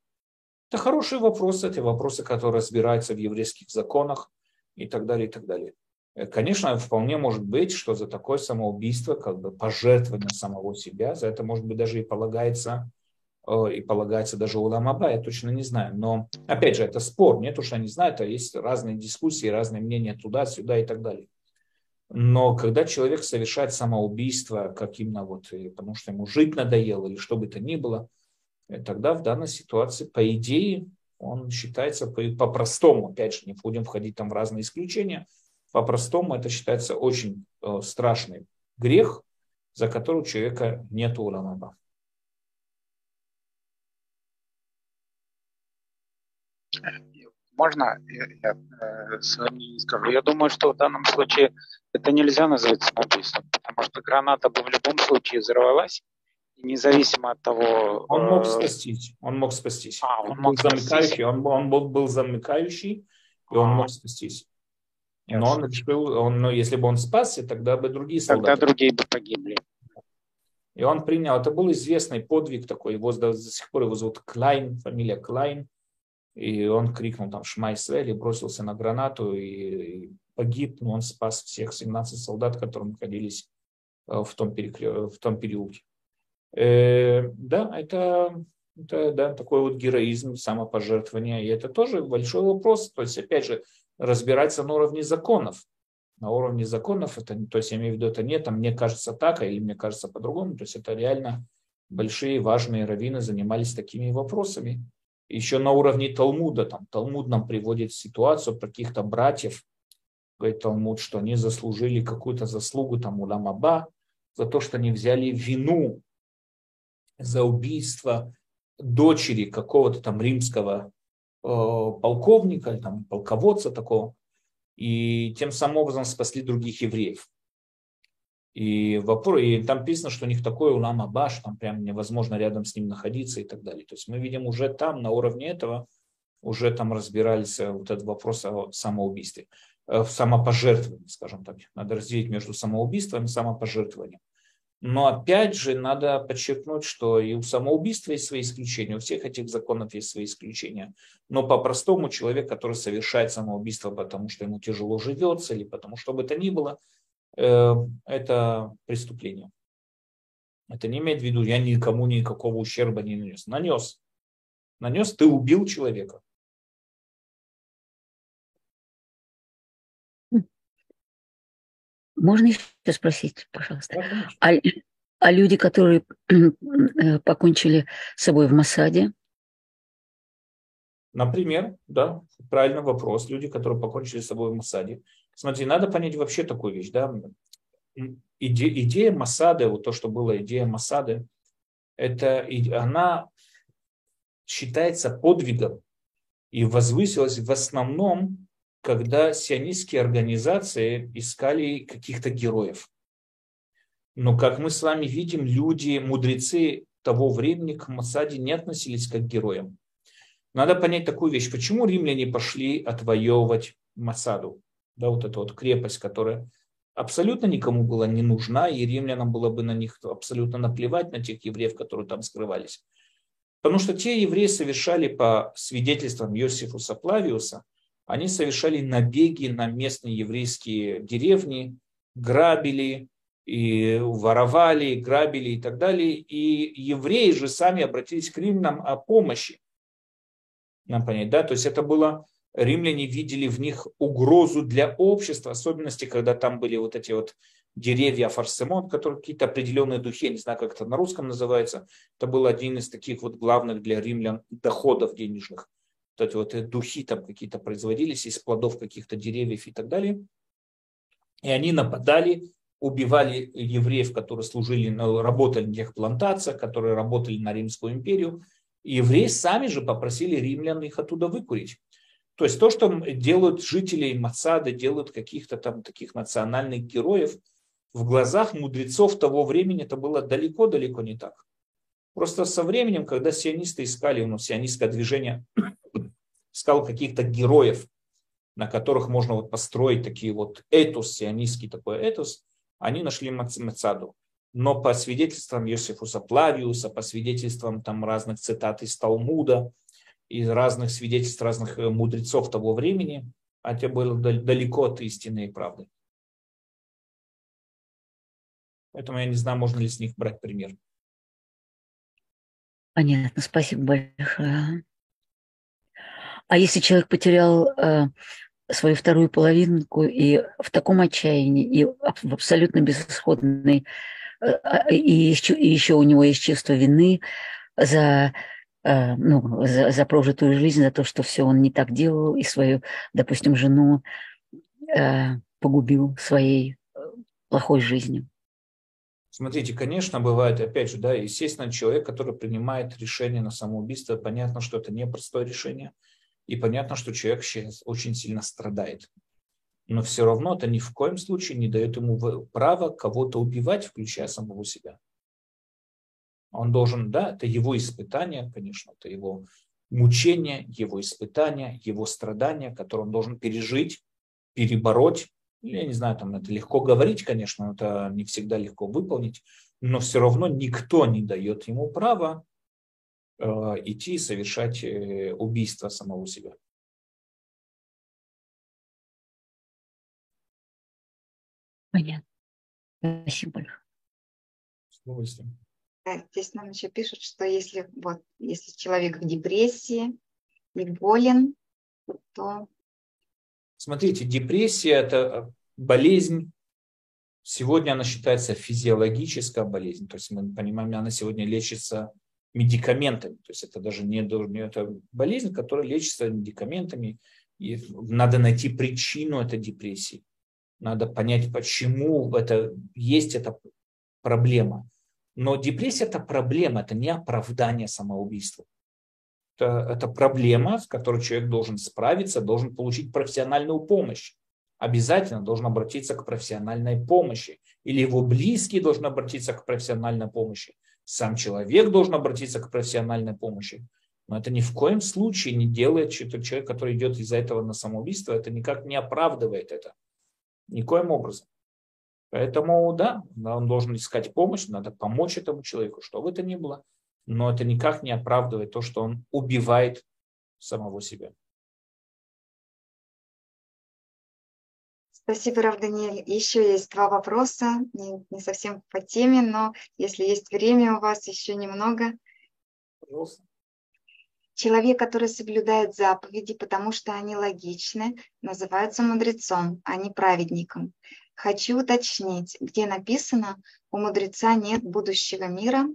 Это хорошие вопросы, это вопросы, которые разбираются в еврейских законах и так далее, и так далее. Э, конечно, вполне может быть, что за такое самоубийство, как бы пожертвование самого себя, за это, может быть, даже и полагается, э, и полагается даже уламаба, я точно не знаю. Но, опять же, это спор, нет уж, я не знаю, это есть разные дискуссии, разные мнения туда-сюда и так далее. Но когда человек совершает самоубийство, как именно вот, потому что ему жить надоело или что бы то ни было, э, тогда в данной ситуации, по идее, он считается по-простому, опять же, не будем входить там в разные исключения, по-простому это считается очень э, страшный грех, за который у человека нет уламаба. Можно я, я э, свое мнение скажу? Я думаю, что в данном случае это нельзя назвать самоубийством, потому что граната бы в любом случае взорвалась, независимо от того... Он мог э, спастись. Он мог спастись. А, он, он мог был замыкающий. Он, он был, был замыкающий, и он а. мог спастись. Но он решил, он, ну, если бы он спасся, тогда бы другие солдаты... Тогда другие бы погибли. И он принял, это был известный подвиг такой, его до, до сих пор его зовут Клайн, фамилия Клайн. И он крикнул там Шма Исраэль, бросился на гранату и, и погиб, но он спас всех 17 солдат, которые находились э, в том, перекрё... в том переулке. Э, да, это, это да, такой вот героизм, самопожертвование. И это тоже большой вопрос. То есть, опять же, разбираться на уровне законов. На уровне законов, это, то есть я имею в виду, это не там мне кажется так, или мне кажется по-другому. То есть это реально большие важные раввины занимались такими вопросами. Еще на уровне Талмуда, там Талмуд нам приводит ситуацию про каких-то братьев, говорит Талмуд, что они заслужили какую-то заслугу там у Ламаба за то, что они взяли вину за убийство дочери какого-то там римского э, полковника, там, полководца такого, и тем самым образом спасли других евреев. И, вопрос, и там написано, что у них такой улам Абаш, там прям невозможно рядом с ним находиться и так далее. То есть мы видим уже там, на уровне этого, уже там разбирались э, вот этот вопрос о самоубийстве, э, в самопожертвовании, скажем так. Надо разделить между самоубийством и самопожертвованием. Но опять же, надо подчеркнуть, что и у самоубийства есть свои исключения, у всех этих законов есть свои исключения. Но по-простому человек, который совершает самоубийство, потому что ему тяжело живется или потому что бы это ни было, э, это преступление. Это не имеет в виду, я никому никакого ущерба не нанес. Нанес. Нанес, ты убил человека. Можно еще спросить, пожалуйста? А, а люди, которые э, покончили с собой в Масаде? Например, да, правильный вопрос. Люди, которые покончили с собой в Масаде. Смотри, надо понять вообще такую вещь, да. Иде, идея Масады, вот то, что было идея Масады, это она считается подвигом и возвысилась в основном когда сионистские организации искали каких-то героев. Но, как мы с вами видим, люди, мудрецы того времени к Масаде не относились как к героям. Надо понять такую вещь. Почему римляне пошли отвоевывать Масаду? Да, вот эту вот крепость, которая абсолютно никому была не нужна, и римлянам было бы на них абсолютно наплевать, на тех евреев, которые там скрывались. Потому что те евреи совершали по свидетельствам Иосифуса Плавиуса – они совершали набеги на местные еврейские деревни, грабили, и воровали, грабили и так далее. И евреи же сами обратились к римлянам о помощи. Нам понять, да? То есть это было, римляне видели в них угрозу для общества, особенности, когда там были вот эти вот деревья фарсемон, которые какие-то определенные духи, я не знаю, как это на русском называется. Это был один из таких вот главных для римлян доходов денежных эти вот духи там какие-то производились из плодов каких-то деревьев и так далее. И они нападали, убивали евреев, которые служили, работали на тех плантациях, которые работали на Римскую империю. И евреи сами же попросили римлян их оттуда выкурить. То есть то, что делают жители Мацады, делают каких-то там таких национальных героев, в глазах мудрецов того времени это было далеко-далеко не так. Просто со временем, когда сионисты искали, ну, сионистское движение искал каких-то героев, на которых можно вот построить такие вот этос, сионистский такой этос, они нашли Мацаду. Но по свидетельствам Йосифуса Плавиуса, по свидетельствам там разных цитат из Талмуда, из разных свидетельств разных э, мудрецов того времени, это было далеко от истины и правды. Поэтому я не знаю, можно ли с них брать пример. Понятно, спасибо большое. А если человек потерял э, свою вторую половинку и в таком отчаянии, и в абсолютно безысходной, э, а, и, еще, и еще у него есть чувство вины за, э, ну, за, за прожитую жизнь, за то, что все он не так делал, и свою, допустим, жену э, погубил своей э, плохой жизнью. Смотрите, конечно, бывает, опять же, да, естественно, человек, который принимает решение на самоубийство, понятно, что это непростое решение – и понятно, что человек сейчас очень сильно страдает. Но все равно это ни в коем случае не дает ему права кого-то убивать, включая самого себя. Он должен, да, это его испытание, конечно, это его мучение, его испытания, его страдания, которые он должен пережить, перебороть. Я не знаю, там это легко говорить, конечно, это не всегда легко выполнить, но все равно никто не дает ему права идти и совершать э, убийство самого себя. Понятно. Спасибо большое. С удовольствием. Здесь нам еще пишут, что если, вот, если человек в депрессии и болен, то... Смотрите, депрессия – это болезнь, сегодня она считается физиологическая болезнь, то есть мы понимаем, она сегодня лечится медикаментами, то есть это даже не, не это болезнь, которая лечится медикаментами, и надо найти причину этой депрессии, надо понять, почему это есть эта проблема. Но депрессия – это проблема, это не оправдание самоубийства. Это, это проблема, с которой человек должен справиться, должен получить профессиональную помощь. Обязательно должен обратиться к профессиональной помощи. Или его близкий должен обратиться к профессиональной помощи. Сам человек должен обратиться к профессиональной помощи. Но это ни в коем случае не делает что-то человек, который идет из-за этого на самоубийство, это никак не оправдывает это. Никоим образом. Поэтому, да, он должен искать помощь, надо помочь этому человеку, что бы это ни было. Но это никак не оправдывает то, что он убивает самого себя. Спасибо, Рав Даниэль. Еще есть два вопроса, не, не совсем по теме, но если есть время у вас еще немного. Пожалуйста. Человек, который соблюдает заповеди, потому что они логичны, называется мудрецом, а не праведником. Хочу уточнить, где написано, у мудреца нет будущего мира?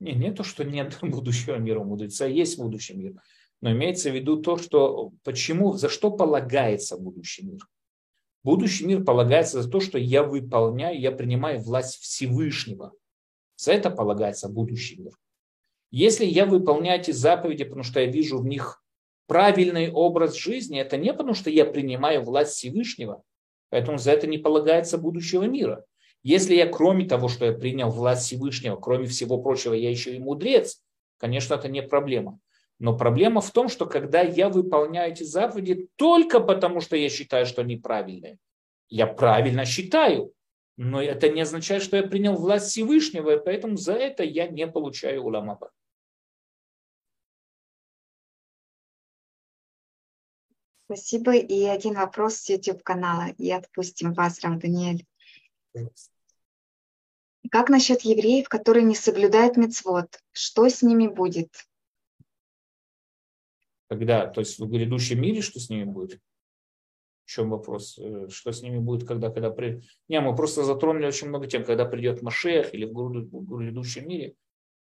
Не, не то, что нет будущего мира, у мудреца есть будущий мир. Но имеется в виду то, что почему, за что полагается будущий мир. Будущий мир полагается за то, что я выполняю, я принимаю власть Всевышнего. За это полагается будущий мир. Если я выполняю эти заповеди, потому что я вижу в них правильный образ жизни, это не потому, что я принимаю власть Всевышнего, Поэтому за это не полагается будущего мира. Если я, кроме того, что я принял власть Всевышнего, кроме всего прочего, я еще и мудрец, конечно, это не проблема. Но проблема в том, что когда я выполняю эти заповеди только потому, что я считаю, что они правильные, я правильно считаю, но это не означает, что я принял власть Всевышнего, и поэтому за это я не получаю уламаба. Спасибо. И один вопрос с YouTube-канала. И отпустим вас, Рам Даниэль. Как насчет евреев, которые не соблюдают мецвод? Что с ними будет? Когда? То есть в грядущем мире что с ними будет? В чем вопрос? Э, что с ними будет, когда, когда при... Не, мы просто затронули очень много тем, когда придет Машех или в грядущем мире.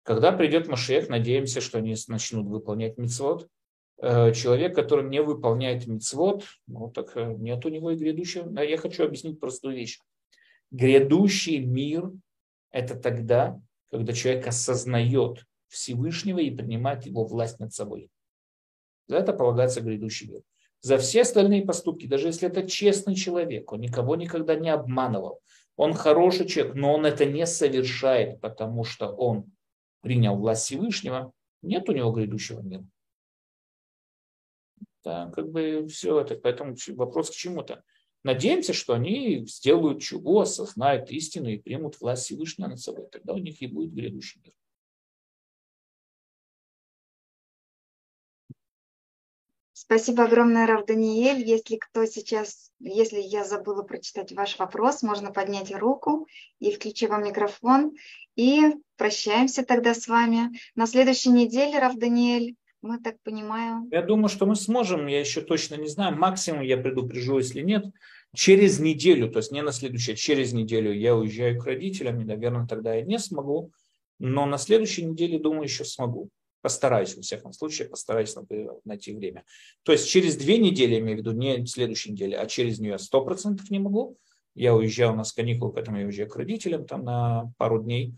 Когда придет Машех, надеемся, что они начнут выполнять мецвод. Э, человек, который не выполняет мицвод, ну так э, нет у него и грядущего. Я хочу объяснить простую вещь. Грядущий мир – это тогда, когда человек осознает Всевышнего и принимает его власть над собой. За это полагается грядущий мир. За все остальные поступки, даже если это честный человек, он никого никогда не обманывал, он хороший человек, но он это не совершает, потому что он принял власть Всевышнего, нет у него грядущего мира. Да, как бы все это. Поэтому вопрос к чему-то. Надеемся, что они сделают чего, осознают истину и примут власть Всевышнего над собой. Тогда у них и будет грядущий мир. Спасибо огромное, Рав Даниэль. Если кто сейчас, если я забыла прочитать ваш вопрос, можно поднять руку и включить вам микрофон. И прощаемся тогда с вами. На следующей неделе, Рав Даниэль, мы так понимаем. Я думаю, что мы сможем, я еще точно не знаю. Максимум я предупрежу, если нет. Через неделю, то есть не на следующую, а через неделю я уезжаю к родителям, и, наверное, тогда я не смогу. Но на следующей неделе, думаю, еще смогу. Постараюсь, во всяком случае, постараюсь найти время. То есть через две недели, я имею в виду, не следующей неделе, а через нее сто процентов не могу. Я уезжаю, у нас каникулы, поэтому я уезжаю к родителям там на пару дней.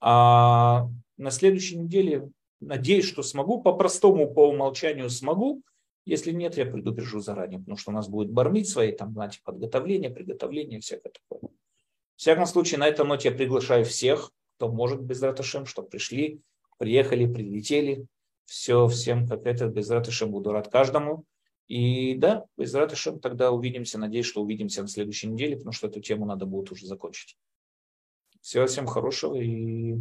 А на следующей неделе Надеюсь, что смогу. По-простому, по умолчанию смогу. Если нет, я предупрежу заранее, потому что у нас будет бормить свои, там, знаете, подготовление, приготовление, всякое такое. В всяком случае, на этом ноте я приглашаю всех, кто может без раташем, что пришли, приехали, прилетели. Все, всем как это, без раташем буду рад каждому. И да, без раташем тогда увидимся. Надеюсь, что увидимся на следующей неделе, потому что эту тему надо будет уже закончить. Всего всем хорошего и...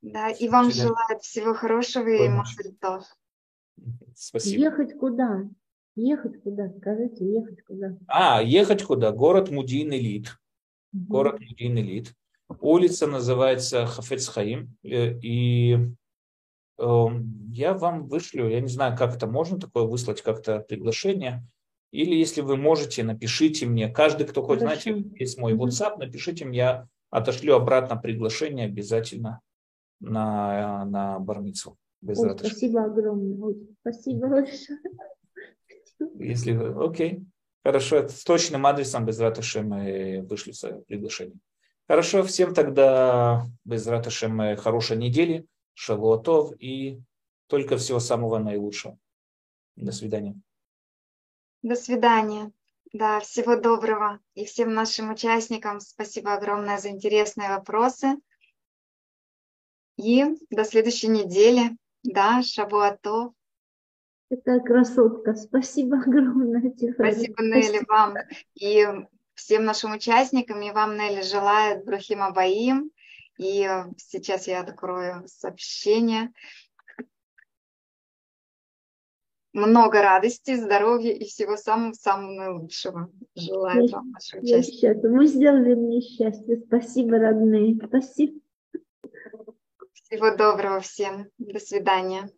Да, и вам желаю всего хорошего и Масальтов. Спасибо. Ехать куда? Ехать куда? Скажите, ехать куда? А, ехать куда? Город Мудин Элит. Мгм. Город Мудин Элит. Улица называется Хафецхаим. э, И эм, я вам вышлю, я не знаю, как это можно такое выслать, как-то приглашение. Или если вы можете, напишите мне. Каждый, кто хоть, Хорошо. знаете, есть мой. WhatsApp, напишите мне, я отошлю обратно приглашение обязательно на, на бармицу. Ой, спасибо огромное. Ой, спасибо большое. Если вы, окей. Хорошо, с точным адресом без раташи мы вышли приглашение. Хорошо, всем тогда без раташи мы хорошей недели, шавуатов и только всего самого наилучшего. До свидания. До свидания. Да, всего доброго. И всем нашим участникам спасибо огромное за интересные вопросы. И до следующей недели. Да, Шабуатов. Такая красотка. Спасибо огромное, Тихаря. Спасибо, Нелли, вам. И всем нашим участникам, и вам, Нелли, желаю Брахима Баим. И сейчас я открою сообщение. Много радости, здоровья и всего самого-самого наилучшего. Желаю Я- вам, наши Я участники. счастлива. Вы сделали мне счастье. Спасибо, родные. Спасибо. Всего доброго всем. До свидания.